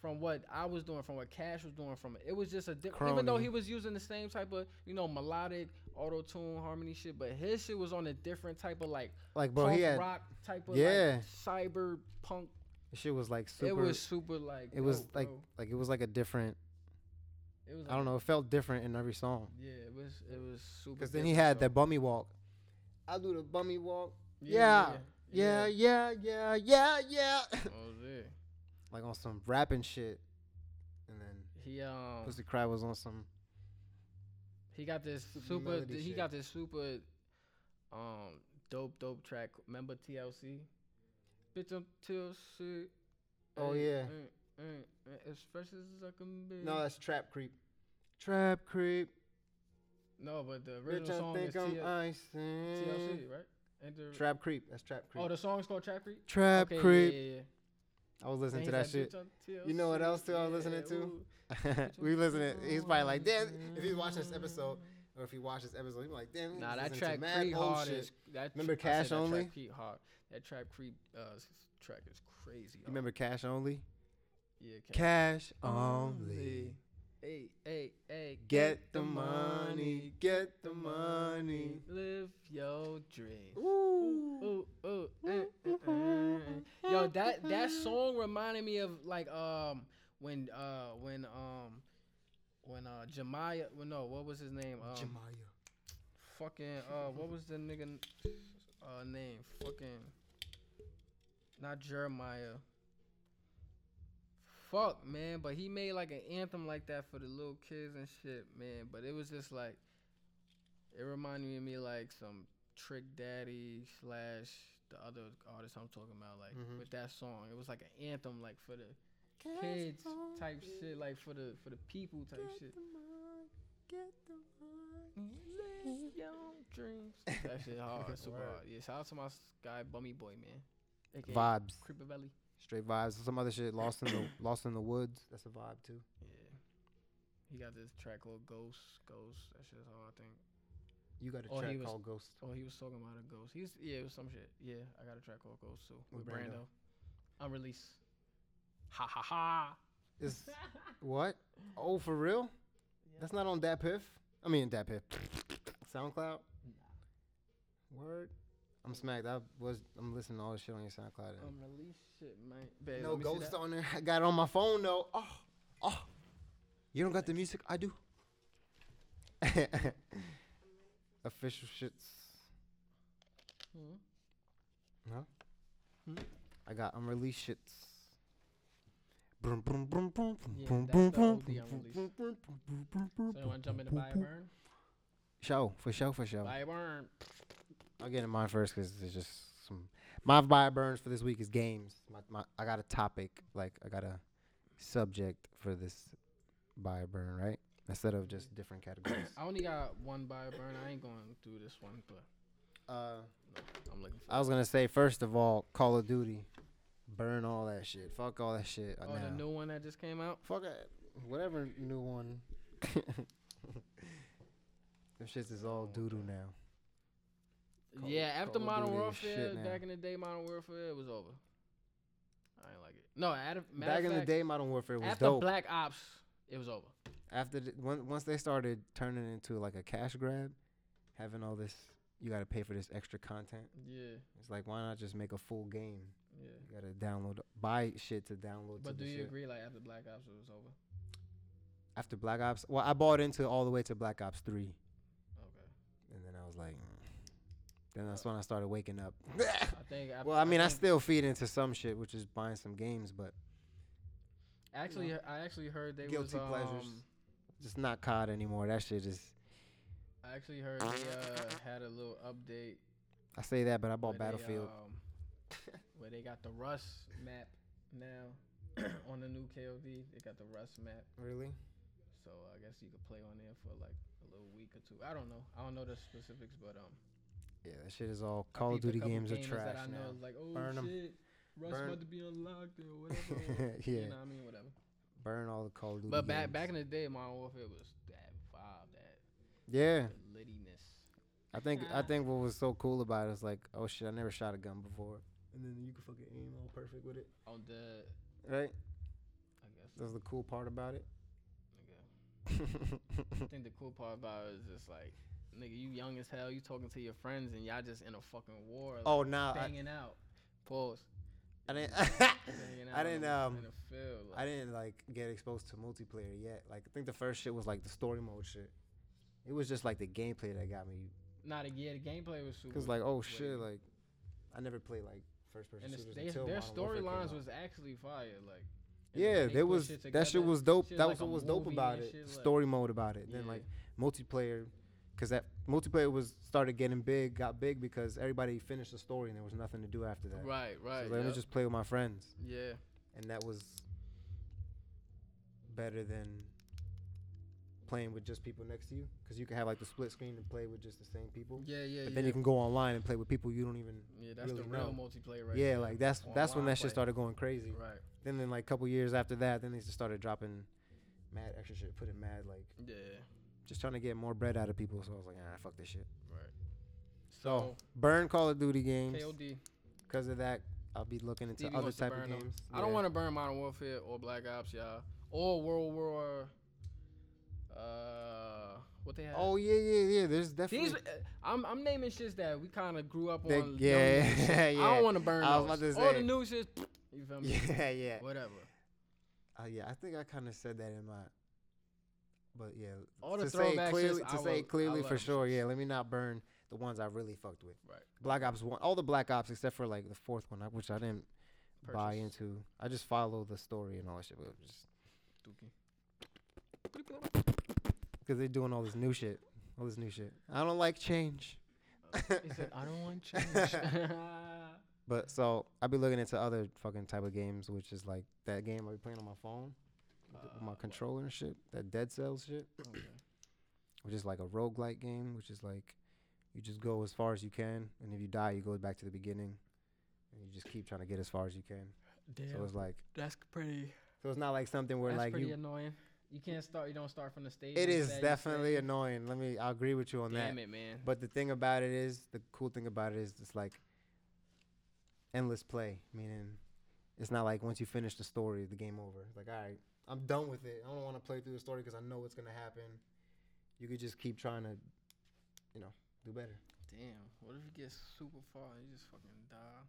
From what I was doing, from what Cash was doing, from it was just a different. Even though he was using the same type of you know melodic auto tune harmony shit, but his shit was on a different type of like Like, bro, punk he had rock type of Yeah. like cyber punk. shit was like super. it was super like it was like bro. like it was like a different. it was I don't know. It felt different in every song. Yeah, it was it was super. Cause then he had bro. that bummy walk. I do the bummy walk. Yeah, Yeah, yeah, yeah, yeah, yeah. Oh yeah. Like on some rapping shit. And then He um Pussy Cry was on some. he got this Super melody he got this super um dope dope track. Remember TLC? Bitch, I'm TLC. Oh, Ay, yeah. ay, ay, ay, as fresh as I can be. No, that's Trap Creep. Trap Creep. no, but the Bitch, original I song think is I'm TL- icing. TLC, right? Trap Creep. That's Trap Creep. oh, the song's called Trap Creep. Trap Okay, yeah, Creep. Yeah, yeah. I was listening to that shit. said, "Bitch, I'm You know what else too I was listening to? [laughs] we listening. He's probably like, damn. If he's watching this episode, or if he watched this episode, he's like, damn. Nah, that track Creep hard shit. is that. Remember tr- Cash that Only? Track Creep hard. That track Creep uh, track is crazy. You hard. remember Cash Only? Yeah, Cash Only. Hey, hey, hey. Get the money. Get the money. Live your dreams. Ooh. Ooh, ooh, eh, eh, eh. Yo, that that song reminded me of like um when uh when um when uh Jemiah well no what was his name um Jemiah. fucking uh what was the nigga uh name fucking not Jeremiah fuck man but he made like an anthem like that for the little kids and shit man but it was just like it reminded me of me like some Trick Daddy slash the other artist I'm talking about like Mhm. with that song it was like an anthem like for the kids type shit like for the for the people type shit Live your dreams. That shit hard, [laughs] super hard. Yeah, shout out to my guy Bummy Boy, man. AKA Vibes. Creeper Belly. Straight vibes. Some other shit. Lost in the [coughs] Lost in the Woods. That's a vibe too. Yeah. He got this track called Ghost. Ghost. That shit's hard, I think. You got a Oh, track was- called Ghost. Oh, he was talking about a ghost. He's yeah, it was some shit. Yeah, I got a track called Ghost too with, With Brando. Brando. Unreleased. Ha ha ha. Is [laughs] what? Oh, for real? That's not on Dat Piff. I mean, Dat Piff. [laughs] SoundCloud. Nah. Word. I'm smacked. I was. I'm listening to all this shit on your SoundCloud. and Unreleased shit, man. Babe, no let me see ghost on there. I got it on my phone though. Oh, oh. You don't got the music? I do. [laughs] Official shits. Mhm. No. Hmm? I got unreleased shits. Brum, brum, brum, brum, Yeah, brum, that's brum, the brum, OD brum, unreleased. brum, brum, brum, brum, brum, So you want to jump into brum, buy brum. burn? Show for show for show. Buy burn. I'll get in mine first because it's just some. My buy burns for this week is games. My, my I got a topic like I got a subject for this buy burn right instead of just different categories. [coughs] I only got one buy burn. I ain't going through this one, but uh, I'm looking for. I was gonna say first of all, Call of Duty, burn all that shit. Fuck all that shit. Oh, the new one that just came out. Fuck it. Whatever new one. [laughs] Them shits is all doo doo now. Call yeah, after Call Modern Duty is shit Warfare, back in the day, Modern Warfare, it was over. I ain't like it. No, at, Back in the day, Modern Warfare was dope. after dope. Black Ops, it was over. after the, once they started turning into like a cash grab, having all this, you got to pay for this extra content. Yeah, It's like why not just make a full game? yeah. You got to download, buy shit to download. But to do you shit. agree? Like after Black Ops, it was over. After Black Ops, well, I bought into all the way to Black Ops three, Okay. and then I was like. Then that's when I started waking up. I think. I, well, I mean, I, think- still feed into some shit, which is buying some games, but actually, know, I actually heard they guilty was, pleasures. Um, just not COD anymore. That shit is. I actually heard they uh, had a little update. I say that, but I bought where they, Battlefield. um, where they got the Rust map now [clears throat] on the new KOD. They got the Rust map. really? So I guess you could play on there for like a little week or two. I don't know. I don't know the specifics, but um, Yeah, that shit is all Call of Duty games are trash that I know now. like, oh Burn 'em. shit, Rust Burn- about to be unlocked or [laughs] whatever. Yeah. You know what I mean? Whatever. Burn all the Call of Duty. But back games. back in the day, Modern Warfare was that vibe, that yeah, littiness. I think I ah. think what was so cool about it is like, oh shit, I never shot a gun before, and then you can fucking aim all perfect with it, On the, right? I guess. That's the cool part about it. nigga. [laughs] I think the cool part about it is just like, nigga, you young as hell. You talking to your friends and y'all just in a fucking war. Like, oh, nah, I, out. Pause. I didn't. [laughs] I out didn't, um, field. I didn't like get exposed to multiplayer yet. Like I think the first shit was like the story mode shit. It was just like the gameplay that got me. Not a yeah, the gameplay was super. Cause like oh shit, like I never played like first person and shooters they, until their Modern Warfare came storylines was actually fire. Like, Yeah, they there was shit that shit was dope. shit That was a what was dope about it. like- Story mode about it. Then like multiplayer, cause that multiplayer was started getting big, got big because everybody finished the story and there was nothing to do after that. Right, right. So let me just play with my friends, yeah. and that was better than playing with just people next to you, cause you can have like the split screen and play with just the same people. Yeah, yeah, But yeah. then you can go online and play with people you don't even. yeah, that's really the real know. multiplayer right yeah, there. like that's that's when Online that shit started going crazy. Right. Then in like a couple years after that, then they just started dropping mad extra shit, putting mad like Yeah. Just trying to get more bread out of people. So I was like, ah, fuck this shit. Right. So So, burn Call of Duty games. KOD. Because of that, I'll be looking into Stevie other wants to type of burn 'em. games. I don't Yeah. want to burn Modern Warfare or Black Ops, y'all, or World War. Uh, what they have? Oh yeah, yeah, yeah. There's definitely. These, uh, I'm I'm naming shits that we kind of grew up That- on. yeah, young and [laughs] shit. yeah, I yeah. don't want to burn I was those. about to All say. the new shit. [laughs] You feel me? [laughs] yeah, yeah. Whatever. Uh, yeah, I think I kind of said that in my. But yeah, All the to say clearly, to say will- clearly for sure. Yeah, let me not burn the ones I really fucked with. Right. Black Ops one, all the Black Ops except for like the fourth one, uh, which I didn't buy into. I just follow the story and all that shit. But just because they're doing all this new shit, all this new shit. I don't like change. He said, "I don't want change." [laughs] But so I'll be looking into other fucking type of games, which is like that game I be playing on my phone with Uh, my what? controller and shit. That Dead Cells shit, okay. which is like a roguelike game, which is like you just go as far as you can, and if you die, you go back to the beginning, and you just keep trying to get as far as you can. Damn. So it's like, that's pretty. so it's not like something where that's like pretty you. annoying. You can't start. You don't start from the stage. It is definitely annoying. Let me. I agree with you on that. Damn it, man. But the thing about it is, the cool thing about it is, it's like endless play. Meaning, it's not like once you finish the story, the game over. It's like, all right, I'm done with it. I don't want to play through the story because I know what's gonna happen. You could just keep trying to, you know, do better. Damn. What if you get super far and you just fucking die?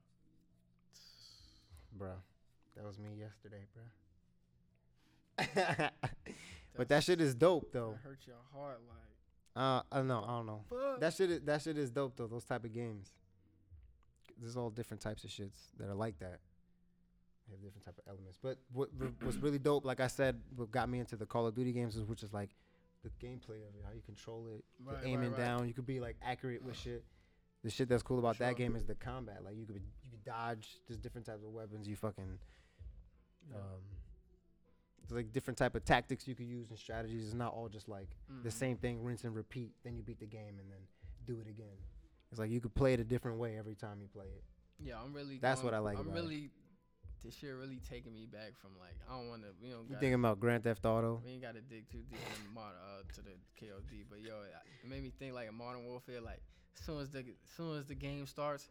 Bro, that was me yesterday, bro. [laughs] but that shit is dope though. That hurt your heart, like. Uh, I don't know. I don't know. Fuck. That shit, is, that shit is dope though. Those type of games. There's all different types of shits that are like that. They have different type of elements. But what what's really dope, like I said, what got me into the Call of Duty games is which is like the gameplay of it, how you control it, the Right, right, aiming right. down. You could be like accurate with shit. The shit that's cool about Sure. that game is the combat. Like you could you could dodge. There's different types of weapons. You fucking Yeah. um, there's like different type of tactics you could use and strategies. It's not all just like the Mhm. same thing, rinse and repeat. Then you beat the game and then do it again. It's like you could play it a different way every time you play it. Yeah, I'm really. That's going- what I like I'm about it. really. This shit really taking me back from like I don't want to. You know. You thinking about Grand Theft Auto? We ain't got to dig too deep in mod, uh, to the KOD, but yo, it it made me think like a Modern Warfare. Like, as soon as the as soon as the game starts,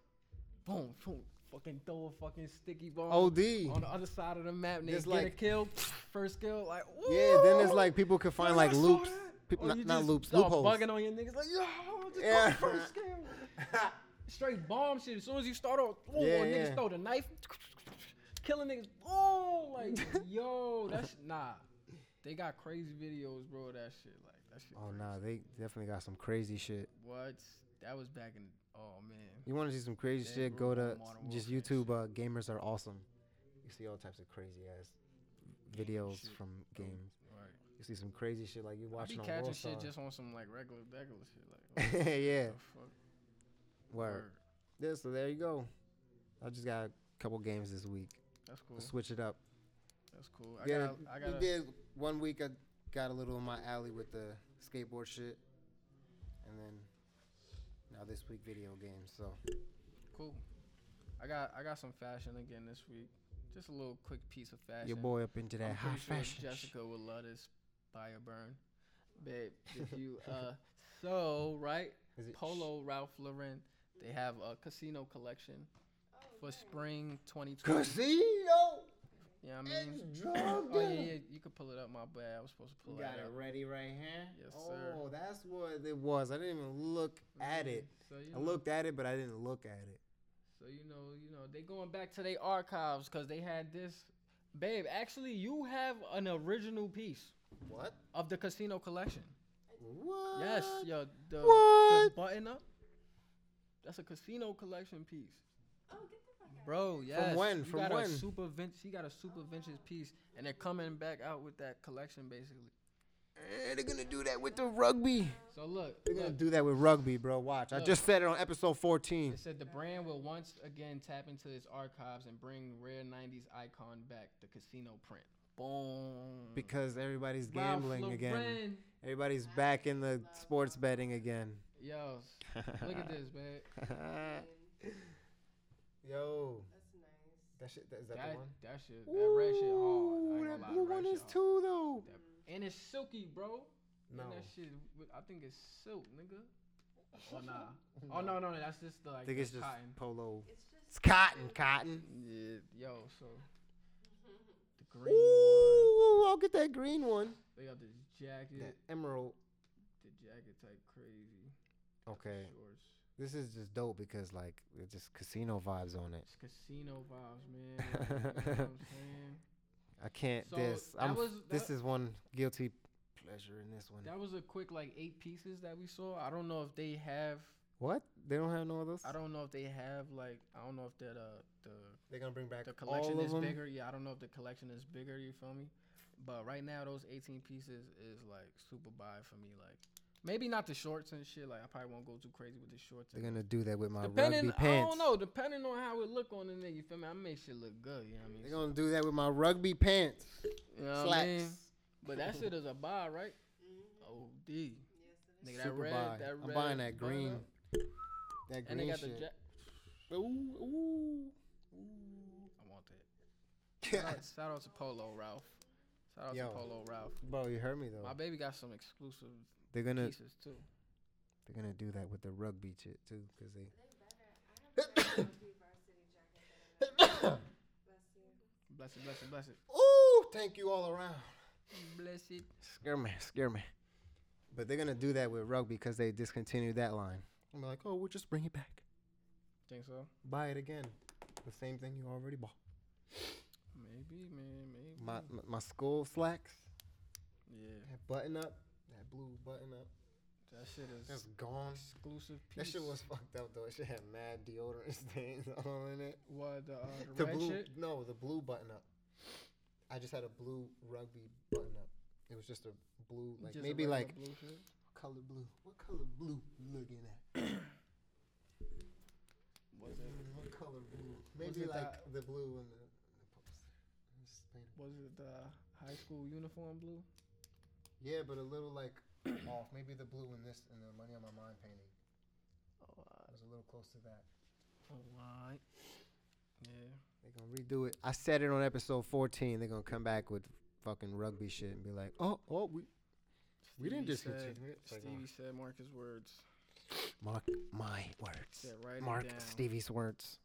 boom, boom, fucking throw a fucking sticky bomb OD. on the other side of the map. And they Just get a kill, first kill, like Yeah, then it's like people could find like loops. People, not, not loops, loopholes. bugging on your niggas like yo, just Yeah. yeah. first kill. [laughs] Straight bomb shit. As soon as you start off, oh, Yeah, niggas yeah. throw the knife, killing niggas. Oh, like [laughs] yo, that's nah. They got crazy videos, bro. That shit, like that shit. Oh crazy. nah, they definitely got some crazy shit. What? That was back in. Oh man. You want to see some crazy shit? Go to up on Modern just YouTube. Uh, gamers are awesome. You see all types of crazy ass videos shit. from games. Right. You see some crazy shit like you I be watching on catching shit just on some like regular, regular shit. Like, [laughs] what yeah. the fuck? Word. Yeah. So there you go. I just got a couple games this week. That's cool. Switch it up. That's cool. I yeah, got. I got. we did one week. I got a little in my alley with the skateboard shit, and then now this week video games. So Cool. I got. I got some fashion again this week. Just a little quick piece of fashion. your boy up into that I'm high pretty sure fashion. Jessica would love this fire burn, babe. If you uh, [laughs] so right, Is it Polo Ralph Lauren, they have a casino collection for spring 2020. Casino. Yeah, I mean. It's [clears throat] Oh yeah, yeah, you could pull it up. My bad. I was supposed to pull You that got it ready right here. Yes, sir. Oh, that's what it was. I didn't even look at it. Mm-hmm. So you I know, looked at it, but I didn't look at it. So you know, you know, they going back to their archives because they had this. Babe, actually, you have an original piece What? of the casino collection. What? Yes, yo, the, the button up. That's a casino collection piece, Oh, get the fuck out. Bro. Yes. From when? From got when? A super vin- She got a super vintage piece, and they're coming back out with that collection basically. Eh, they're gonna do that with the rugby. So look, They're gonna do that with rugby, bro. Watch. I just said it on episode 14. It said the brand will once again tap into its archives and bring rare '90s icon back, the casino print. Boom. Because everybody's gambling again. Everybody's back in the sports betting again. Yo, look at this, man. [laughs] Yo, That's nice. that shit. That, is that, That the one? that shit, that red shit hard. I Ooh, ain't gonna that lie, blue red one is hard. too though. That- And it's silky, bro. No. And that shit, I think it's silk, nigga. [laughs] Oh nah. Oh no, no, no. That's just the, like I think it's just cotton. polo. It's just. It's cotton, cotton. Yeah, yo. So [laughs] the green one. Ooh, I'll get that green one. They got this jacket. That emerald. The jacket type crazy. Okay, Shorts. This is just dope because like it's just casino vibes on it. It's casino vibes, man. You know what I'm [laughs] saying? I can't So, this. that I'm. f- was- this that- is one guilty pleasure in this one. That was a quick like eight pieces that we saw. I don't know if they have. What? They don't have no of those. I don't know if they have like. I don't know if that uh the They're gonna bring back the collection all of is them. bigger. Yeah, I don't know if the collection is bigger. You feel me? But right now, those 18 pieces is like super buy for me. Like maybe not the shorts and shit. Like I probably won't go too crazy with the shorts. They're gonna do that with my depending, rugby pants. I don't know. Depending on how it look on the nigga, you feel me? I make shit look good. You know what I mean? They're gonna do that with my rugby pants. you know what I Slacks. mean? But that shit is a buy, right? Mhm. Oh, D. Yes, it is. Nigga, that red, buy. that I'm buying that green. up. That And they green got the shit. jack. ooh, ooh. I want that. Shout out, shout out to Polo Ralph. Shout out Yo. to Polo Ralph. Bro, you heard me though. My baby got some exclusive They're gonna pieces too. they're gonna do that with the rugby shit too, cause they. They better. I have a red rugby varsity jacket that I Bless you. Bless it, bless it, bless it. Ooh, thank you all around. Bless it. Scare me, scare me. But they're gonna do that with rugby because they discontinued that line. I'm like, oh, we'll just bring it back. Think so? Buy it again. The same thing you already bought. Maybe, man, maybe. My my, my school slacks, yeah. button up, that blue button up. That shit is It's gone. exclusive piece. That shit was fucked up though. It shit had mad deodorant [laughs] stains all in it. what the, uh, [laughs] the, The red blue, shit. no, the blue button up. I just had a blue rugby button up. It was just a blue, like Just maybe like blue shit. what color blue. What color blue you looking at? [coughs] Was it What color blue? Maybe like that- the blue in the, the poster. Was it the high school uniform blue? Yeah, but a little like off. Maybe the blue in this and the money on my mind painting Oh, was a little close to that. alright. Yeah. They're gonna redo it. I said it on episode 14. They're gonna come back with fucking rugby shit and be like, oh, oh, we we didn't Stevie said- discontinue it. It's like, Stevie oh. said Marcus words. Mark my words. Said write Mark it down. Stevie's words.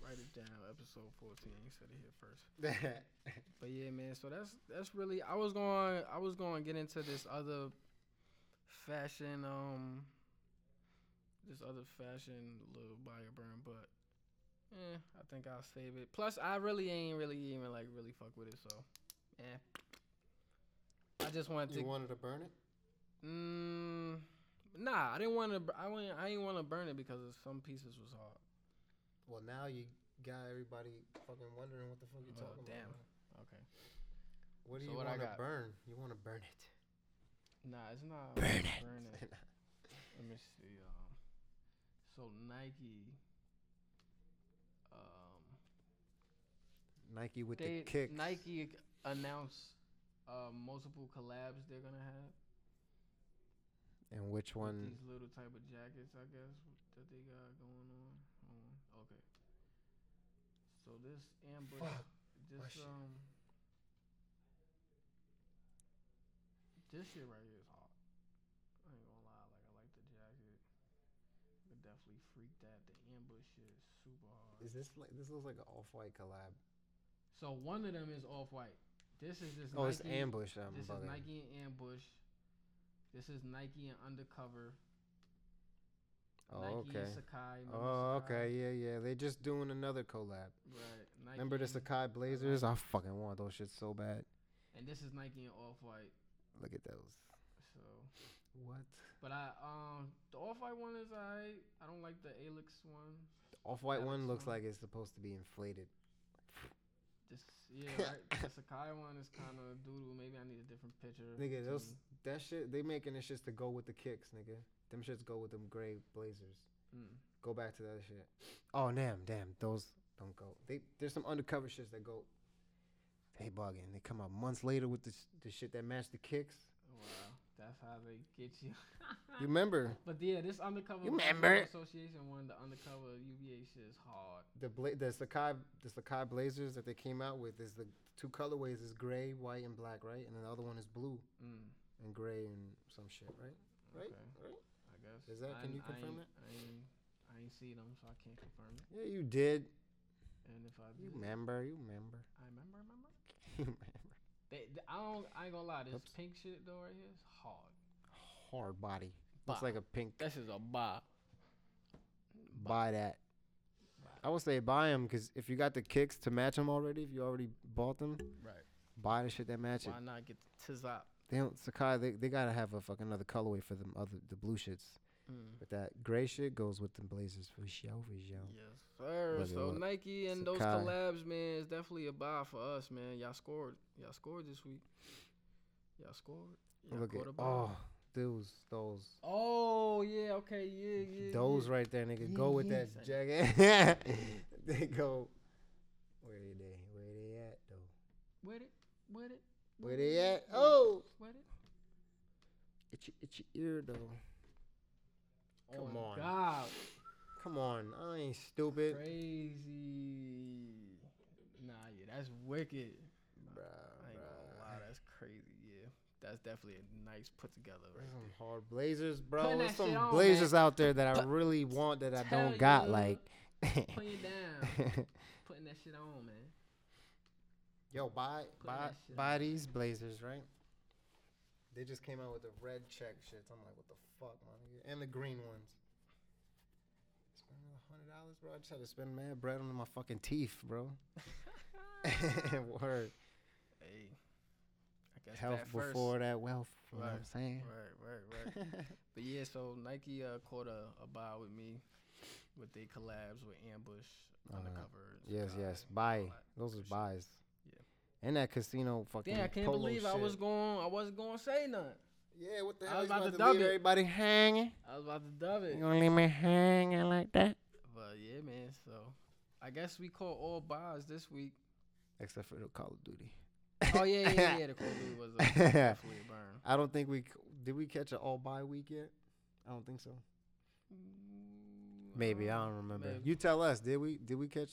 Write it down. Episode 14. He said it here first. [laughs] But yeah, man. So that's that's really. I was going. I was going to get into this other fashion. Um. This other fashion little buyer burn, but. Eh, I think I'll save it. Plus, I really ain't really even like really fuck with it, so. Eh. I just wanted you to. wanted to burn it? Mm, nah, I didn't want to. I went. I didn't want to burn it because some pieces was hard. Well, now you got everybody fucking wondering what the fuck you Oh, talking damn. about. Okay. What do So you want to burn? You want to burn it? Nah, it's not. Burn it. Burn it. Let me see. Um, so Nike. Um, Nike with they the kicks. Nike announced uh, multiple collabs they're gonna have. And which one? These little type of jackets, I guess, that they got going on. Hold. Okay. So this ambush, Fuck. this my shit. um, this shit right here is hot. I ain't gonna lie, like I like the jacket. Could definitely freak that. The ambush shit is super hard. Is this like this looks like an off-white collab? So one of them is off white. This is this. Oh, Nike. it's ambush. I'm This is. Nike and ambush. This is Nike and undercover. Oh, Nike okay. and Sacai. Oh, Sacai? okay. Yeah, yeah. They just doing another collab. Right. Nike Remember the Sacai Blazers? I fucking want those shits so bad. And this is Nike and off white. Look at those. So, What? but I um the off white one is I I don't like the Alix one. The off-white one looks one. like it's supposed to be inflated. This yeah right. the Sacai one is kind of doodle. Maybe I need a different picture. Nigga, to those that shit they making the shits to go with the kicks, nigga. Them shits go with them gray blazers. Mm. Go back to that shit. Oh damn, damn, those don't go. They there's some undercover shits that go. They bugging. They come out months later with this the shit that match the kicks. Wow, that's how they get you. [laughs] You remember But yeah, this undercover You remember? association one, the undercover UVA shit is hard. the bla- the Sacai the Sacai Blazers that they came out with is the two colorways is gray, white, and black, right? And then the other one is blue Mm. and gray and some shit, right? Right? Okay. Right? I guess. Is that- I can you confirm I it? I ain't, I ain't see them, so I can't confirm it. Yeah, you did. And if I You remember? You remember? I remember, remember. [laughs] [laughs] They, they- I don't. I ain't gonna lie. This Oops. pink shit though right here is hard. Hard body. Looks like a pink. This is a buy. Buy that. I would say buy them because if you got the kicks to match them already, if you already bought them, Right. buy the shit that match it. Why not get the tizop? They don't Sacai. They, they gotta have a fucking another colorway for them other the blue shits. Mm. But that gray shit goes with the blazers for show for show. Yes, sir. Look so Nike and those collabs, man, is definitely a buy for us, man. Y'all scored. Y'all scored this week. Y'all scored. Y'all Look at oh those those Oh yeah, okay, yeah, yeah. those yeah. right there, nigga. Yeah, go with yeah, that jacket. [laughs] they go. Where are they where they at though? With it, with it. Where with they it, at? Oh, With it. itchy itchy ear though. Come oh, on. God, Come on, I ain't stupid. crazy. Nah, yeah, that's wicked. Bruh, I ain't gonna lie, that's crazy. Yeah, that's definitely a nice put together right some hard blazers, bro. There's some on, blazers man. out there that I really want that I Tell don't got. you. Like, Putting it down, [laughs] putting that shit on, man. yo, buy buy buy these blazers, right? They just came out with the red check shits. I'm like, what the fuck, man? And the green ones. Spend another hundred dollars, bro. I just had to spend mad bread on my fucking teeth, bro. [laughs] [laughs] Word. Hey, I guess Health before that wealth. You know what I'm saying? Right, right, right. [laughs] but yeah, so Nike uh, caught a, a buy with me with their collabs with Ambush, Uh, Undercover. Yes, yes. Buy. Those are buys. Yeah. And that casino fucking. Yeah, I can't polo believe I was going. I wasn't going to say nothing. Yeah, what the hell? I was you about to to dub leave it. everybody hanging? I was about to dub it. You gonna leave me hanging like that? But yeah, man. So I guess we caught all buys this week. Except for the Call of Duty. Oh yeah, yeah, yeah. yeah. The Call of Duty was uh, [laughs] definitely a burn. I don't think we c- did. We catch an all bye week yet? I don't think so. Maybe I don't remember. Maybe. You tell us. Did we? Did we catch?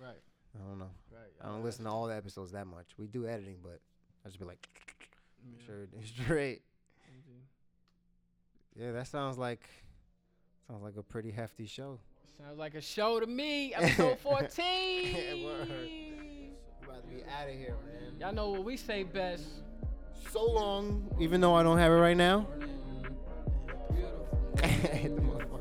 Right, I don't know. right. I don't listen to all the episodes that much. We do editing, but I just be like, make Yeah. sure [laughs] straight. Mhm. Yeah, that sounds like sounds like a pretty hefty show. Sounds like a show to me. [laughs] Episode 14. [laughs] Word. We about to be out of here, man. Y'all know what we say best. So long, even though I don't have it right now. Beautiful. Hit the motherfucker.